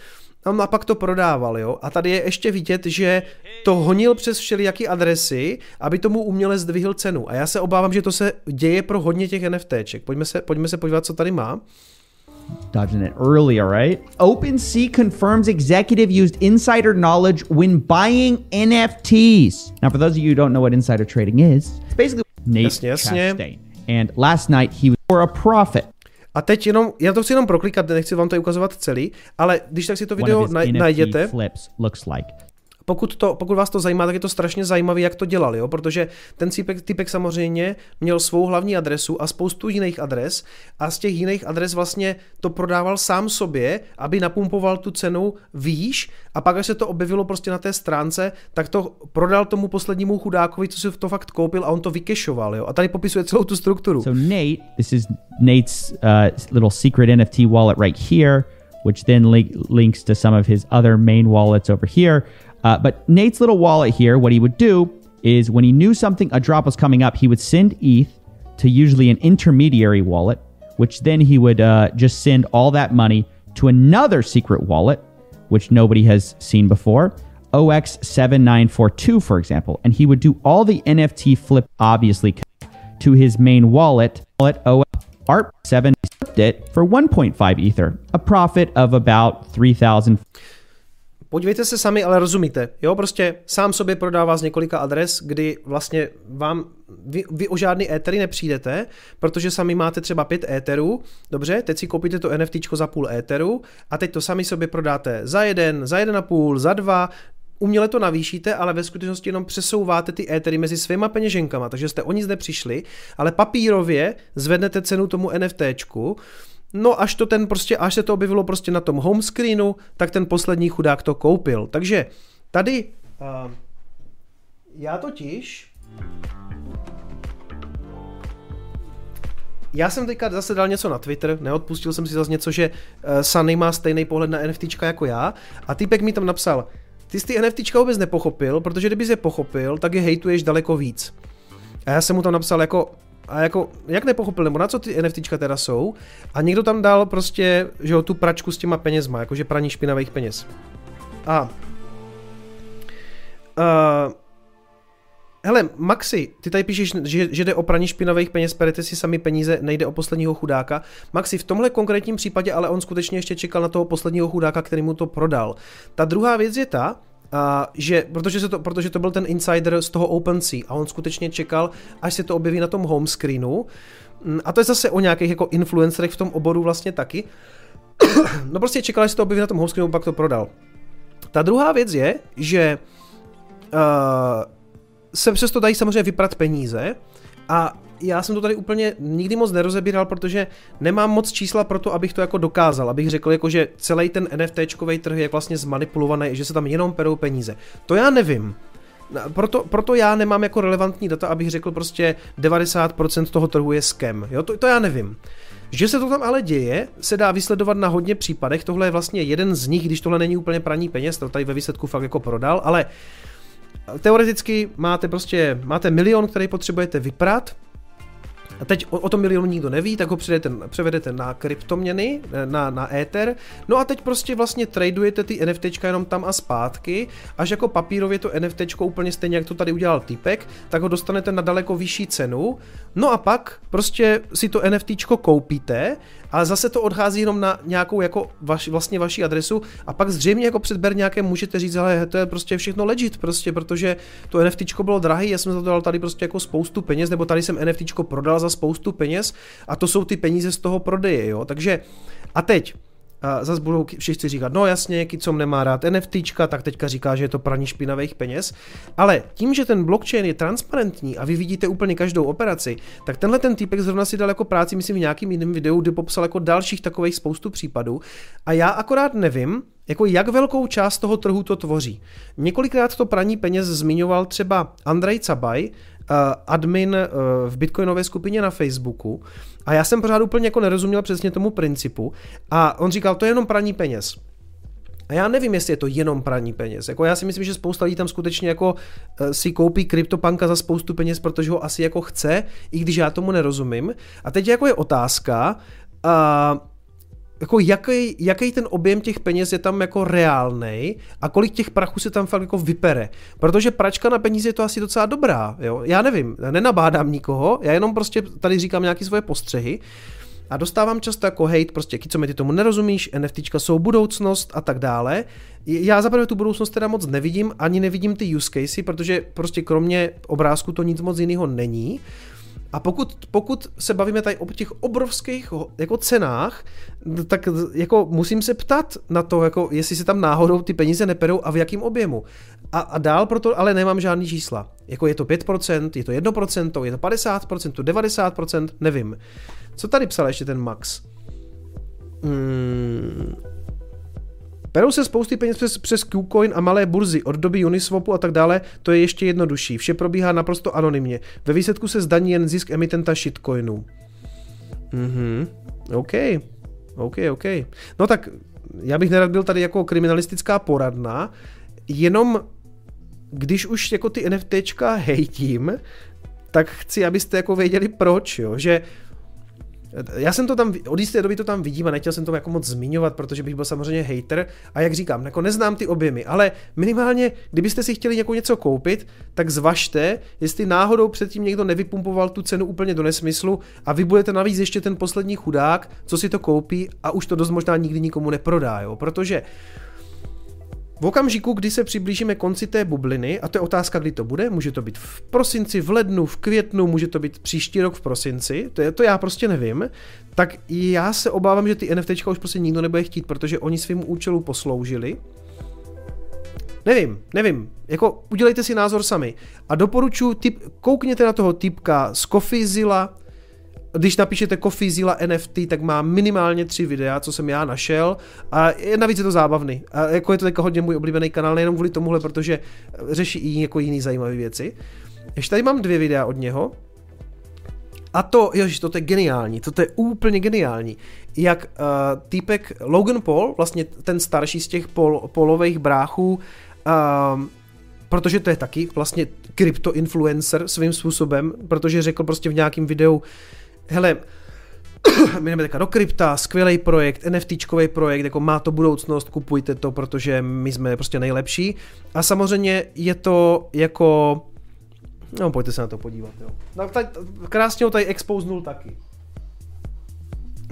a pak to prodával, jo. A tady je ještě vidět, že to honil přes všelijaký adresy, aby tomu uměle zdvihl cenu. A já se obávám, že to se děje pro hodně těch NFTček. Pojďme se, pojďme se podívat, co tady má. Dodging it earlier, right? OpenSea confirms executive used insider knowledge when buying NFTs. Now, for those of you who don't know what insider trading is, it's basically Nate jasně, jasně. Chastain. And last night he was for a profit. A teď jenom, já to chci jenom proklikat, nechci vám to ukazovat celý, ale když tak si to video naj, najděte. Flips looks like pokud, to, pokud vás to zajímá, tak je to strašně zajímavé, jak to dělal, jo? protože ten typek, typek samozřejmě měl svou hlavní adresu a spoustu jiných adres a z těch jiných adres vlastně to prodával sám sobě, aby napumpoval tu cenu výš a pak, až se to objevilo prostě na té stránce, tak to prodal tomu poslednímu chudákovi, co si to fakt koupil a on to vykešoval. Jo? A tady popisuje celou tu strukturu. So Nate, this is Nate's uh, little secret NFT wallet right here, which then li- links to some of his other main wallets over here. Uh, but Nate's little wallet here, what he would do is when he knew something, a drop was coming up, he would send ETH to usually an intermediary wallet, which then he would uh, just send all that money to another secret wallet, which nobody has seen before, OX7942, for example. And he would do all the NFT flip, obviously, to his main wallet, wallet OX ARP7 it for 1.5 Ether, a profit of about 3,000. Podívejte se sami, ale rozumíte. Jo, prostě sám sobě prodává z několika adres, kdy vlastně vám, vy, vy o žádný étery nepřijdete, protože sami máte třeba pět éterů, dobře, teď si koupíte to NFT za půl éteru a teď to sami sobě prodáte za jeden, za jeden a půl, za dva, uměle to navýšíte, ale ve skutečnosti jenom přesouváte ty étery mezi svýma peněženkama, takže jste o nic nepřišli, ale papírově zvednete cenu tomu NFTčku, No až to ten prostě, až se to objevilo prostě na tom home screenu, tak ten poslední chudák to koupil. Takže tady uh, já totiž Já jsem teďka zase dal něco na Twitter, neodpustil jsem si zase něco, že uh, Sunny má stejný pohled na NFTčka jako já a týpek mi tam napsal, ty jsi ty NFTčka vůbec nepochopil, protože kdyby je pochopil, tak je hejtuješ daleko víc. A já jsem mu tam napsal jako, a jako, jak nepochopil, nebo na co ty NFTčka teda jsou, a někdo tam dal prostě, že jo, tu pračku s těma penězma, jakože praní špinavých peněz. A uh, Hele, Maxi, ty tady píšeš, že, že jde o praní špinavých peněz, perete si sami peníze, nejde o posledního chudáka. Maxi, v tomhle konkrétním případě ale on skutečně ještě čekal na toho posledního chudáka, který mu to prodal. Ta druhá věc je ta, že, protože, se to, protože to byl ten insider z toho OpenSea a on skutečně čekal, až se to objeví na tom home screenu. Mm, a to je zase o nějakých jako influencerech v tom oboru vlastně taky. no prostě čekal, až se to objeví na tom home screenu, pak to prodal. Ta druhá věc je, že uh, se přesto dají samozřejmě vyprat peníze a já jsem to tady úplně nikdy moc nerozebíral, protože nemám moc čísla pro to, abych to jako dokázal, abych řekl, jako, že celý ten NFTčkový trh je vlastně zmanipulovaný, že se tam jenom perou peníze. To já nevím. Proto, proto já nemám jako relevantní data, abych řekl prostě 90% toho trhu je scam. Jo, to, to já nevím. Že se to tam ale děje, se dá vysledovat na hodně případech. Tohle je vlastně jeden z nich, když tohle není úplně praní peněz, to tady ve výsledku fakt jako prodal, ale teoreticky máte prostě, máte milion, který potřebujete vyprat, a teď o, o tom milionu nikdo neví, tak ho převedete, převedete na kryptoměny, na, na Ether. No a teď prostě vlastně tradujete ty NFT jenom tam a zpátky, až jako papírově to NFT úplně stejně, jak to tady udělal typek, tak ho dostanete na daleko vyšší cenu. No a pak prostě si to NFT koupíte ale zase to odchází jenom na nějakou jako vaš, vlastně vaši adresu a pak zřejmě jako před nějaké můžete říct, ale to je prostě všechno legit, prostě, protože to NFT bylo drahé, já jsem za to dal tady prostě jako spoustu peněz, nebo tady jsem NFT prodal za spoustu peněz a to jsou ty peníze z toho prodeje, jo, takže a teď, a zase budou všichni říkat, no jasně, Kicom nemá rád NFTčka, tak teďka říká, že je to praní špinavých peněz. Ale tím, že ten blockchain je transparentní a vy vidíte úplně každou operaci, tak tenhle ten týpek zrovna si dal jako práci, myslím, v nějakým jiném videu, kde popsal jako dalších takových spoustu případů. A já akorát nevím, jako jak velkou část toho trhu to tvoří. Několikrát to praní peněz zmiňoval třeba Andrej Cabaj, admin eh, v bitcoinové skupině na Facebooku a já jsem pořád úplně jako nerozuměl přesně tomu principu a on říkal, to je jenom praní peněz. A já nevím, jestli je to jenom praní peněz. Jako já si myslím, že spousta lidí tam skutečně jako eh, si koupí kryptopanka za spoustu peněz, protože ho asi jako chce, i když já tomu nerozumím. A teď jako je otázka, uh, jako jaký, jaký ten objem těch peněz je tam jako reálný a kolik těch prachů se tam fakt jako vypere. Protože pračka na peníze je to asi docela dobrá, jo. Já nevím, nenabádám nikoho, já jenom prostě tady říkám nějaké svoje postřehy a dostávám často jako hate, prostě co mi ty tomu nerozumíš, NFTčka jsou budoucnost a tak dále. Já zaprvé tu budoucnost teda moc nevidím, ani nevidím ty use casey, protože prostě kromě obrázku to nic moc jiného není. A pokud, pokud se bavíme tady o těch obrovských jako cenách, tak jako musím se ptat na to, jako jestli se tam náhodou ty peníze neperou a v jakém objemu. A, a dál proto ale nemám žádný čísla. Jako je to 5%, je to 1%, je to 50%, 90%, nevím. Co tady psal ještě ten Max? Hmm, Perou se spousty peněz přes, přes Qcoin a malé burzy od doby Uniswapu a tak dále, to je ještě jednodušší. Vše probíhá naprosto anonymně. Ve výsledku se zdaní jen zisk emitenta shitcoinu. Mhm, OK. OK, OK. No tak já bych nerad byl tady jako kriminalistická poradna, jenom když už jako ty NFTčka hejtím, tak chci, abyste jako věděli proč, jo, že já jsem to tam, od jisté doby to tam vidím a nechtěl jsem to jako moc zmiňovat, protože bych byl samozřejmě hater a jak říkám, jako neznám ty objemy, ale minimálně, kdybyste si chtěli jako něco koupit, tak zvažte, jestli náhodou předtím někdo nevypumpoval tu cenu úplně do nesmyslu a vy budete navíc ještě ten poslední chudák, co si to koupí a už to dost možná nikdy nikomu neprodá, jo? protože v okamžiku, kdy se přiblížíme konci té bubliny, a to je otázka, kdy to bude, může to být v prosinci, v lednu, v květnu, může to být příští rok v prosinci, to, je, to já prostě nevím, tak já se obávám, že ty NFT už prostě nikdo nebude chtít, protože oni svým účelu posloužili. Nevím, nevím, jako udělejte si názor sami. A doporučuji, typ, koukněte na toho typka z Coffeezilla, když napíšete Coffee Zilla NFT, tak má minimálně tři videa, co jsem já našel a navíc je to zábavný. A jako je to jako hodně můj oblíbený kanál, nejenom kvůli tomuhle, protože řeší i jako jiný zajímavé věci. Ještě tady mám dvě videa od něho. A to, jož, to je geniální, to je úplně geniální. Jak uh, týpek Logan Paul, vlastně ten starší z těch pol, polových bráchů, uh, protože to je taky vlastně krypto influencer svým způsobem, protože řekl prostě v nějakém videu, hele, my jdeme teďka do krypta, skvělý projekt, NFTčkový projekt, jako má to budoucnost, kupujte to, protože my jsme prostě nejlepší. A samozřejmě je to jako, no pojďte se na to podívat, jo. No, tady, krásně ho tady expoznul taky.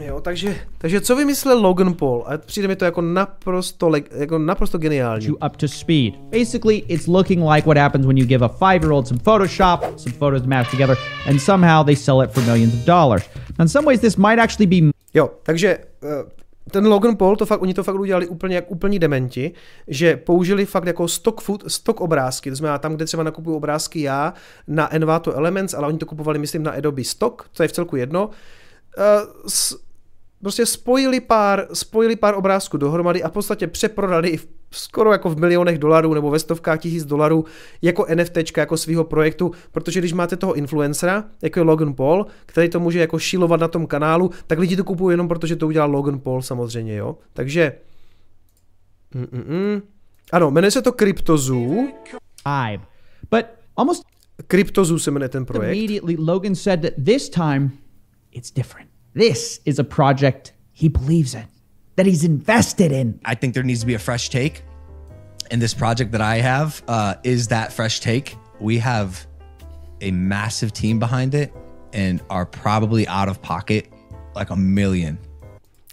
Jo, takže, takže co vymyslel Logan Paul? A přijde mi to jako naprosto, jako naprosto geniální. You up to speed. Basically, it's looking like what happens when you give a five-year-old some Photoshop, some photos to match together, and somehow they sell it for millions of dollars. Now, in some ways, this might actually be... Jo, takže uh, ten Logan Paul, to fakt, oni to fakt udělali úplně jak úplní dementi, že použili fakt jako stock, food, stock obrázky, to znamená tam, kde třeba nakupuju obrázky já na Envato Elements, ale oni to kupovali, myslím, na Adobe Stock, to je v celku jedno. Uh, s, prostě spojili pár, spojili pár obrázků dohromady a v podstatě přeprodali v, skoro jako v milionech dolarů nebo ve stovkách tisíc dolarů jako NFT, jako svého projektu, protože když máte toho influencera, jako je Logan Paul, který to může jako šilovat na tom kanálu, tak lidi to kupují jenom protože to udělal Logan Paul samozřejmě, jo. Takže Mm-mm. Ano, jmenuje se to CryptoZoo. But almost CryptoZoo se jmenuje ten projekt. Immediately Logan said that this time it's different. This is a project he believes in, that he's invested in. I think there needs to be a fresh take. And this project that I have uh, is that fresh take. We have a massive team behind it and are probably out of pocket like a million.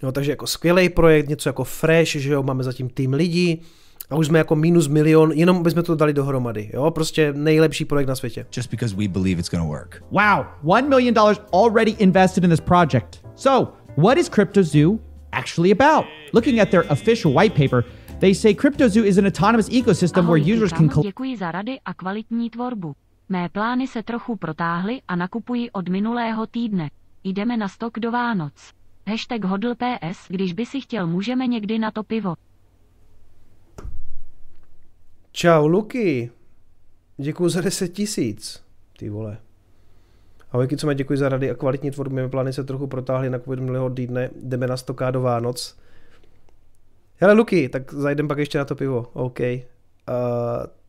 No, takže jako skvělý projekt, něco jako fresh, že jo, máme zatím tým lidí, a už jsme jako minus milion, jenom bychom to dali dohromady. Jo, prostě nejlepší projekt na světě. Just because we believe it's gonna work. Wow, one million dollars already invested in this project. So, what is CryptoZoo actually about? Looking at their official white paper, they say CryptoZoo is an autonomous ecosystem Ahoj, where users can Děkuji za rady a kvalitní tvorbu. Mé plány se trochu protáhly a nakupuji od minulého týdne. Jdeme na stok do Vánoc. Hashtag hodl PS, když by si chtěl, můžeme někdy na to pivo. Čau, Luky. Děkuji za 10 tisíc. Ty vole. Ahoj, co mě děkuji za rady a kvalitní tvorbu. Mé plány se trochu protáhly na covid minulého týdne. Jdeme na stoká do Vánoc. Hele, Luky, tak zajdem pak ještě na to pivo. OK. Uh,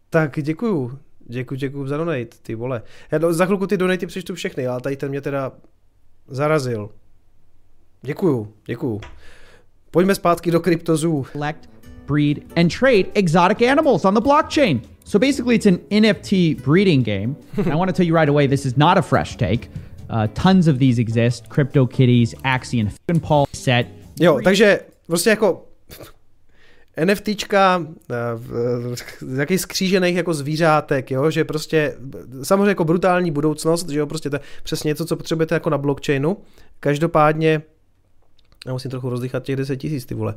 tak děkuju. Děkuji, děkuji za donate, ty vole. Já za chvilku ty donaty přečtu všechny, ale tady ten mě teda zarazil. Děkuju, děkuju. Pojďme zpátky do CryptoZoo. Collect, breed, and trade exotic animals on the blockchain. So basically, it's an NFT breeding game. I want to tell you right away, this is not a fresh take. Uh, tons of these exist. Crypto Kitties, Axion, and Paul set. Jo, takže prostě jako NFTčka, jaký skřížených jako zvířátek, jo, že prostě samozřejmě jako brutální budoucnost, že jo, prostě to je přesně něco, co potřebujete jako na blockchainu. Každopádně, já musím trochu rozdychat těch 10 tisíc, ty vole.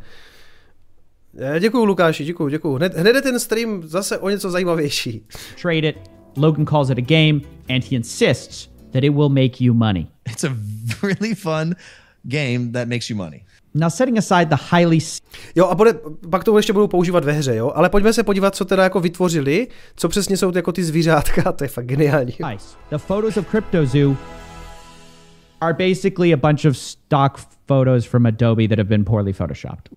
Děkuju Lukáši, děkuju, děkuju. Hned, hned je ten stream zase o něco zajímavější. Trade it. Logan calls it a game and he insists that it will make you money. It's a really fun game that makes you money. Now setting aside the highly Jo, a bude, pak to ještě budou používat ve hře, jo? Ale pojďme se podívat, co teda jako vytvořili, co přesně jsou ty, jako ty zvířátka, to je fakt geniální. Nice. The photos of CryptoZoo are basically a bunch of stock photos from Adobe that have been poorly photoshopped.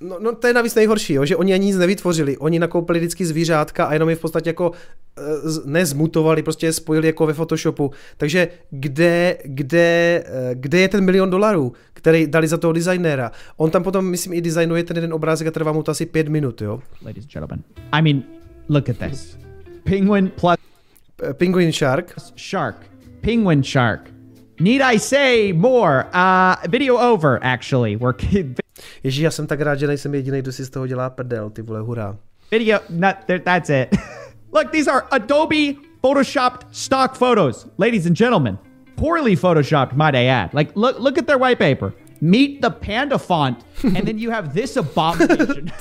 No, no to je navíc nejhorší, jo, že oni ani nic nevytvořili. Oni nakoupili vždycky zvířátka a jenom je v podstatě jako eh, nezmutovali, prostě je spojili jako ve Photoshopu. Takže kde, kde, eh, kde je ten milion dolarů, který dali za toho designéra? On tam potom, myslím, i designuje ten jeden obrázek a trvá mu to asi pět minut, jo? Ladies and gentlemen. I mean, look at this. Penguin plus... Penguin Shark. Shark. Penguin Shark. Need I say more? Uh, video over, actually. We're Ježíš, já jsem tak rád, že nejsem jediný, kdo si z toho dělá prdel, ty vole, hurá. Video, not, that's it. Look, these are Adobe photoshopped stock photos, ladies and gentlemen. Poorly photoshopped, might I add. Like, look, look at their white paper. Meet the panda font, and then you have this abomination.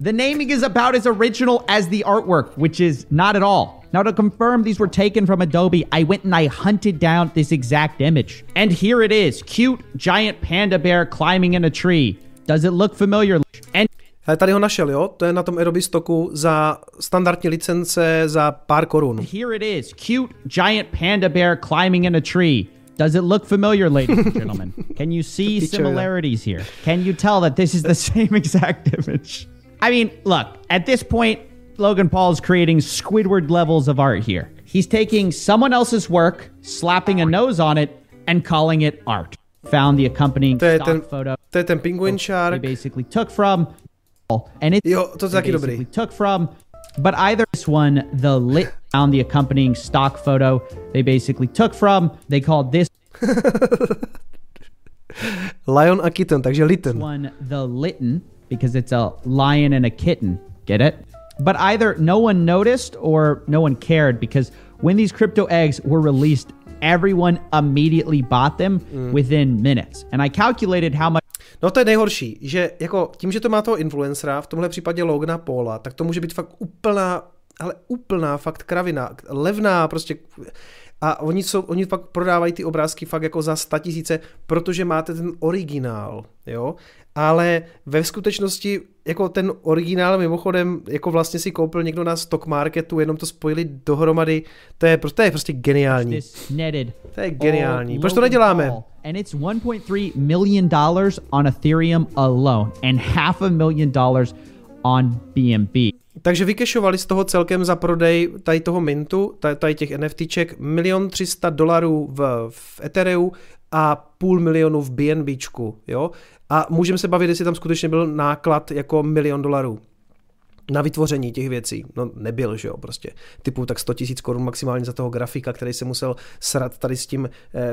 the naming is about as original as the artwork, which is not at all. Now, to confirm these were taken from Adobe, I went and I hunted down this exact image. And here it is cute, giant panda bear climbing in a tree. Does it look familiar? And Ale tady ho našel, jo? To je na tom Adobe stoku za standardní licence za pár korun. Here it is, cute, giant panda bear climbing in a tree. Does it look familiar, ladies and gentlemen? Can you see similarities here? Can you tell that this is the same exact image? I mean, look, at this point, Logan Paul is creating Squidward levels of art here. He's taking someone else's work, slapping a nose on it, and calling it art. Found the accompanying stock ten, photo. To je ten penguin shark. He basically took from, and it jo, to taky basically dobrý. took from, but either this one, the lit, found the accompanying stock photo. They basically took from. They called this lion a kitten, takže litten. One the litten because it's a lion and a kitten. Get it? But either no one noticed or no one cared because when these crypto eggs were released, everyone immediately bought them mm. within minutes. And I calculated how much. No to je nejhorší, že jako tím, že to má toho influencera, v tomhle případě Logana Paula, tak to může být fakt úplná, ale úplná fakt kravina, levná prostě a oni, jsou, oni fakt prodávají ty obrázky fakt jako za 100 tisíce, protože máte ten originál, jo. Ale ve skutečnosti jako ten originál mimochodem jako vlastně si koupil někdo na stock marketu, jenom to spojili dohromady, to je, to je prostě geniální. To je geniální. Proč to neděláme? And it's 1.3 million dollars on Ethereum alone and half a million dollars on BNB. Takže vykešovali z toho celkem za prodej tady toho mintu, tady těch NFTček, milion 300 dolarů v, v Ethereu a půl milionu v BNBčku, jo? A můžeme se bavit, jestli tam skutečně byl náklad jako milion dolarů na vytvoření těch věcí. No nebyl, že jo, prostě. Typu tak 100 tisíc korun maximálně za toho grafika, který se musel srat tady s tím eh,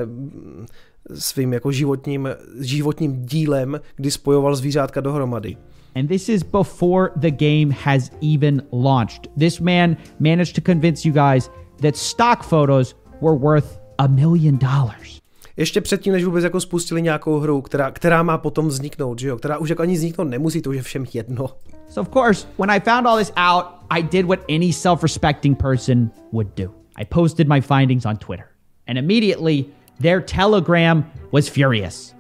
svým jako životním, životním dílem, kdy spojoval zvířátka dohromady. And this is before the game has even launched. This man managed to convince you guys that stock photos were worth a million dollars. Ještě předtím, než vůbec jako spustili nějakou hru, která, která má potom vzniknout, že jo? Která už jako ani vzniknout nemusí, to už je všem jedno. So of course, when I found all this out, I did what any self-respecting person would do. I posted my findings on Twitter. And immediately Their Telegram was furious.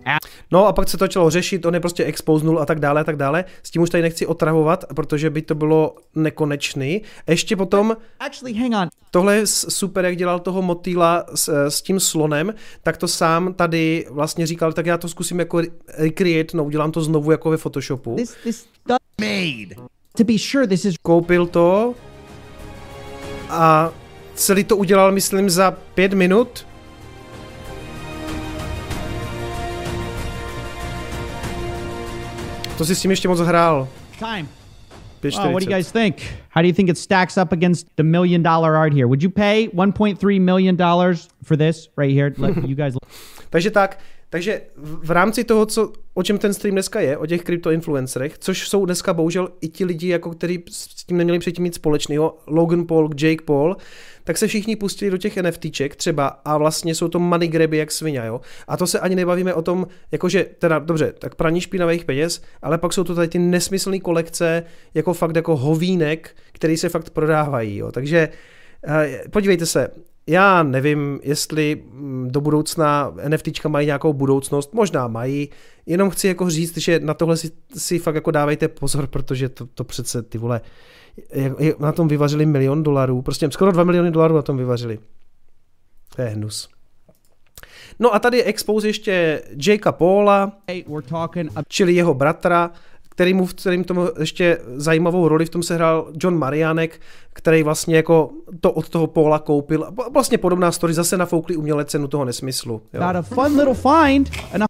No a pak se to začalo řešit, on je prostě expoznul a tak dále a tak dále. S tím už tady nechci otravovat, protože by to bylo nekonečný. Ještě potom... Actually, hang on. Tohle je super, jak dělal toho motýla s, s tím slonem, tak to sám tady vlastně říkal, tak já to zkusím jako recreate, no udělám to znovu jako ve Photoshopu. This, this made. To be sure, this is... Koupil to a celý to udělal, myslím, za pět minut To si s tím ještě moc hrál. Time. What do you guys think? How do you think it stacks up against the million dollar art here? Would you pay 1.3 million dollars for this right here? Let you guys. Takže tak, takže v rámci toho, co, o čem ten stream dneska je, o těch kryptoinfluencerech, což jsou dneska bohužel i ti lidi, jako kteří s tím neměli předtím nic společného, Logan Paul, Jake Paul, tak se všichni pustili do těch NFTček třeba a vlastně jsou to money graby jak svině, jo. A to se ani nebavíme o tom, jakože, teda dobře, tak praní špinavých peněz, ale pak jsou to tady ty nesmyslné kolekce, jako fakt jako hovínek, který se fakt prodávají, jo. Takže eh, podívejte se, já nevím, jestli mm, do budoucna NFTčka mají nějakou budoucnost, možná mají, jenom chci jako říct, že na tohle si, si fakt jako dávejte pozor, protože to, to přece ty vole, na tom vyvařili milion dolarů, prostě skoro dva miliony dolarů na tom vyvařili. To je hnus. No a tady je expose ještě Jakea Paula, čili jeho bratra, který mu v celém tom ještě zajímavou roli v tom se hrál John Marianek, který vlastně jako to od toho Paula koupil. Vlastně podobná story, zase nafoukli uměle cenu toho nesmyslu. Jo. Fun little find and a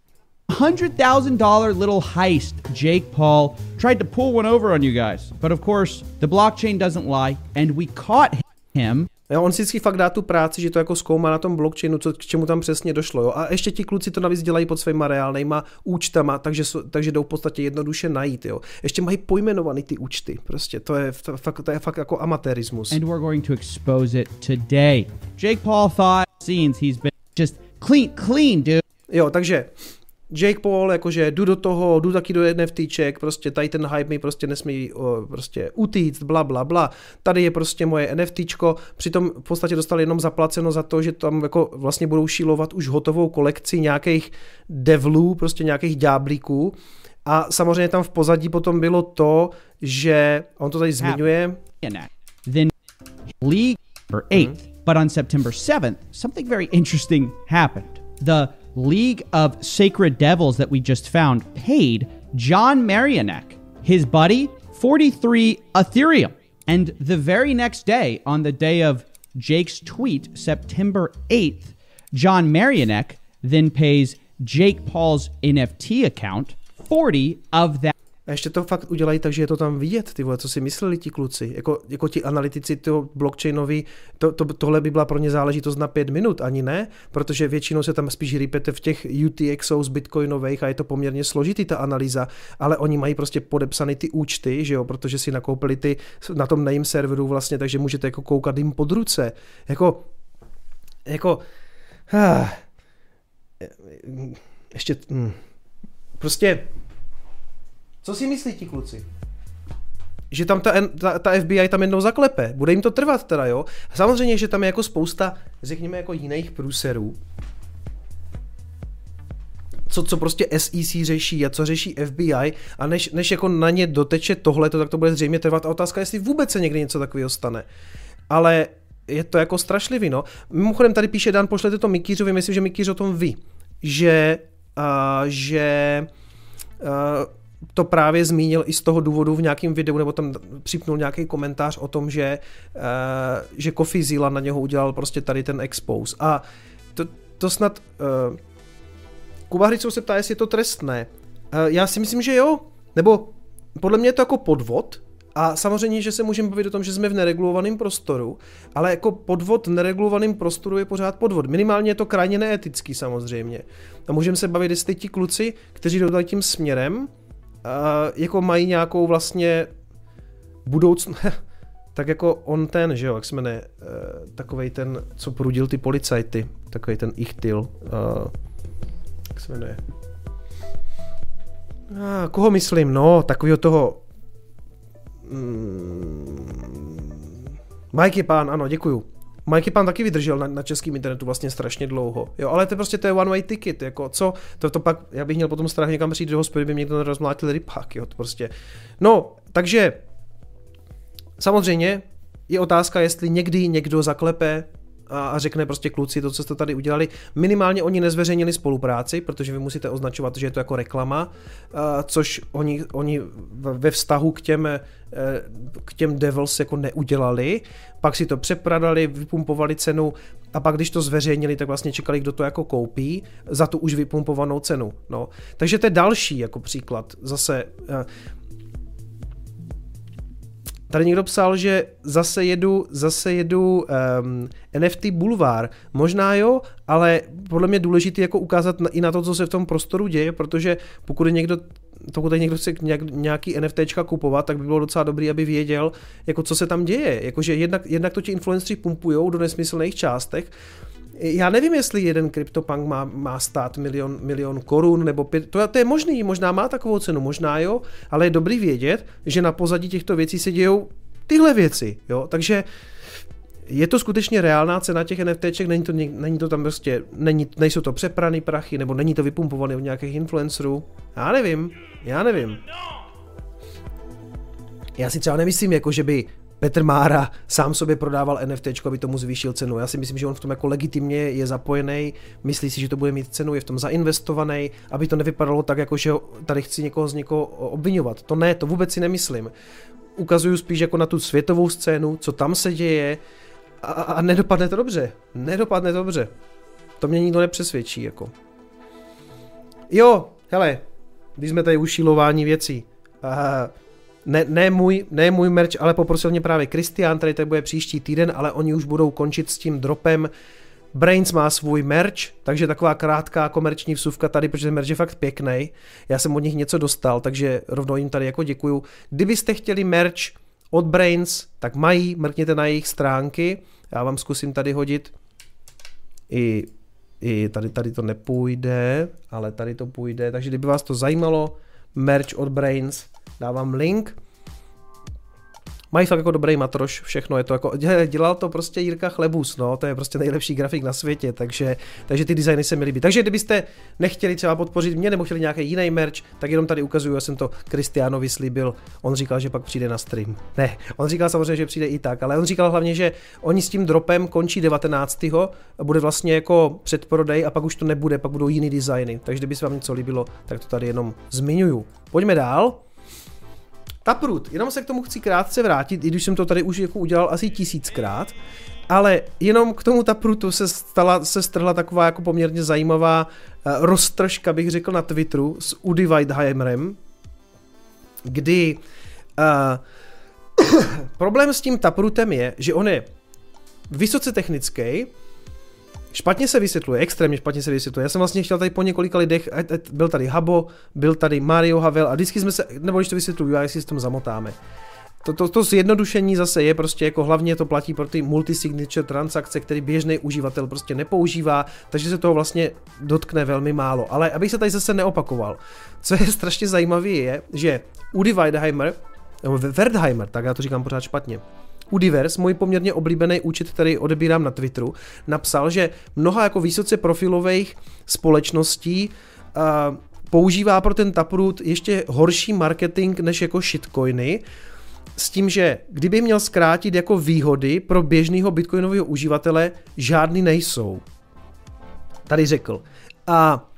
$100,000 little heist Jake Paul tried to pull one over on you guys. But of course, the blockchain doesn't lie and we caught him Jo, on si vždycky fakt dá tu práci, že to jako zkoumá na tom blockchainu, co, k čemu tam přesně došlo. Jo. A ještě ti kluci to navíc dělají pod svýma reálnýma účtama, takže, takže jdou v podstatě jednoduše najít. Jo. Ještě mají pojmenovaný ty účty. Prostě to je, to, fakt, to je fakt jako amatérismus. And we're going to expose it today. Jake Paul thought scenes he's been just clean, clean, dude. Jo, takže Jake Paul, jakože jdu do toho, jdu taky do NFTček, prostě tady ten hype mi prostě nesmí o, prostě utíct, bla, bla, bla. Tady je prostě moje NFTčko, přitom v podstatě dostali jenom zaplaceno za to, že tam jako vlastně budou šílovat už hotovou kolekci nějakých devlů, prostě nějakých ďáblíků. A samozřejmě tam v pozadí potom bylo to, že on to tady zmiňuje. Then League 8th, but on September 7th, something very interesting happened. The League of Sacred Devils that we just found paid John Marionek, his buddy, 43 Ethereum. And the very next day, on the day of Jake's tweet, September 8th, John Marionek then pays Jake Paul's NFT account 40 of that A ještě to fakt udělají tak, že je to tam vidět, ty vole, co si mysleli ti kluci, jako, jako ti analytici toho blockchainový, to, to, tohle by byla pro ně záležitost na pět minut, ani ne, protože většinou se tam spíš rýpete v těch UTXO z bitcoinových a je to poměrně složitý ta analýza, ale oni mají prostě podepsané ty účty, že jo, protože si nakoupili ty na tom name serveru vlastně, takže můžete jako koukat jim pod ruce. Jako, jako, ah, ještě, hm, prostě Co si myslí ti kluci? že tam ta, ta, ta FBI tam jednou zaklepe. Bude jim to trvat teda, jo? Samozřejmě, že tam je jako spousta, řekněme, jako jiných průserů, co, co prostě SEC řeší a co řeší FBI a než, než jako na ně doteče tohle, tak to bude zřejmě trvat a otázka, jestli vůbec se někdy něco takového stane. Ale je to jako strašlivý, no. Mimochodem tady píše Dan, pošlete to Mikýřovi, myslím, že Mikýř o tom ví, že, uh, že uh, to právě zmínil i z toho důvodu v nějakém videu, nebo tam připnul nějaký komentář o tom, že, uh, že Kofi Zila na něho udělal prostě tady ten expose. A to, to snad... Uh, Kuba Hricou se ptá, jestli je to trestné. Uh, já si myslím, že jo. Nebo podle mě je to jako podvod, a samozřejmě, že se můžeme bavit o tom, že jsme v neregulovaném prostoru, ale jako podvod v neregulovaném prostoru je pořád podvod. Minimálně je to krajně neetický samozřejmě. A můžeme se bavit, jestli ti kluci, kteří jdou tím směrem, jako mají nějakou vlastně budoucnost, tak jako on ten, že jo, jak se jmenuje, uh, takovej ten, co prudil ty policajty, takový ten Ichtil, uh, jak se jmenuje. A, koho myslím, no, takového toho mm, Mikey Pán, ano, děkuju. Mikey Pan taky vydržel na, na českém internetu vlastně strašně dlouho. Jo, ale to prostě to je one way ticket, jako co, to, to pak, já bych měl potom strach někam přijít do hospody, by mě někdo rozmlátil rypák, jo, to prostě. No, takže samozřejmě je otázka, jestli někdy někdo zaklepe a řekne prostě kluci to, co jste tady udělali. Minimálně oni nezveřejnili spolupráci, protože vy musíte označovat, že je to jako reklama, což oni, oni ve vztahu k těm, e, k těm Devils jako neudělali. Pak si to přepradali, vypumpovali cenu a pak když to zveřejnili, tak vlastně čekali, kdo to jako koupí za tu už vypumpovanou cenu. No. Takže to je další jako příklad. Zase e, Tady někdo psal, že zase jedu, zase jedu um, ehm, NFT Boulevard. Možná jo, ale podle mě důležité jako ukázat na, i na to, co se v tom prostoru děje, protože pokud někdo pokud je někdo chce nějak, nějaký NFTčka kupovat, tak by bylo docela dobrý, aby věděl, jako co se tam děje. Jakože jednak, jednak to ti influenceri pumpujou do nesmyslných částech, já nevím, jestli jeden CryptoPunk má, má stát milion, milion korun nebo pět, to, to je možný, možná má takovou cenu, možná jo, ale je dobrý vědět, že na pozadí těchto věcí se dějou tyhle věci, jo, takže je to skutečně reálná cena těch NFTček, není to, není to tam prostě, není, nejsou to přepraný prachy, nebo není to vypumpované od nějakých influencerů, já nevím, já nevím. Já si třeba nemyslím, jako že by Petr Mára sám sobě prodával NFT, aby tomu zvýšil cenu. Já si myslím, že on v tom jako legitimně je zapojený, myslí si, že to bude mít cenu, je v tom zainvestovaný, aby to nevypadalo tak, jako že tady chci někoho z někoho obvinovat. To ne, to vůbec si nemyslím. Ukazuju spíš jako na tu světovou scénu, co tam se děje a, a nedopadne to dobře. Nedopadne to dobře. To mě nikdo nepřesvědčí, jako. Jo, hele, když jsme tady ušílování věcí. Uh, ne, ne, můj, ne můj merch, ale poprosil mě právě Kristián, tady to bude příští týden, ale oni už budou končit s tím dropem. Brains má svůj merch, takže taková krátká komerční vsuvka tady, protože ten merch je fakt pěkný. Já jsem od nich něco dostal, takže rovnou jim tady jako děkuju. Kdybyste chtěli merch od Brains, tak mají, mrkněte na jejich stránky. Já vám zkusím tady hodit i, i tady, tady to nepůjde, ale tady to půjde. Takže kdyby vás to zajímalo, merch od Brains, dávám link. Mají fakt jako dobrý matroš, všechno je to jako, dělal to prostě Jirka Chlebus, no, to je prostě nejlepší grafik na světě, takže, takže ty designy se mi líbí. Takže kdybyste nechtěli třeba podpořit mě nebo chtěli nějaký jiný merch, tak jenom tady ukazuju, já jsem to Kristiánovi slíbil, on říkal, že pak přijde na stream. Ne, on říkal samozřejmě, že přijde i tak, ale on říkal hlavně, že oni s tím dropem končí 19. a bude vlastně jako předprodej a pak už to nebude, pak budou jiný designy, takže kdyby se vám něco líbilo, tak to tady jenom zmiňuju. Pojďme dál. Taproot, jenom se k tomu chci krátce vrátit, i když jsem to tady už jako udělal asi tisíckrát, ale jenom k tomu Taprootu se, stala, se strhla taková jako poměrně zajímavá uh, roztržka, bych řekl, na Twitteru s Udy Weidheimerem, kdy uh, problém s tím Taprootem je, že on je vysoce technický, Špatně se vysvětluje, extrémně špatně se vysvětluje. Já jsem vlastně chtěl tady po několika lidech, byl tady Habo, byl tady Mario Havel a vždycky jsme se, nebo když to vysvětluju, já si s tom zamotáme. to, to, to zjednodušení zase je prostě jako hlavně to platí pro ty multisignature transakce, který běžný uživatel prostě nepoužívá, takže se toho vlastně dotkne velmi málo. Ale abych se tady zase neopakoval, co je strašně zajímavé je, že Udi Weidheimer, nebo Wertheimer, tak já to říkám pořád špatně, Udivers, můj poměrně oblíbený účet, který odebírám na Twitteru, napsal, že mnoha jako vysoce profilových společností uh, používá pro ten Taproot ještě horší marketing než jako shitcoiny, s tím, že kdyby měl zkrátit jako výhody pro běžného bitcoinového uživatele, žádný nejsou. Tady řekl. A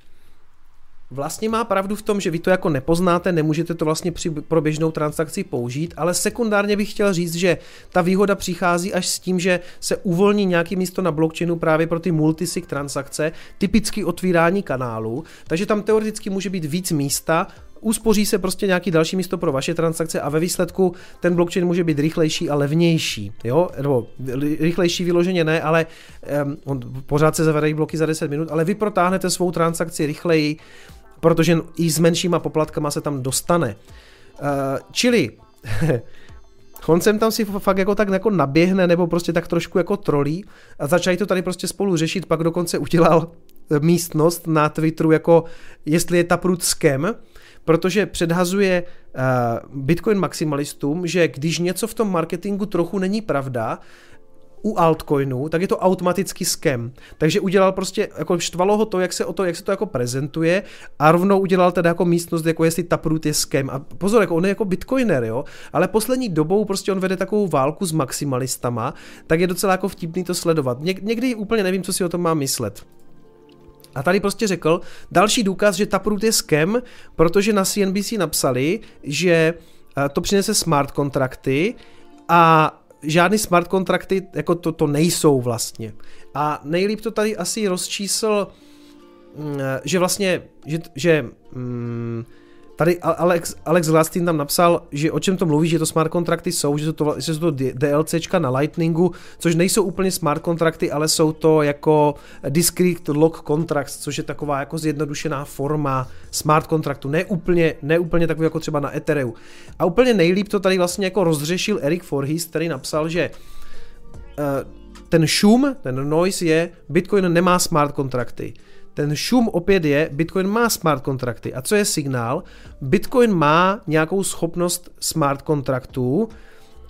vlastně má pravdu v tom, že vy to jako nepoznáte, nemůžete to vlastně při, pro běžnou transakci použít, ale sekundárně bych chtěl říct, že ta výhoda přichází až s tím, že se uvolní nějaký místo na blockchainu právě pro ty multisig transakce, typicky otvírání kanálu, takže tam teoreticky může být víc místa, uspoří se prostě nějaký další místo pro vaše transakce a ve výsledku ten blockchain může být rychlejší a levnější, jo, nebo rychlejší vyloženě ne, ale um, on pořád se zavedají bloky za 10 minut, ale vy protáhnete svou transakci rychleji, protože i s menšíma poplatkama se tam dostane. Uh, čili On sem tam si fakt jako tak jako naběhne nebo prostě tak trošku jako trolí a začali to tady prostě spolu řešit, pak dokonce udělal místnost na Twitteru jako jestli je Taproot scam, protože předhazuje uh, Bitcoin maximalistům, že když něco v tom marketingu trochu není pravda, u altcoinu, tak je to automaticky scam. Takže udělal prostě, jako štvalo ho to, jak se, o to, jak se to jako prezentuje a rovnou udělal teda jako místnost, jako jestli Taproot je scam. A pozor, jako on je jako bitcoiner, jo, ale poslední dobou prostě on vede takovou válku s maximalistama, tak je docela jako vtipný to sledovat. Něk, někdy úplně nevím, co si o tom mám myslet. A tady prostě řekl další důkaz, že Taproot je scam, protože na CNBC napsali, že eh, to přinese smart kontrakty a žádný smart kontrakty jako to, to nejsou vlastně. A nejlíp to tady asi rozčísl, mm, že vlastně, že, že mm, Tady Alex, Alex Glastin tam napsal, že o čem to mluví, že to smart kontrakty jsou, že jsou to, že jsou to DLCčka na Lightningu, což nejsou úplně smart kontrakty, ale jsou to jako discrete log contracts, což je taková jako zjednodušená forma smart kontraktu, ne úplně, ne úplně takový jako třeba na Ethereum. A úplně nejlíp to tady vlastně jako rozřešil Eric Forhis, který napsal, že uh, ten šum, ten noise je, Bitcoin nemá smart kontrakty. Ten šum opět je, Bitcoin má smart kontrakty. A co je signál? Bitcoin má nějakou schopnost smart kontraktů,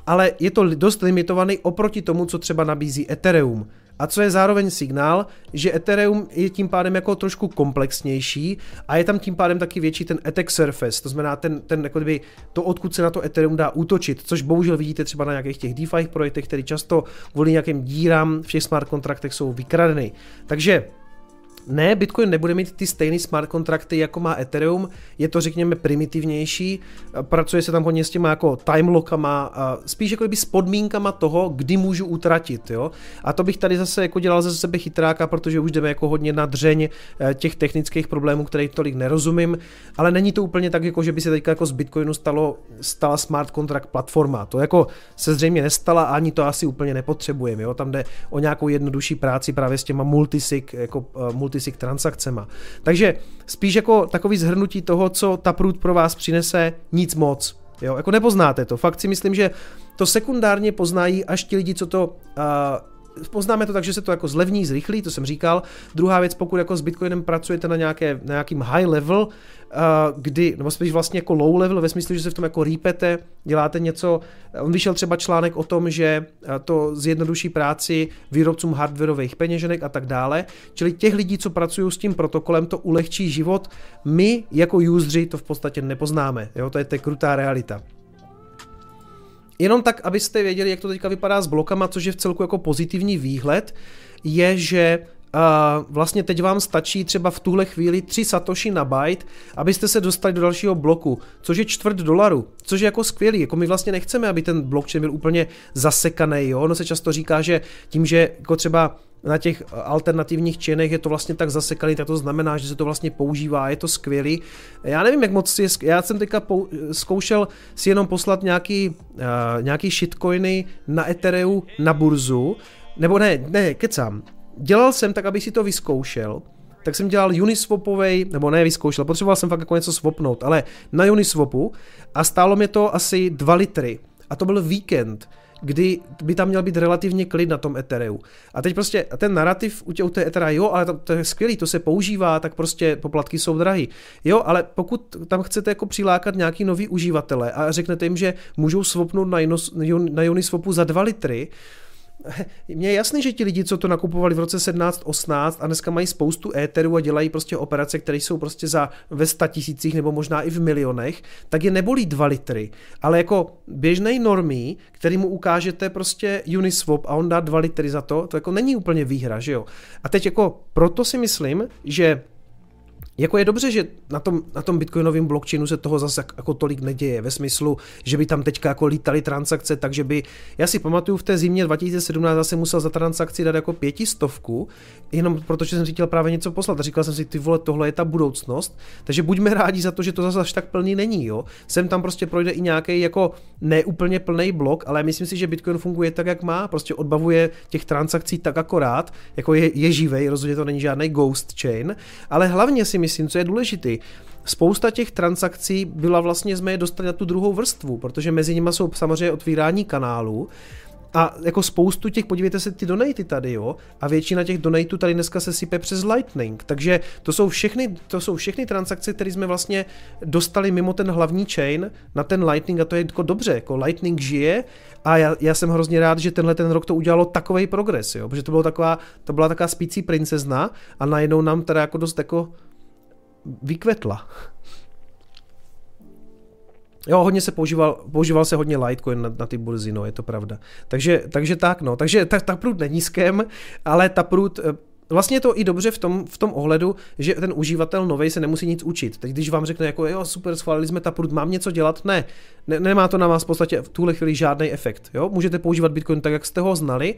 ale je to dost limitovaný oproti tomu, co třeba nabízí Ethereum. A co je zároveň signál, že Ethereum je tím pádem jako trošku komplexnější a je tam tím pádem taky větší ten attack surface, to znamená ten, ten jako kdyby to, odkud se na to Ethereum dá útočit, což bohužel vidíte třeba na nějakých těch DeFi projektech, které často kvůli nějakým dírám v těch smart kontraktech jsou vykradeny. Takže ne, Bitcoin nebude mít ty stejné smart kontrakty, jako má Ethereum, je to řekněme primitivnější, pracuje se tam hodně s těma jako time lockama, spíš jako by s podmínkama toho, kdy můžu utratit, jo. A to bych tady zase jako dělal ze sebe chytráka, protože už jdeme jako hodně na dřeň eh, těch technických problémů, které tolik nerozumím, ale není to úplně tak, jako že by se teďka jako z Bitcoinu stalo, stala smart contract platforma. To jako se zřejmě nestala a ani to asi úplně nepotřebujeme, jo. Tam jde o nějakou jednodušší práci právě s těma multisig, jako uh, multi multisig transakcema. Takže spíš jako takový zhrnutí toho, co ta průd pro vás přinese, nic moc. Jo, jako nepoznáte to. Fakt si myslím, že to sekundárně poznají až ti lidi, co to uh, poznáme to tak, že se to jako zlevní, zrychlí, to jsem říkal. Druhá věc, pokud jako s Bitcoinem pracujete na, nějaké, na nějakým high level, uh, kdy, nebo spíš vlastně jako low level, ve smyslu, že se v tom jako rýpete, děláte něco, on vyšel třeba článek o tom, že to zjednoduší práci výrobcům hardwareových peněženek a tak dále, čili těch lidí, co pracují s tím protokolem, to ulehčí život, my jako useři to v podstatě nepoznáme, jo, to je ta krutá realita. Jenom tak, abyste věděli, jak to teďka vypadá s blokama, což je v celku jako pozitivní výhled, je, že Uh, vlastně teď vám stačí třeba v tuhle chvíli 3 satoshi na byte, abyste se dostali do dalšího bloku, což je čtvrt dolaru, což je jako skvělý. Jako my vlastně nechceme, aby ten blockchain byl úplně zasekaný, jo. Ono se často říká, že tím, že jako třeba na těch alternativních činech je to vlastně tak zasekaný, tak to znamená, že se to vlastně používá, je to skvělý. Já nevím, jak moc je, já jsem teďka pou, zkoušel si jenom poslat nějaký, uh, nějaký shitcoiny na Ethereum na burzu, nebo ne, ne, kecám. Dělal jsem tak, aby si to vyzkoušel, tak jsem dělal Uniswapovej, nebo ne vyzkoušel, potřeboval jsem fakt jako něco swapnout, ale na Uniswapu a stálo mě to asi 2 litry a to byl víkend, kdy by tam měl být relativně klid na tom Ethereu. A teď prostě ten narrativ u, tě, u té Ethera, jo, ale to, to je skvělý, to se používá, tak prostě poplatky jsou drahý. Jo, ale pokud tam chcete jako přilákat nějaký nový uživatele a řeknete jim, že můžou swapnout na, na Uniswapu za 2 litry, mně je jasný, že ti lidi, co to nakupovali v roce 17-18 a dneska mají spoustu éterů a dělají prostě operace, které jsou prostě za ve tisících nebo možná i v milionech, tak je nebolí 2 litry. Ale jako běžnej normí, který mu ukážete prostě Uniswap a on dá 2 litry za to, to jako není úplně výhra, že jo? A teď jako proto si myslím, že jako je dobře, že na tom, na tom bitcoinovém blockchainu se toho zase jako tolik neděje, ve smyslu, že by tam teďka jako lítaly transakce, takže by, já si pamatuju v té zimě 2017 zase musel za transakci dát jako pětistovku, jenom protože jsem si chtěl právě něco poslat a říkal jsem si, ty vole, tohle je ta budoucnost, takže buďme rádi za to, že to zase až tak plný není, jo. Sem tam prostě projde i nějaký jako neúplně plný blok, ale myslím si, že Bitcoin funguje tak, jak má, prostě odbavuje těch transakcí tak akorát, jako je, je živej, rozhodně to není žádný ghost chain, ale hlavně si myslím, co je důležité, spousta těch transakcí byla vlastně, jsme je dostali na tu druhou vrstvu, protože mezi nimi jsou samozřejmě otvírání kanálů, a jako spoustu těch, podívejte se ty donaty tady, jo, a většina těch donatů tady dneska se sype přes Lightning, takže to jsou všechny, to jsou všechny transakce, které jsme vlastně dostali mimo ten hlavní chain na ten Lightning a to je jako dobře, jako Lightning žije a já, já jsem hrozně rád, že tenhle ten rok to udělalo takový progres, jo, protože to, bylo taková, to byla taková spící princezna a najednou nám teda jako dost jako vykvetla. Jo, hodně se používal, používal se hodně Litecoin na, na ty burzy, no, je to pravda. Takže, takže tak, no, takže ta, ta prut není scam, ale ta prut, eh, Vlastně je to i dobře v tom, v tom ohledu, že ten uživatel nový se nemusí nic učit. Teď když vám řekne, jako jo, super, schválili jsme ta prut, mám něco dělat, ne, ne, nemá to na vás v podstatě v tuhle chvíli žádný efekt. Jo? Můžete používat Bitcoin tak, jak jste ho znali,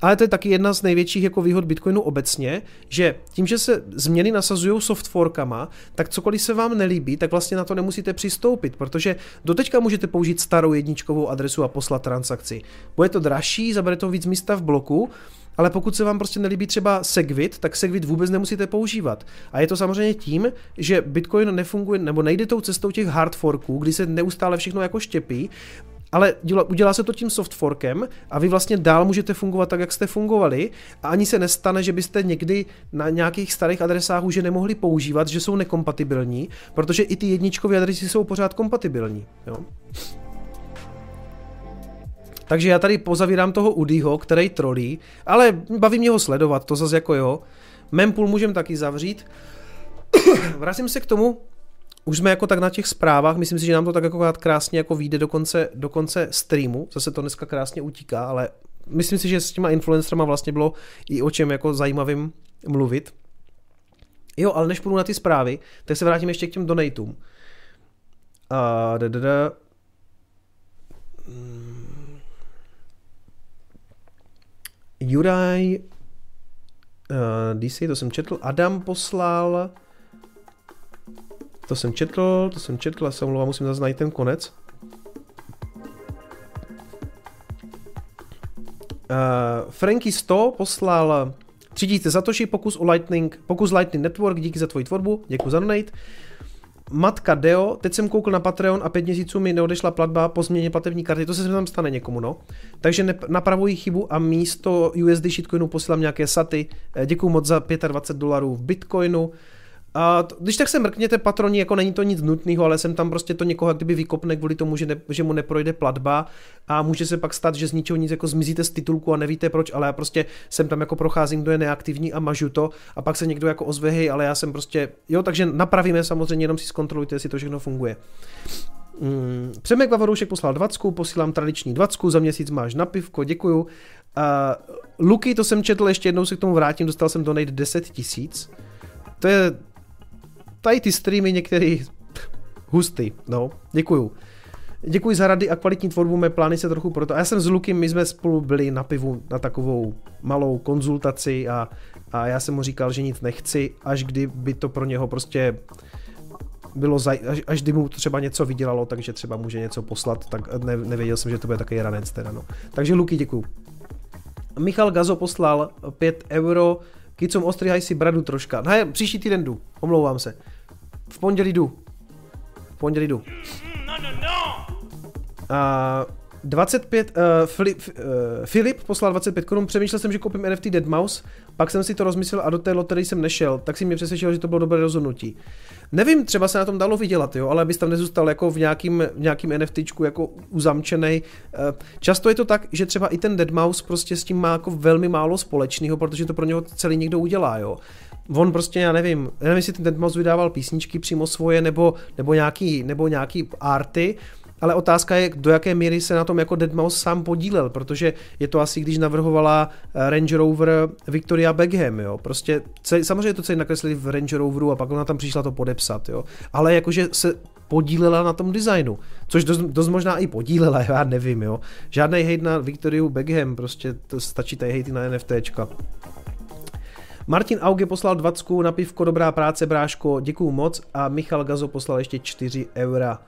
ale to je taky jedna z největších jako výhod Bitcoinu obecně, že tím, že se změny nasazují softforkama, tak cokoliv se vám nelíbí, tak vlastně na to nemusíte přistoupit, protože doteďka můžete použít starou jedničkovou adresu a poslat transakci. Bude to dražší, zabere to víc místa v bloku, ale pokud se vám prostě nelíbí třeba Segwit, tak Segwit vůbec nemusíte používat. A je to samozřejmě tím, že Bitcoin nefunguje, nebo nejde tou cestou těch hard forků, kdy se neustále všechno jako štěpí, ale děla, udělá se to tím softforkem a vy vlastně dál můžete fungovat tak, jak jste fungovali a ani se nestane, že byste někdy na nějakých starých adresách už je nemohli používat, že jsou nekompatibilní, protože i ty jedničkové adresy jsou pořád kompatibilní. Jo? Takže já tady pozavírám toho Udyho, který trolí, ale baví mě ho sledovat, to zase jako jo. Mempool můžeme taky zavřít. Vracím se k tomu, už jsme jako tak na těch zprávách, myslím si, že nám to tak jako krásně jako vyjde do konce, do konce streamu, zase to dneska krásně utíká, ale myslím si, že s těma influencerama vlastně bylo i o čem jako zajímavým mluvit. Jo, ale než půjdu na ty zprávy, tak se vrátím ještě k těm donatům. A da, da, da. Juraj uh, DC, to jsem četl, Adam poslal to jsem četl, to jsem četl, a se omlouvám, musím zase najít ten konec. Uh, Franky 100 poslal 3000 Satoshi, pokus o Lightning, pokus Lightning Network, díky za tvoji tvorbu, děkuji za donate. Matka Deo, teď jsem koukl na Patreon a pět měsíců mi neodešla platba po změně platební karty, to se tam stane někomu, no. Takže napravuji chybu a místo USD shitcoinu posílám nějaké saty. Eh, děkuji moc za 25 dolarů v Bitcoinu. A to, když tak se mrkněte patroni, jako není to nic nutného, ale jsem tam prostě to někoho kdyby vykopne kvůli tomu, že, ne, že mu neprojde platba a může se pak stát, že z ničeho nic jako zmizíte z titulku a nevíte proč, ale já prostě jsem tam jako procházím, kdo je neaktivní a mažu to a pak se někdo jako ozve, hej, ale já jsem prostě, jo, takže napravíme samozřejmě, jenom si zkontrolujte, jestli to všechno funguje. Mm, Přemek Vavoroušek poslal 20, posílám tradiční 20, za měsíc máš na pivko, děkuju. Uh, Luky, to jsem četl, ještě jednou se k tomu vrátím, dostal jsem donate 10 tisíc. To je tady ty streamy některý hustý, no, děkuju. Děkuji za rady a kvalitní tvorbu, mé plány se trochu proto. A já jsem s Lukem, my jsme spolu byli na pivu na takovou malou konzultaci a, a já jsem mu říkal, že nic nechci, až kdyby to pro něho prostě bylo, zaj, až, až kdy mu třeba něco vydělalo, takže třeba může něco poslat, tak ne, nevěděl jsem, že to bude takový ranec teda, no. Takže Luky, děkuju. Michal Gazo poslal 5 euro, Kicom ostříhaj si bradu troška. Ne, příští týden jdu, omlouvám se. V pondělí jdu. V pondělí jdu. A 25, uh, Filip, uh, Filip poslal 25 korun, přemýšlel jsem, že koupím NFT Deadmau5, pak jsem si to rozmyslel a do té loterie jsem nešel, tak si mě přesvědčil, že to bylo dobré rozhodnutí. Nevím, třeba se na tom dalo vydělat, jo, ale abys tam nezůstal jako v nějakým, v nějakým NFTčku jako uzamčený. Uh, často je to tak, že třeba i ten Deadmau5 prostě s tím má jako velmi málo společného, protože to pro něho celý někdo udělá, jo. On prostě, já nevím, já nevím, jestli ten Deadmau5 vydával písničky přímo svoje, nebo, nebo, nějaký, nebo nějaký arty, ale otázka je, do jaké míry se na tom jako Deadmau5 sám podílel, protože je to asi, když navrhovala eh, Range Rover Victoria Beckham, jo. Prostě celý, samozřejmě to celý nakreslili v Range Roveru a pak ona tam přišla to podepsat, jo. Ale jakože se podílela na tom designu, což dost, dost možná i podílela, já nevím, jo. Žádný hate na Victoriu Beckham, prostě to stačí tady hate na NFTčka. Martin Auge poslal 20 na pivko, dobrá práce, bráško, děkuju moc a Michal Gazo poslal ještě 4 eura.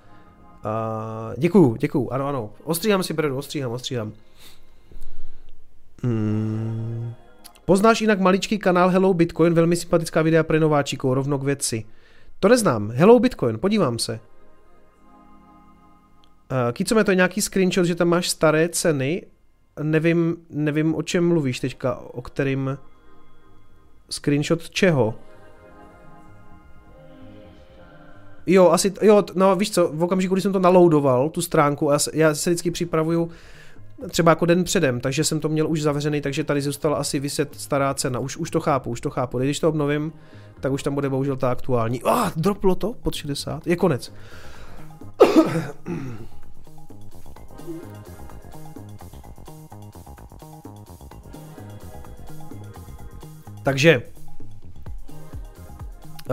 Uh, děkuju, děkuju, ano, ano. Ostříhám si bredu, ostříhám, ostříhám. Hmm. Poznáš jinak maličký kanál Hello Bitcoin, velmi sympatická videa pro nováčíků, rovno k věci. To neznám. Hello Bitcoin, podívám se. Uh, Kicome, to je nějaký screenshot, že tam máš staré ceny. Nevím, nevím, o čem mluvíš teďka, o kterým... Screenshot čeho? Jo, asi, jo, no víš co, v okamžiku, kdy jsem to naloudoval, tu stránku, a já se vždycky připravuju třeba jako den předem, takže jsem to měl už zavřený, takže tady zůstala asi vyset stará cena. Už, už to chápu, už to chápu. Když to obnovím, tak už tam bude bohužel ta aktuální. Ah, droplo to pod 60. Je konec. Takže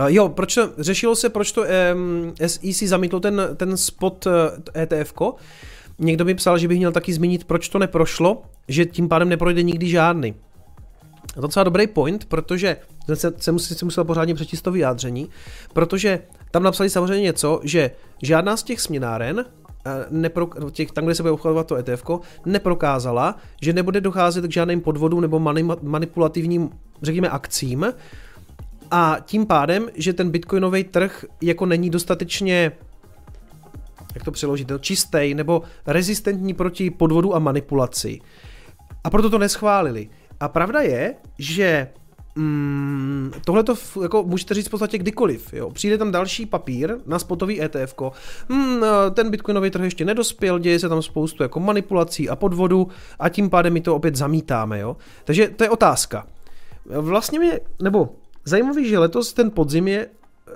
Jo, proč to, řešilo se, proč to um, SEC zamítlo ten, ten spot uh, eh, ETF. -ko. Někdo mi psal, že bych měl taky zmínit, proč to neprošlo, že tím pádem neprojde nikdy žádný. A to docela dobrý point, protože se, se, musel, se musel pořádně přečíst to vyjádření, protože tam napsali samozřejmě něco, že žádná z těch směnáren eh, nepro, těch, tam, kde se bude obchodovat to ETF, neprokázala, že nebude docházet k žádným podvodům nebo mani, manipulativním, řekněme, akcím, a tím pádem, že ten bitcoinový trh jako není dostatečně jak to přeložit, čistý nebo rezistentní proti podvodu a manipulaci. A proto to neschválili. A pravda je, že mm, tohle to jako můžete říct v podstatě kdykoliv. Jo. Přijde tam další papír na spotový ETF. Mm, ten bitcoinový trh ještě nedospěl, děje se tam spoustu jako manipulací a podvodu a tím pádem my to opět zamítáme. Jo. Takže to je otázka. Vlastně mě, nebo Zajímavý, že letos ten podzim je eh,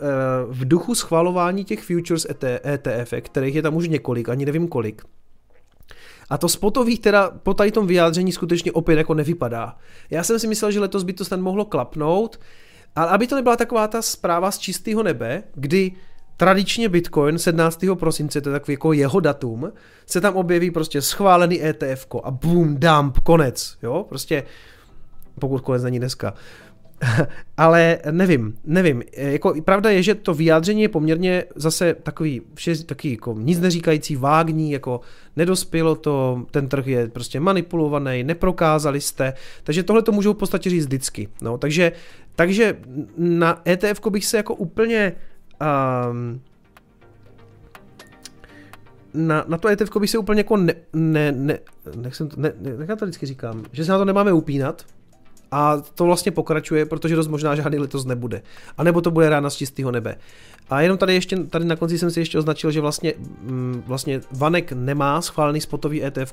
v duchu schvalování těch futures ETF, kterých je tam už několik, ani nevím kolik. A to spotových teda po tady tom vyjádření skutečně opět jako nevypadá. Já jsem si myslel, že letos by to snad mohlo klapnout, ale aby to nebyla taková ta zpráva z čistého nebe, kdy tradičně Bitcoin 17. prosince, to je takový jako jeho datum, se tam objeví prostě schválený ETF a boom, dump, konec, jo, prostě pokud konec není dneska. ale nevím, nevím. Jako, pravda je, že to vyjádření je poměrně zase takový, vše, takový jako nic neříkající, vágní, jako nedospělo to, ten trh je prostě manipulovaný, neprokázali jste, takže tohle to můžou v podstatě říct vždycky. No, takže, takže na ETF bych se jako úplně um, na, na to ETF bych se úplně jako ne, ne, ne, ne, ne, ne, ne, to vždycky říkám, že se na to nemáme upínat, a to vlastně pokračuje, protože dost možná žádný letos nebude. A nebo to bude rána z čistého nebe. A jenom tady ještě, tady na konci jsem si ještě označil, že vlastně, mm, vlastně Vanek nemá schválený spotový ETF,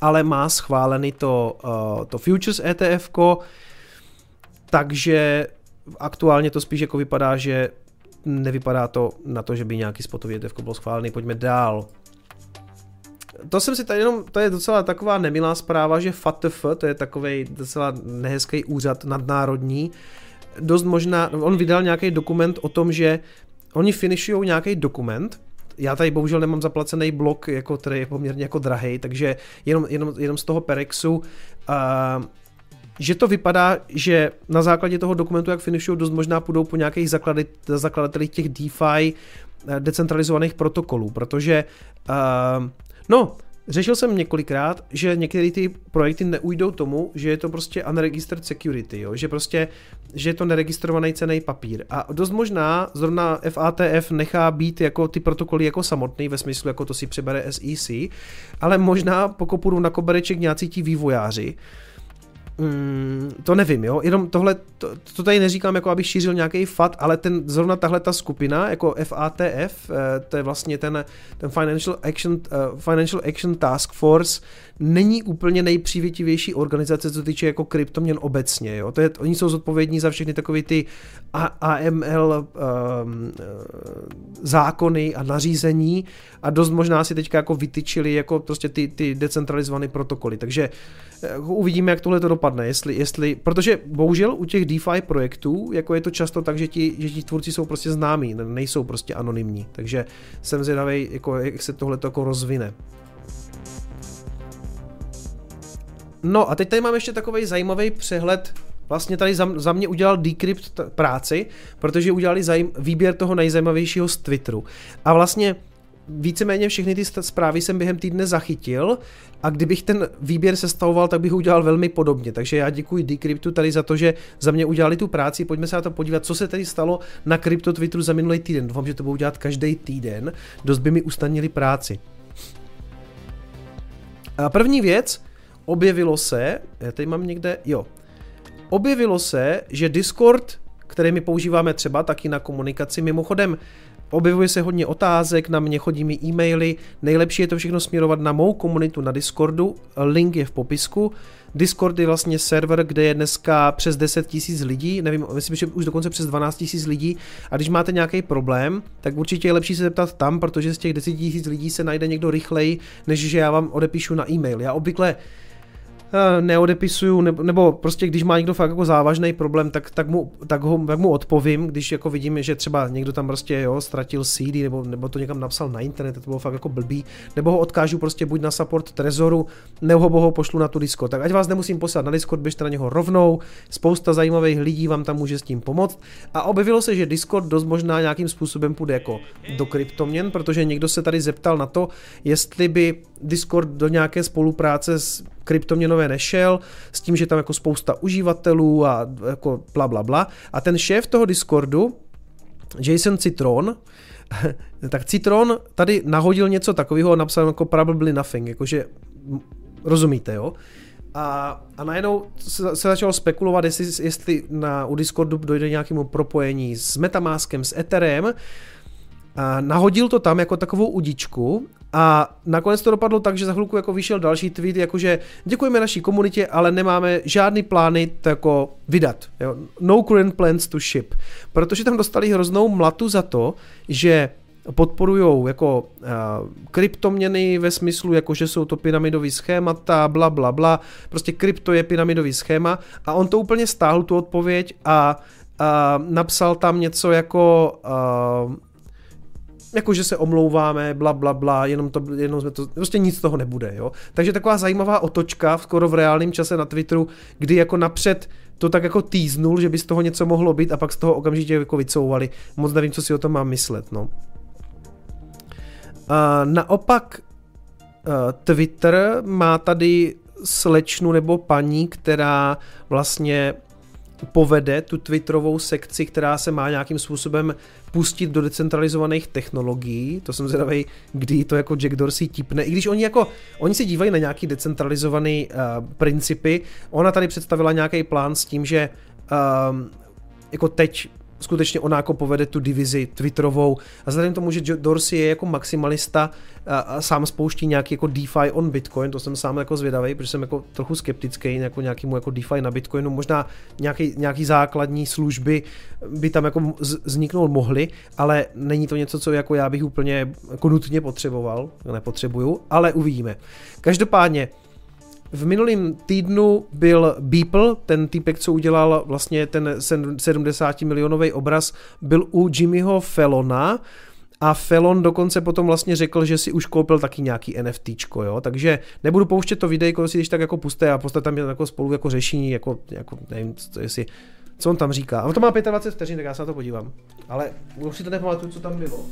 ale má schválený to, uh, to Futures ETF, takže aktuálně to spíš jako vypadá, že nevypadá to na to, že by nějaký spotový ETF byl schválený. Pojďme dál to jsem si tady jenom, to je docela taková nemilá zpráva, že FATF, to je takový docela nehezký úřad nadnárodní, dost možná, on vydal nějaký dokument o tom, že oni finishují nějaký dokument, já tady bohužel nemám zaplacený blok, jako, který je poměrně jako drahý, takže jenom, jenom, jenom z toho Perexu, uh, že to vypadá, že na základě toho dokumentu, jak finishují, dost možná půjdou po nějakých zakladatelích těch DeFi decentralizovaných protokolů, protože uh, No, řešil jsem několikrát, že některé ty projekty neujdou tomu, že je to prostě unregistered security, jo? že prostě, že je to neregistrovaný cený papír. A dost možná zrovna FATF nechá být jako ty protokoly jako samotný, ve smyslu jako to si přebere SEC, ale možná pokud půjdu na kobereček nějací ti vývojáři, Mm, to nevím, jo, jenom tohle, to, to tady neříkám jako abych šířil nějaký fat, ale ten, zrovna tahle ta skupina, jako FATF, eh, to je vlastně ten, ten Financial Action, uh, Financial Action Task Force, není úplně nejpřívětivější organizace, co týče jako kryptoměn obecně, jo, to je, oni jsou zodpovědní za všechny takové ty AML um, zákony a nařízení a dost možná si teďka jako vytyčili jako prostě ty, ty decentralizované protokoly, takže uvidíme, jak tohle to dopadne, jestli, jestli, protože bohužel u těch DeFi projektů, jako je to často tak, že ti, že ti tvůrci jsou prostě známí, nejsou prostě anonymní, takže jsem zvědavý, jako, jak se tohle jako rozvine. No a teď tady mám ještě takový zajímavý přehled vlastně tady za, za mě udělal Decrypt práci, protože udělali zajím, výběr toho nejzajímavějšího z Twitteru. A vlastně víceméně všechny ty zprávy jsem během týdne zachytil a kdybych ten výběr sestavoval, tak bych ho udělal velmi podobně. Takže já děkuji Decryptu tady za to, že za mě udělali tu práci. Pojďme se na to podívat, co se tady stalo na krypto Twitteru za minulý týden. Doufám, že to budou dělat každý týden. Dost by mi ustanili práci. A první věc, objevilo se, já tady mám někde, jo, objevilo se, že Discord, který my používáme třeba taky na komunikaci, mimochodem Objevuje se hodně otázek, na mě chodí mi e-maily, nejlepší je to všechno směrovat na mou komunitu na Discordu, link je v popisku. Discord je vlastně server, kde je dneska přes 10 tisíc lidí, nevím, myslím, že už dokonce přes 12 tisíc lidí a když máte nějaký problém, tak určitě je lepší se zeptat tam, protože z těch 10 tisíc lidí se najde někdo rychleji, než že já vám odepíšu na e-mail. Já obvykle neodepisuju, nebo, nebo prostě když má někdo fakt jako závažný problém, tak, tak, mu, tak, ho, tak mu odpovím, když jako vidím, že třeba někdo tam prostě jo, ztratil CD, nebo, nebo to někam napsal na internet, to bylo fakt jako blbý, nebo ho odkážu prostě buď na support Trezoru, nebo ho pošlu na tu Discord. Tak ať vás nemusím poslat na Discord, běžte na něho rovnou, spousta zajímavých lidí vám tam může s tím pomoct. A objevilo se, že Discord dost možná nějakým způsobem půjde jako do kryptoměn, protože někdo se tady zeptal na to, jestli by Discord do nějaké spolupráce s kryptoměnové nešel, s tím, že tam jako spousta uživatelů a jako bla bla bla. A ten šéf toho Discordu, Jason Citron, tak Citron tady nahodil něco takového, napsal jako probably nothing, jakože rozumíte, jo? A, a najednou se, se začalo spekulovat, jestli, jestli na, u Discordu dojde nějakému propojení s Metamaskem, s Etherem, a nahodil to tam jako takovou udičku a nakonec to dopadlo tak, že za chvilku jako vyšel další tweet, jakože děkujeme naší komunitě, ale nemáme žádný plány to jako vydat. Jo? No current plans to ship. Protože tam dostali hroznou mlatu za to, že podporují jako uh, kryptoměny ve smyslu, jako že jsou to pyramidový schémata, bla, bla, bla. Prostě krypto je pyramidový schéma a on to úplně stáhl tu odpověď a uh, napsal tam něco jako uh, jako že se omlouváme, bla, bla, bla, jenom, to, jenom jsme to, prostě nic z toho nebude, jo. Takže taková zajímavá otočka skoro v reálném čase na Twitteru, kdy jako napřed to tak jako týznul, že by z toho něco mohlo být a pak z toho okamžitě jako vycouvali. Moc nevím, co si o tom mám myslet, no. A naopak Twitter má tady slečnu nebo paní, která vlastně povede tu Twitterovou sekci, která se má nějakým způsobem pustit do decentralizovaných technologií. To jsem zvědavý, kdy to jako Jack Dorsey tipne. I když oni jako, oni se dívají na nějaký decentralizovaný uh, principy. Ona tady představila nějaký plán s tím, že uh, jako teď skutečně ona jako povede tu divizi Twitterovou a vzhledem tomu, že Dorsey je jako maximalista a, a sám spouští nějaký jako DeFi on Bitcoin, to jsem sám jako zvědavý, protože jsem jako trochu skeptický jako nějakému jako DeFi na Bitcoinu, možná nějaký, nějaký základní služby by tam jako vzniknout mohly, ale není to něco, co jako já bych úplně jako nutně potřeboval, nepotřebuju, ale uvidíme. Každopádně, v minulém týdnu byl Beeple, ten týpek, co udělal vlastně ten 70 milionový obraz, byl u Jimmyho Felona a Felon dokonce potom vlastně řekl, že si už koupil taky nějaký NFTčko, jo, takže nebudu pouštět to videjko, si když tak jako puste a prostě tam jako spolu jako řešení, jako, jako nevím, co, jestli, co on tam říká. A to má 25 vteřin, tak já se na to podívám. Ale už si to nepamatuju, co tam bylo.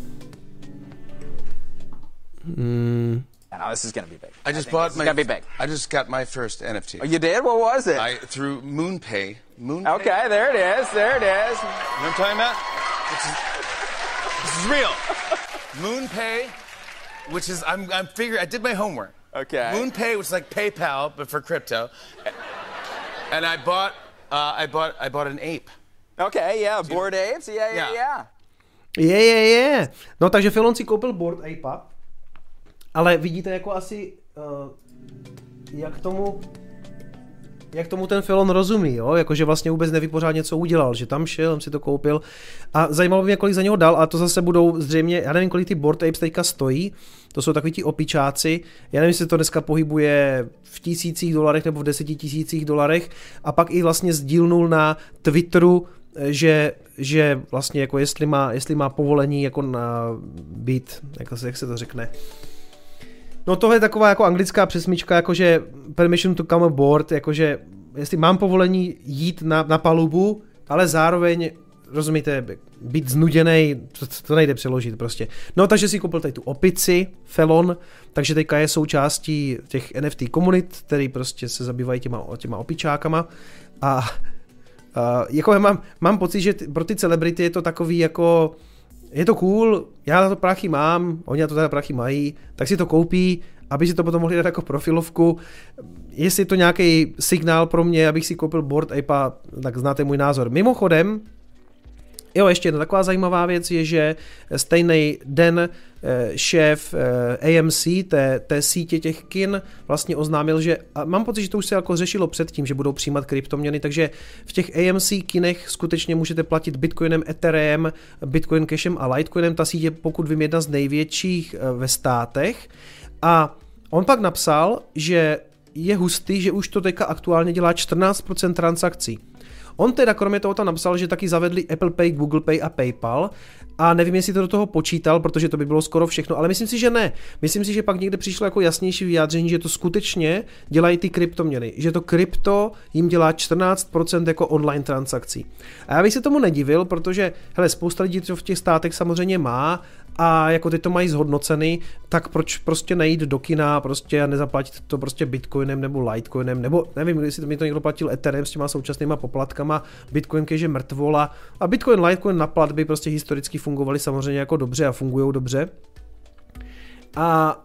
Hmm. Now this is going to be big. I just I bought my. Gonna be big. I just got my first NFT. Oh, you did? What was it? I through MoonPay. MoonPay. Okay, there it is. There it is. You know what I'm talking about? This is, this is real. MoonPay, which is I'm I'm figuring I did my homework. Okay. MoonPay was like PayPal but for crypto, and I bought uh, I bought I bought an ape. Okay, yeah, bored apes. Yeah, yeah, yeah. Yeah, yeah, je. No takže Filon si koupil board Ape, ale vidíte jako asi, uh, jak tomu jak tomu ten Filon rozumí, jo? Jakože vlastně vůbec neví pořád něco udělal, že tam šel, si to koupil. A zajímalo by mě, kolik za něho dal a to zase budou zřejmě, já nevím, kolik ty board apes teďka stojí, to jsou takový ti opičáci, já nevím, jestli to dneska pohybuje v tisících dolarech nebo v deseti tisících dolarech. A pak i vlastně sdílnul na Twitteru, že, že vlastně jako jestli má, jestli má povolení jako na být, jak se, jak se to řekne, No tohle je taková jako anglická přesmička, jakože permission to come aboard, jakože jestli mám povolení jít na, na palubu, ale zároveň rozumíte, být znuděný, to, to nejde přeložit prostě. No takže si koupil tady tu opici, Felon, takže teďka je součástí těch NFT komunit, který prostě se zabývají těma, těma opičákama a, a jako mám, mám pocit, že pro ty celebrity je to takový jako je to cool, já na to prachy mám, oni na to teda prachy mají, tak si to koupí, aby si to potom mohli dát jako profilovku. Jestli je to nějaký signál pro mě, abych si koupil board Ape, tak znáte můj názor. Mimochodem, Jo, ještě jedna taková zajímavá věc je, že stejný den eh, šéf eh, AMC, té, té sítě těch kin, vlastně oznámil, že a mám pocit, že to už se jako řešilo předtím, že budou přijímat kryptoměny, takže v těch AMC kinech skutečně můžete platit Bitcoinem, Ethereum, Bitcoin Cashem a Litecoinem. Ta sítě, pokud vím, jedna z největších eh, ve státech. A on pak napsal, že je hustý, že už to teďka aktuálně dělá 14% transakcí. On teda kromě toho tam napsal, že taky zavedli Apple Pay, Google Pay a PayPal a nevím, jestli to do toho počítal, protože to by bylo skoro všechno, ale myslím si, že ne. Myslím si, že pak někde přišlo jako jasnější vyjádření, že to skutečně dělají ty kryptoměny, že to krypto jim dělá 14% jako online transakcí. A já bych se tomu nedivil, protože hele, spousta lidí to v těch státech samozřejmě má a jako ty to mají zhodnoceny, tak proč prostě nejít do kina prostě a nezaplatit to prostě bitcoinem nebo litecoinem, nebo nevím, jestli to mi to někdo platil Ethereum s těma současnýma poplatkama, bitcoin je mrtvola a bitcoin, litecoin na platby prostě historicky fungovaly samozřejmě jako dobře a fungují dobře. A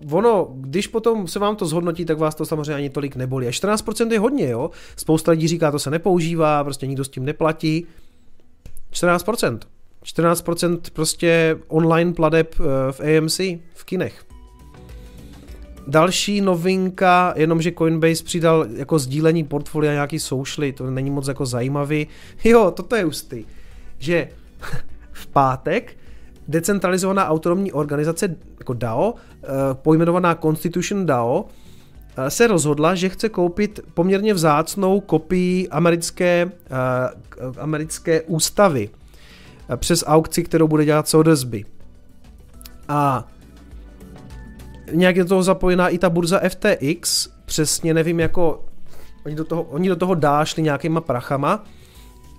Uh, ono, když potom se vám to zhodnotí, tak vás to samozřejmě ani tolik nebolí. A 14% je hodně, jo. Spousta lidí říká, to se nepoužívá, prostě nikdo s tím neplatí. 14%. 14% prostě online pladeb eh, v AMC, v kinech. Další novinka, jenom že Coinbase přidal jako sdílení portfolia nějaký socially, to není moc jako zajímavý. Jo, toto je ústy, že v pátek decentralizovaná autonomní organizace jako DAO, eh, pojmenovaná Constitution DAO, eh, se rozhodla, že chce koupit poměrně vzácnou kopii americké, americké ústavy přes aukci, kterou bude dělat Sotheby's. A nějak je do toho zapojená i ta burza FTX, přesně nevím, jako oni do toho, oni do toho dášli nějakýma prachama,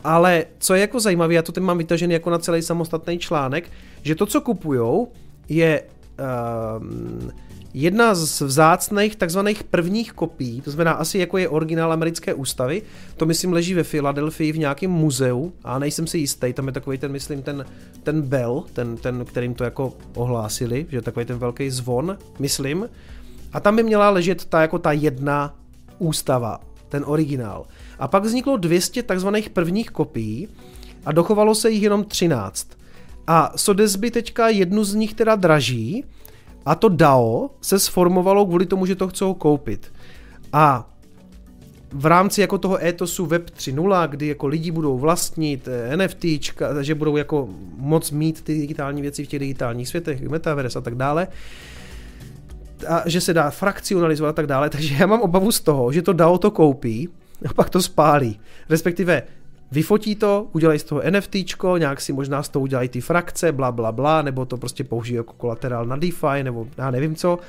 ale co je jako zajímavé, já to teď mám vytažený jako na celý samostatný článek, že to, co kupujou, je uh, jedna z vzácných takzvaných prvních kopií, to znamená asi jako je originál americké ústavy, to myslím leží ve Filadelfii v nějakém muzeu a nejsem si jistý, tam je takový ten, myslím, ten, ten bell, ten, ten, kterým to jako ohlásili, že takový ten velký zvon, myslím, a tam by měla ležet ta jako ta jedna ústava, ten originál. A pak vzniklo 200 takzvaných prvních kopií a dochovalo se jich jenom 13. A Sotheby's teďka jednu z nich teda draží, a to DAO se sformovalo kvůli tomu, že to chcou koupit. A v rámci jako toho etosu Web 3.0, kdy jako lidi budou vlastnit eh, NFT, že budou jako moc mít ty digitální věci v těch digitálních světech, metaverse a tak dále, a že se dá frakcionalizovat a tak dále, takže já mám obavu z toho, že to DAO to koupí a pak to spálí. Respektive vyfotí to, udělají z toho NFT, nějak si možná z toho udělají ty frakce, bla, bla, bla, nebo to prostě použijí jako kolaterál na DeFi, nebo já nevím co.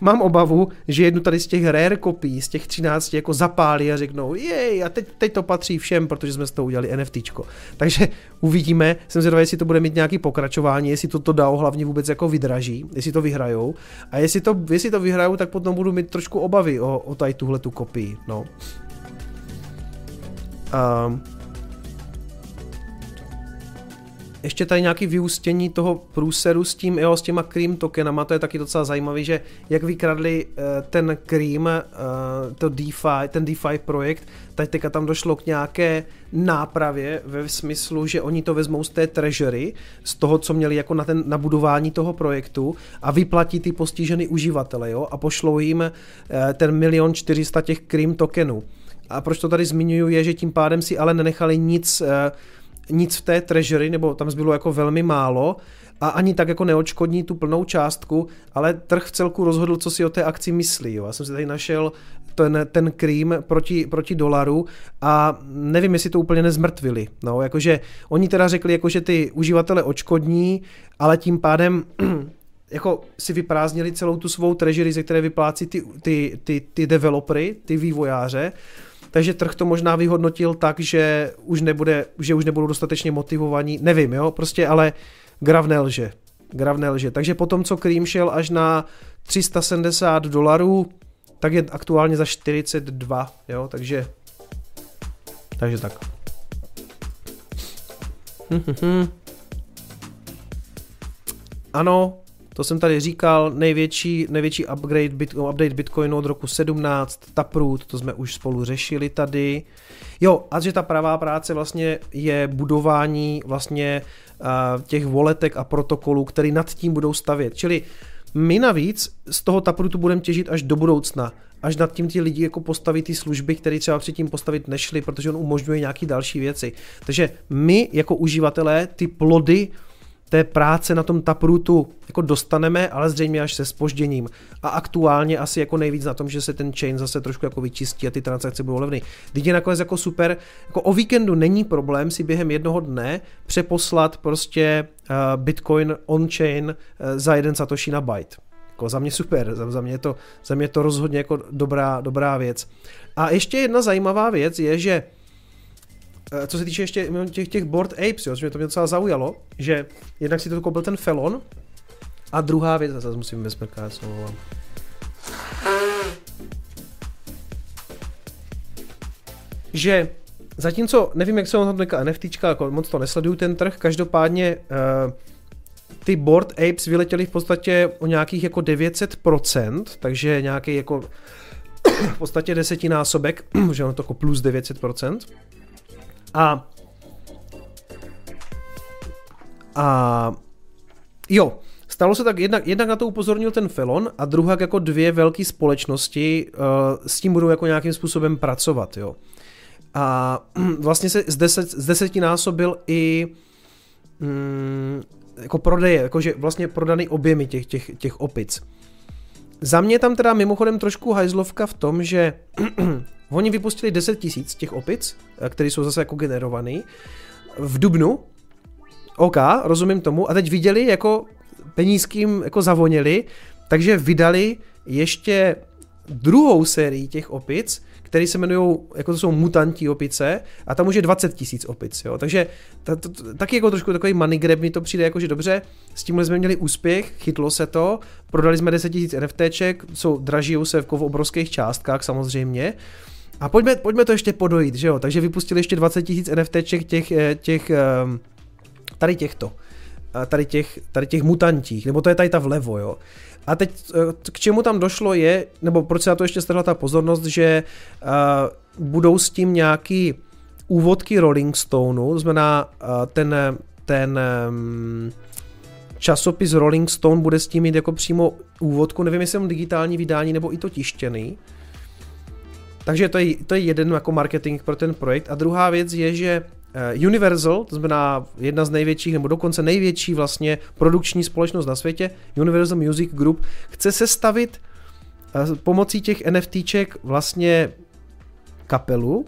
mám obavu, že jednu tady z těch rare kopií, z těch 13 jako zapálí a řeknou, jej, a teď, teď to patří všem, protože jsme z toho udělali NFTčko. Takže uvidíme, jsem zvědavý, jestli to bude mít nějaký pokračování, jestli to to DAO hlavně vůbec jako vydraží, jestli to vyhrajou. A jestli to, jestli to vyhrajou, tak potom budu mít trošku obavy o, o tady tuhle tu kopii. No. Um, ještě tady nějaký vyústění toho průseru s tím, jo, s těma cream tokenama, to je taky docela zajímavé, že jak vykradli uh, ten cream, uh, to DeFi, ten DeFi projekt, tak teďka tam došlo k nějaké nápravě ve smyslu, že oni to vezmou z té treasury, z toho, co měli jako na, ten, na budování toho projektu a vyplatí ty postižený uživatele, jo, a pošlou jim uh, ten milion 400 těch cream tokenů. A proč to tady zmiňuji, je, že tím pádem si ale nenechali nic nic v té treasury, nebo tam zbylo jako velmi málo a ani tak jako neočkodní tu plnou částku, ale trh v celku rozhodl, co si o té akci myslí. Jo. Já jsem si tady našel ten, ten cream proti, proti dolaru a nevím, jestli to úplně nezmrtvili. No, jakože oni teda řekli, jako, že ty uživatele očkodní, ale tím pádem jako si vyprázdnili celou tu svou treasury, ze které vyplácí ty, ty, ty, ty developery, ty vývojáře takže trh to možná vyhodnotil tak, že už, nebude, že už nebudou dostatečně motivovaní, nevím, jo, prostě, ale Grav nelže. Grav nelže. Takže potom, co Cream šel až na 370 dolarů, tak je aktuálně za 42, jo, takže takže tak. ano, to jsem tady říkal, největší, největší upgrade, bit, update Bitcoinu od roku 17, Taproot, to jsme už spolu řešili tady. Jo, a že ta pravá práce vlastně je budování vlastně uh, těch voletek a protokolů, který nad tím budou stavět. Čili my navíc z toho Taprootu budeme těžit až do budoucna až nad tím ti lidi jako postaví ty služby, které třeba předtím postavit nešly, protože on umožňuje nějaké další věci. Takže my jako uživatelé ty plody té práce na tom Taprootu jako dostaneme, ale zřejmě až se spožděním. A aktuálně asi jako nejvíc na tom, že se ten chain zase trošku jako vyčistí a ty transakce budou levné. Teď je nakonec jako super, jako o víkendu není problém si během jednoho dne přeposlat prostě uh, Bitcoin on-chain uh, za jeden satoshi na byte. Jako za mě super, za, za, mě to, za mě to rozhodně jako dobrá, dobrá věc. A ještě jedna zajímavá věc je, že Eh, co se týče ještě těch, těch board apes, jo, že mě to mě docela zaujalo, že jednak si to koupil ten Felon a druhá věc, zase musím vesmrkat, se že zatímco, nevím, jak se on tam NFTčka, jako moc to nesleduju ten trh, každopádně uh, ty board apes vyletěly v podstatě o nějakých jako 900%, takže nějaký jako v podstatě desetinásobek, že ono to jako plus 900%. A a jo, stalo se tak, jednak, jednak na to upozornil ten Felon a druhá jako dvě velké společnosti uh, s tím budou jako nějakým způsobem pracovat, jo. A vlastně se z, deset, z desetinásobil i mm, jako prodeje, jakože vlastně prodaný objemy těch, těch, těch opic. Za mě tam teda mimochodem trošku hajzlovka v tom, že oni vypustili 10 tisíc těch opic, eh, které jsou zase jako generovaný, v Dubnu. OK, rozumím tomu. A teď viděli, jako penízkým jako zavoněli, takže vydali ještě druhou sérii těch opic, které se jmenují, jako to jsou mutantí opice, a tam už je 20 tisíc opic, jo. Takže ta, to, taky jako trošku takový money grab mi to přijde jako, že dobře, s tímhle jsme měli úspěch, chytlo se to, prodali jsme 10 tisíc NFTček, jsou draží se v obrovských částkách samozřejmě, a pojďme, pojďme to ještě podojit, že jo, takže vypustili ještě 20 tisíc NFTček těch, eh, těch, ehm, tady těchto, tady těch, tady těch mutantích, nebo to je tady ta vlevo, jo. A teď eh, k čemu tam došlo je, nebo proč se na to ještě strhla ta pozornost, že uh, budou s tím nějaký úvodky Rolling Stoneu, to znamená uh, ten, ten um, časopis Rolling Stone bude s tím mít jako přímo úvodku, nevím jestli je digitální vydání nebo i to tištěný. Takže to je, to je jeden jako marketing pro ten projekt. A druhá věc je, že Eh, Universal, to znamená jedna z největších, nebo dokonce největší vlastně produkční společnost na světě, Universal Music Group, chce sestavit eh, pomocí těch NFTček vlastně kapelu,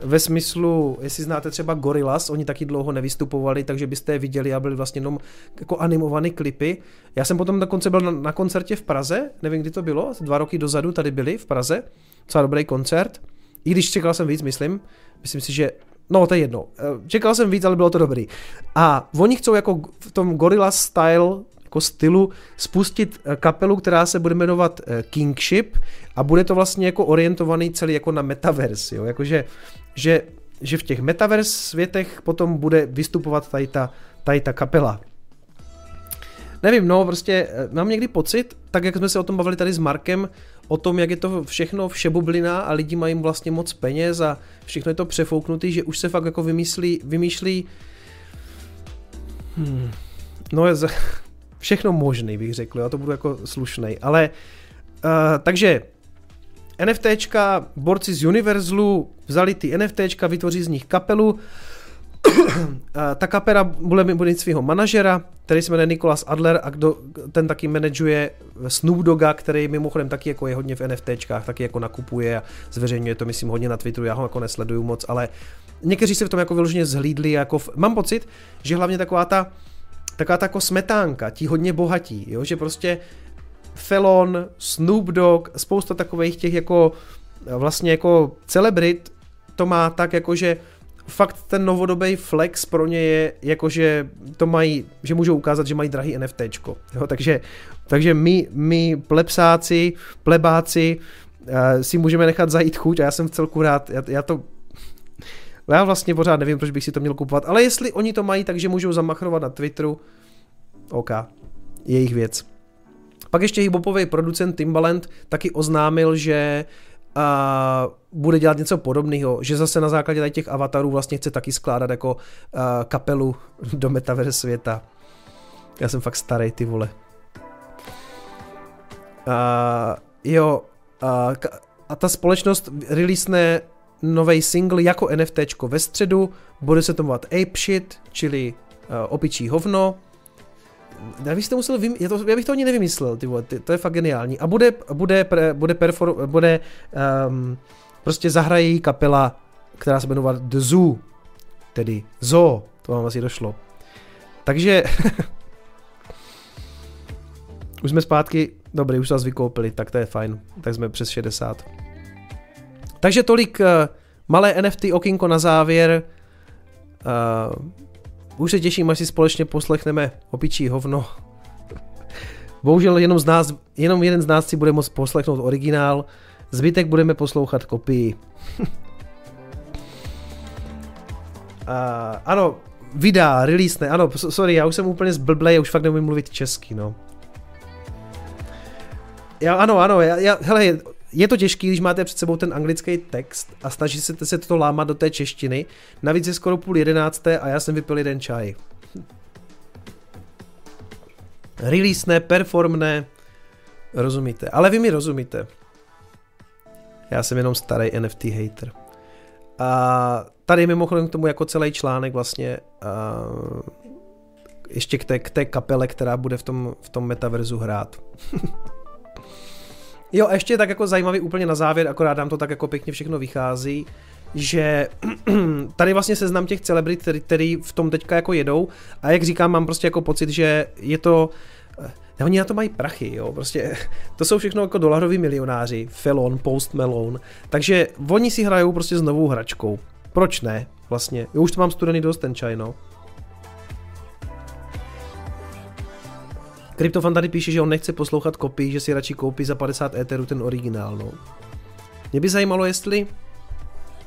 ve smyslu, jestli znáte třeba Gorillaz, oni taky dlouho nevystupovali, takže byste je viděli a byli vlastně jenom jako animované klipy. Já jsem potom dokonce byl na, na koncertě v Praze, nevím kdy to bylo, dva roky dozadu tady byli v Praze, docela dobrý koncert, i když čekal jsem víc, myslím, myslím si, že No, to je jedno. Eh, čekal jsem víc, ale bylo to dobrý. A oni chcou jako v tom Gorilla style jako stylu spustit eh, kapelu, která se bude jmenovat eh, Kingship a bude to vlastně jako orientovaný celý jako na metaverse, jo, jakože že, že v těch metaverse světech potom bude vystupovat tady ta, tady ta kapela. Nevím, no, prostě mám někdy pocit, tak jak jsme se o tom bavili tady s Markem, o tom, jak je to všechno všebublina a lidi mají vlastně moc peněz a všechno je to přefouknutý, že už se fakt jako vymyslí, vymýšlí hmm, no je všechno možný, bych řekl, já to budu jako slušnej, ale uh, takže NFTčka, borci z Universalu vzali ty NFTčka, vytvoří z nich kapelu, ta kapera bude, mít svého manažera, který se jmenuje Nikolas Adler a kdo, ten taky manažuje Snoop Doga, který mimochodem taky jako je hodně v NFTčkách, taky jako nakupuje a zveřejňuje to, myslím, hodně na Twitteru, já ho jako nesleduju moc, ale někteří se v tom jako vyloženě zhlídli, jako v, mám pocit, že hlavně taková ta, taková ta jako smetánka, ti hodně bohatí, jo, že prostě Felon, Snoop Dogg, spousta takových těch jako vlastně jako celebrit to má tak jako, že fakt ten novodobý flex pro ně je, jakože to mají, že můžou ukázat, že mají drahý NFTčko. Jo, takže, takže my, my plepsáci, plebáci uh, si můžeme nechat zajít chuť a já jsem v celku rád, já, já to já vlastně pořád nevím, proč bych si to měl kupovat, ale jestli oni to mají, takže můžou zamachrovat na Twitteru, OK, jejich věc. Pak ještě hiphopový producent Timbaland taky oznámil, že uh, bude dělat něco podobného, že zase na základě těch avatarů vlastně chce taky skládat jako uh, kapelu do metaverse světa. Já jsem fakt starý, ty vole. Uh, jo, uh, a ta společnost releasne nový single jako NFT ve středu, bude se to jmenovat Ape Shit, čili uh, opičí hovno, já bych to musel vym... já, to, já bych to ani nevymyslel, ty vole, ty, to je fakt geniální. A bude, bude, pre, bude, perfor, bude um, prostě zahrají kapela, která se jmenuje The Zoo, tedy Zoo, to vám asi došlo. Takže už jsme zpátky, dobrý, už vás vykoupili, tak to je fajn, tak jsme přes 60. Takže tolik uh, malé NFT okinko na závěr. Uh, už se těším, až si společně poslechneme opičí hovno. Bohužel jenom, z nás, jenom jeden z nás si bude moct poslechnout originál, zbytek budeme poslouchat kopii. uh, ano, vydá, release ne, ano, sorry, já už jsem úplně zblblej, já už fakt nemůžu mluvit česky, no. Já, ano, ano, já, já, hele, je to těžký, když máte před sebou ten anglický text a snaží se, to lámat do té češtiny. Navíc je skoro půl jedenácté a já jsem vypil jeden čaj. Release ne, perform ne, rozumíte. Ale vy mi rozumíte. Já jsem jenom starý NFT hater. A tady mimochodem k tomu jako celý článek vlastně a ještě k té, k té kapele, která bude v tom, v tom metaverzu hrát. Jo, a ještě tak jako zajímavý úplně na závěr, akorát nám to tak jako pěkně všechno vychází, že tady vlastně seznam těch celebrit, který, který v tom teďka jako jedou a jak říkám, mám prostě jako pocit, že je to ne, oni na to mají prachy, jo, prostě to jsou všechno jako dolaroví milionáři, Felon, Post Malone, takže oni si hrajou prostě s novou hračkou. Proč ne, vlastně, jo, už to mám studený dost ten čaj, no. Kryptofan tady píše, že on nechce poslouchat kopii, že si radši koupí za 50 Etheru ten originál, no. Mě by zajímalo, jestli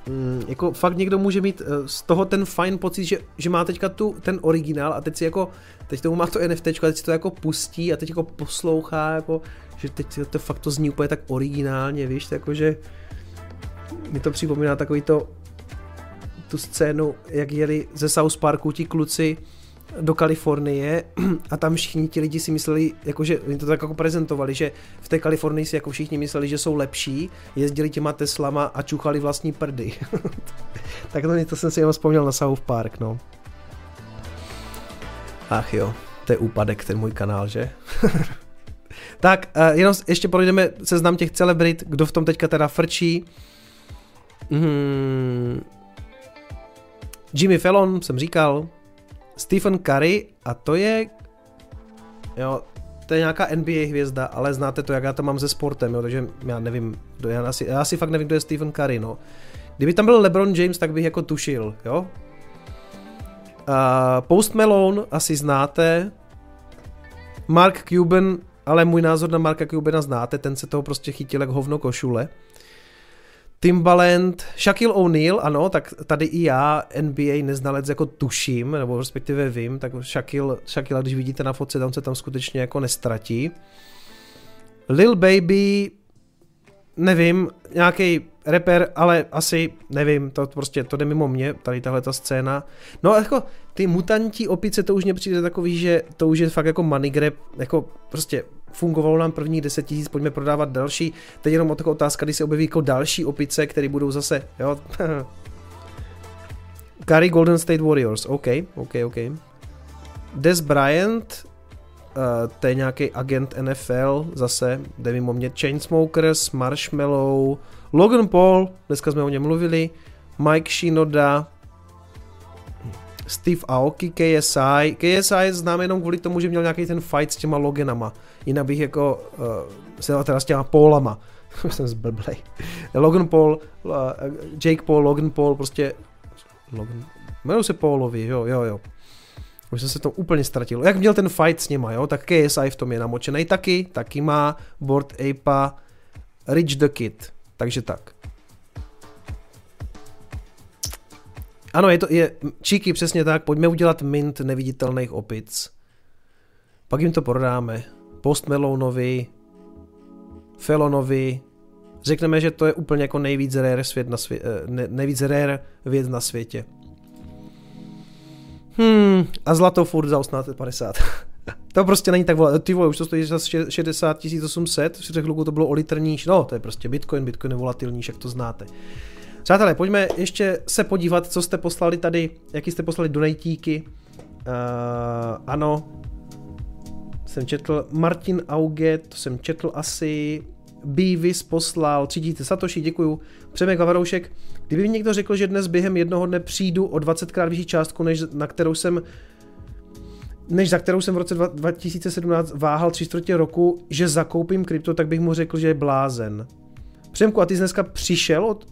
mm, jako fakt někdo může mít uh, z toho ten fajn pocit, že, že má teďka tu, ten originál a teď si jako, teď tomu má to NFT, a teď si to jako pustí a teď jako poslouchá, jako, že teď to fakt to zní úplně tak originálně, víš, jako že mi to připomíná takový to, tu scénu, jak jeli ze South Parku ti kluci, do Kalifornie a tam všichni ti lidi si mysleli, jakože oni to tak jako prezentovali, že v té Kalifornii si jako všichni mysleli, že jsou lepší, jezdili těma Teslama a čuchali vlastní prdy. tak to, to jsem si jenom vzpomněl na South Park, no. Ach jo, to je úpadek ten můj kanál, že? tak, uh, jenom ještě projdeme seznam těch celebrit, kdo v tom teďka teda frčí. Hmm, Jimmy Fallon, jsem říkal, Stephen Curry a to je, jo, to je nějaká NBA hvězda, ale znáte to, jak já to mám se sportem, jo, takže já nevím, já asi, já asi fakt nevím, kdo je Stephen Curry, no. Kdyby tam byl LeBron James, tak bych jako tušil, jo. Uh, Post Malone asi znáte, Mark Cuban, ale můj názor na Marka Cubana znáte, ten se toho prostě chytil jak hovno košule. Timbaland, Shaquille O'Neal, ano, tak tady i já NBA neznalec jako tuším, nebo respektive vím, tak Shaquille, Shaquille, když vidíte na fotce, tam se tam skutečně jako nestratí. Lil Baby, nevím, nějaký reper, ale asi nevím, to prostě to jde mimo mě, tady tahle ta scéna. No jako ty mutantí opice, to už mě přijde takový, že to už je fakt jako money grab, jako prostě fungovalo nám první 10 tisíc, pojďme prodávat další. Teď jenom taková otázka, kdy se objeví jako další opice, které budou zase, jo. Gary Golden State Warriors, OK, OK, OK. Des Bryant, uh, to je nějaký agent NFL, zase, jde mimo mě, Chainsmokers, Marshmallow, Logan Paul, dneska jsme o něm mluvili, Mike Shinoda, Steve Aoki, KSI. KSI znám jenom kvůli tomu, že měl nějaký ten fight s těma Loganama. Jinak bych jako uh, se teda s těma Paulama. jsem zblblej. Logan Paul, uh, Jake Paul, Logan Paul, prostě Logan, jmenuji se Paulovi, jo, jo, jo. Už jsem se to úplně ztratil. Jak měl ten fight s nima, jo, tak KSI v tom je namočený taky, taky má Board Ape Rich the Kid. Takže tak. Ano, je to, je, číky, přesně tak, pojďme udělat mint neviditelných opic. Pak jim to prodáme. Post Melonovi, Felonovi, řekneme, že to je úplně jako nejvíc rare, svět na svě- eh, ne, nejvíc rare věc na světě. Hmm, a zlato furt za 1850. to prostě není tak vole, ty vole, už to stojí za 60 800, v řekl, to bylo o litr níž, no to je prostě Bitcoin, Bitcoin je volatilní, jak to znáte. Přátelé, pojďme ještě se podívat, co jste poslali tady, jaký jste poslali donejtíky. Uh, ano, jsem četl Martin Auge, to jsem četl asi, Beavis poslal, třídíte Satoshi, děkuju. Přemek Vavaroušek, kdyby mi někdo řekl, že dnes během jednoho dne přijdu o 20 krát vyšší částku, než na kterou jsem než za kterou jsem v roce 2017 váhal tři čtvrtě roku, že zakoupím krypto, tak bych mu řekl, že je blázen. Přemku, a ty jsi dneska přišel od,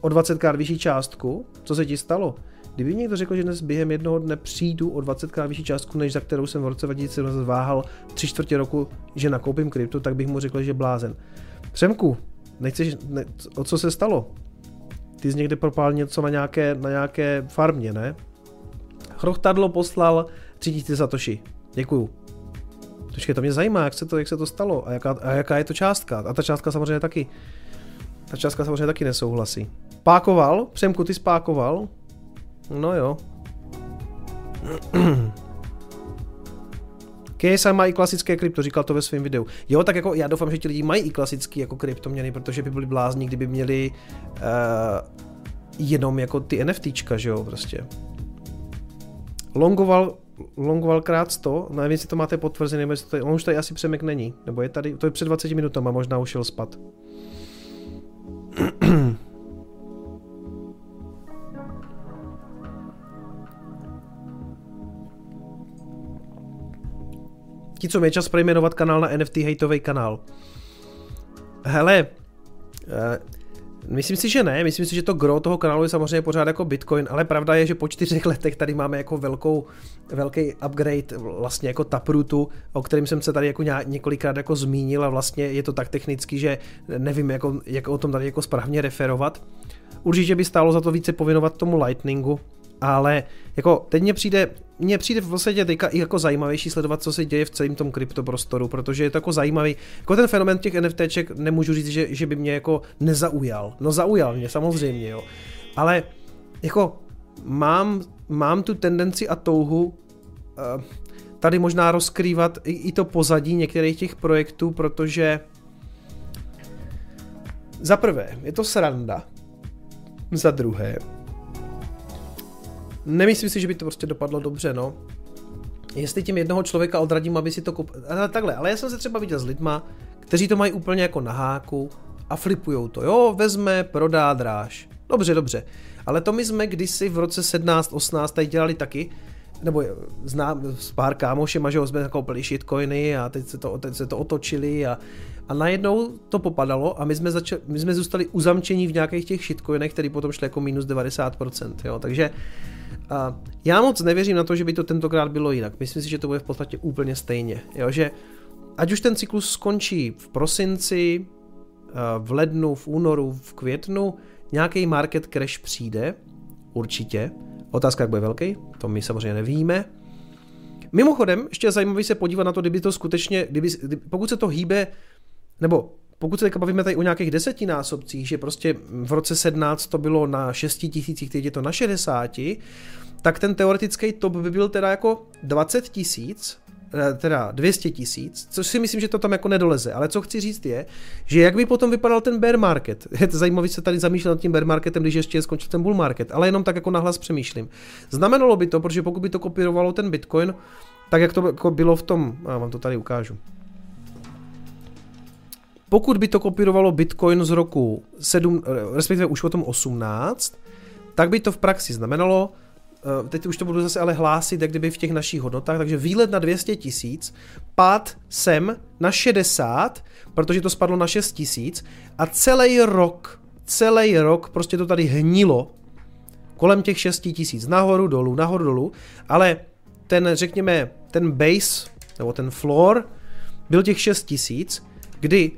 o 20 krát vyšší částku? Co se ti stalo? Kdyby někdo řekl, že dnes během jednoho dne přijdu o 20 krát vyšší částku, než za kterou jsem v roce 2017 váhal tři čtvrtě roku, že nakoupím krypto, tak bych mu řekl, že blázen. Přemku, nechceš, ne, o co se stalo? Ty jsi někde propál něco na nějaké, na nějaké farmě, ne? Chrochtadlo poslal 3000 satoshi. Děkuju. Počkej, to mě zajímá, jak se to, jak se to stalo a jaká, a jaká je to částka. A ta částka samozřejmě taky. Ta částka samozřejmě taky nesouhlasí. Pákoval? Přemku, ty spákoval? No jo. KSI má i klasické krypto, říkal to ve svém videu. Jo, tak jako já doufám, že ti lidi mají i klasický jako kryptoměny, protože by byli blázni, kdyby měli uh, jenom jako ty NFTčka, že jo, prostě. Longoval, longoval krát 100, nevím, jestli to máte potvrzené, nebo to, on už tady asi přemek není, nebo je tady, to je před 20 minutama, možná už šel spat. Ti, co mě čas přejmenovat kanál na NFT hejtový kanál. Hele, uh, Myslím si, že ne. Myslím si, že to gro toho kanálu je samozřejmě pořád jako Bitcoin, ale pravda je, že po čtyřech letech tady máme jako velkou, velký upgrade vlastně jako Taprootu, o kterém jsem se tady jako několikrát jako zmínil a vlastně je to tak technicky, že nevím, jako, jak o tom tady jako správně referovat. Určitě by stálo za to více povinovat tomu Lightningu, ale jako teď mně přijde, mně přijde v podstatě teďka i jako zajímavější sledovat, co se děje v celém tom kryptoprostoru, protože je to jako zajímavý, jako ten fenomen těch NFTček nemůžu říct, že, že by mě jako nezaujal, no zaujal mě samozřejmě, jo, ale jako mám, mám tu tendenci a touhu uh, tady možná rozkrývat i, i to pozadí některých těch projektů, protože za prvé, je to sranda, za druhé, nemyslím si, že by to prostě dopadlo dobře, no. Jestli tím jednoho člověka odradím, aby si to koupil. Takhle, ale já jsem se třeba viděl s lidma, kteří to mají úplně jako na háku a flipujou to. Jo, vezme, prodá dráž. Dobře, dobře. Ale to my jsme kdysi v roce 17-18 tady dělali taky, nebo znám s pár kámošema, že jsme koupili shitcoiny a teď se to, teď se to otočili a, a najednou to popadalo a my jsme, začali, my jsme zůstali uzamčení v nějakých těch shitcoinech, který potom šli jako minus 90%, jo, takže já moc nevěřím na to, že by to tentokrát bylo jinak. Myslím si, že to bude v podstatě úplně stejně, jo, že ať už ten cyklus skončí v prosinci, v lednu, v únoru, v květnu, nějaký market crash přijde, určitě, Otázka, jak bude velký, to my samozřejmě nevíme. Mimochodem, ještě je zajímavý se podívat na to, kdyby to skutečně, kdyby, pokud se to hýbe, nebo pokud se teďka bavíme tady o nějakých desetinásobcích, že prostě v roce 17 to bylo na 6 tisících, teď je to na 60, tak ten teoretický top by byl teda jako 20 tisíc Eh, teda 200 tisíc, což si myslím, že to tam jako nedoleze. Ale co chci říct je, že jak by potom vypadal ten bear market. Je to zajímavé se tady zamýšlet nad tím bear marketem, když ještě skončil ten bull market, ale jenom tak jako nahlas přemýšlím. Znamenalo by to, protože pokud by to kopírovalo ten bitcoin, tak jak to jako bylo v tom, a vám to tady ukážu. Pokud by to kopírovalo Bitcoin z roku 7, eh, respektive už o tom 18, tak by to v praxi znamenalo, Eh, teď už to budu zase ale hlásit, jak kdyby v těch našich hodnotách, takže výlet na 200 tisíc, pád sem na 60, protože to spadlo na 6 tisíc a celý rok, celý rok prostě to tady hnilo kolem těch 6 tisíc, nahoru dolů, nahoru dolů, ale ten, řekněme, ten base, nebo ten floor, byl těch 6 tisíc, kdy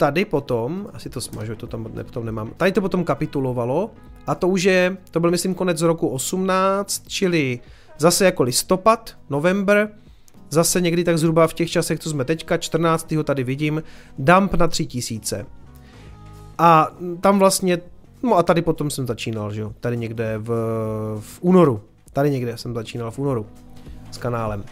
tady potom, asi to smažu, to tam ne, potom nemám, tady to potom kapitulovalo a to už je, to byl myslím konec roku 18, čili zase jako listopad, november, zase někdy tak zhruba v těch časech, co jsme teďka, 14. tady vidím, dump na 3000. A tam vlastně, no a tady potom jsem začínal, že jo, tady někde v, v únoru, tady někde jsem začínal v únoru s kanálem.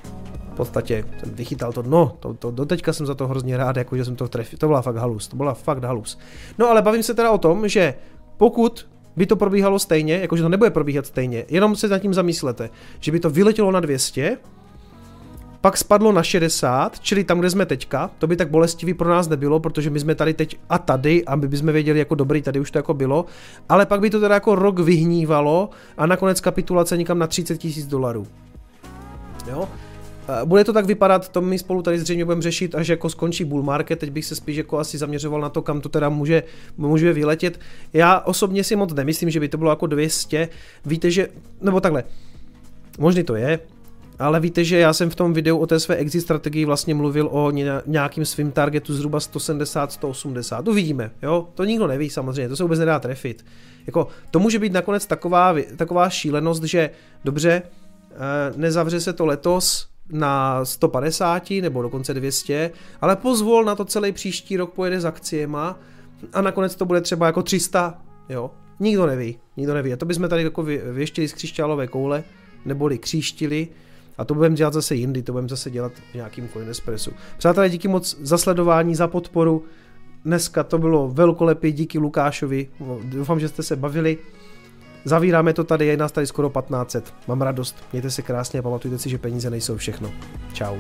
Podstatě jsem vychytal to dno, to, to, do teďka jsem za to hrozně rád, jako že jsem to trefil, to byla fakt halus, to byla fakt halus. No ale bavím se teda o tom, že pokud by to probíhalo stejně, jakože to nebude probíhat stejně, jenom se nad tím zamyslete, že by to vyletělo na 200, pak spadlo na 60, čili tam, kde jsme teďka, to by tak bolestivý pro nás nebylo, protože my jsme tady teď a tady a my bychom věděli jako dobrý, tady už to jako bylo, ale pak by to teda jako rok vyhnívalo a nakonec kapitulace někam na 30 tisíc dolarů. Jo? Bude to tak vypadat, to my spolu tady zřejmě budeme řešit, až jako skončí bull market, teď bych se spíš jako asi zaměřoval na to, kam to teda může, může vyletět. Já osobně si moc nemyslím, že by to bylo jako 200, víte, že, nebo takhle, možný to je, ale víte, že já jsem v tom videu o té své exit strategii vlastně mluvil o nějakým svým targetu zhruba 170-180. Uvidíme, jo? To nikdo neví samozřejmě, to se vůbec nedá trefit. Jako, to může být nakonec taková, taková šílenost, že dobře, eh, nezavře se to letos, na 150 nebo dokonce 200, ale pozvol na to celý příští rok pojede s akciema a nakonec to bude třeba jako 300, jo. Nikdo neví, nikdo neví. A to bychom tady jako věštili z křišťálové koule, neboli kříštili, a to budeme dělat zase jindy, to budeme zase dělat v nějakým Coinespressu. Přátelé, díky moc za sledování, za podporu. Dneska to bylo velkolepý, díky Lukášovi. Doufám, že jste se bavili. Zavíráme to tady, je nás tady skoro 1500. Mám radost. Mějte se krásně a pamatujte si, že peníze nejsou všechno. Ciao.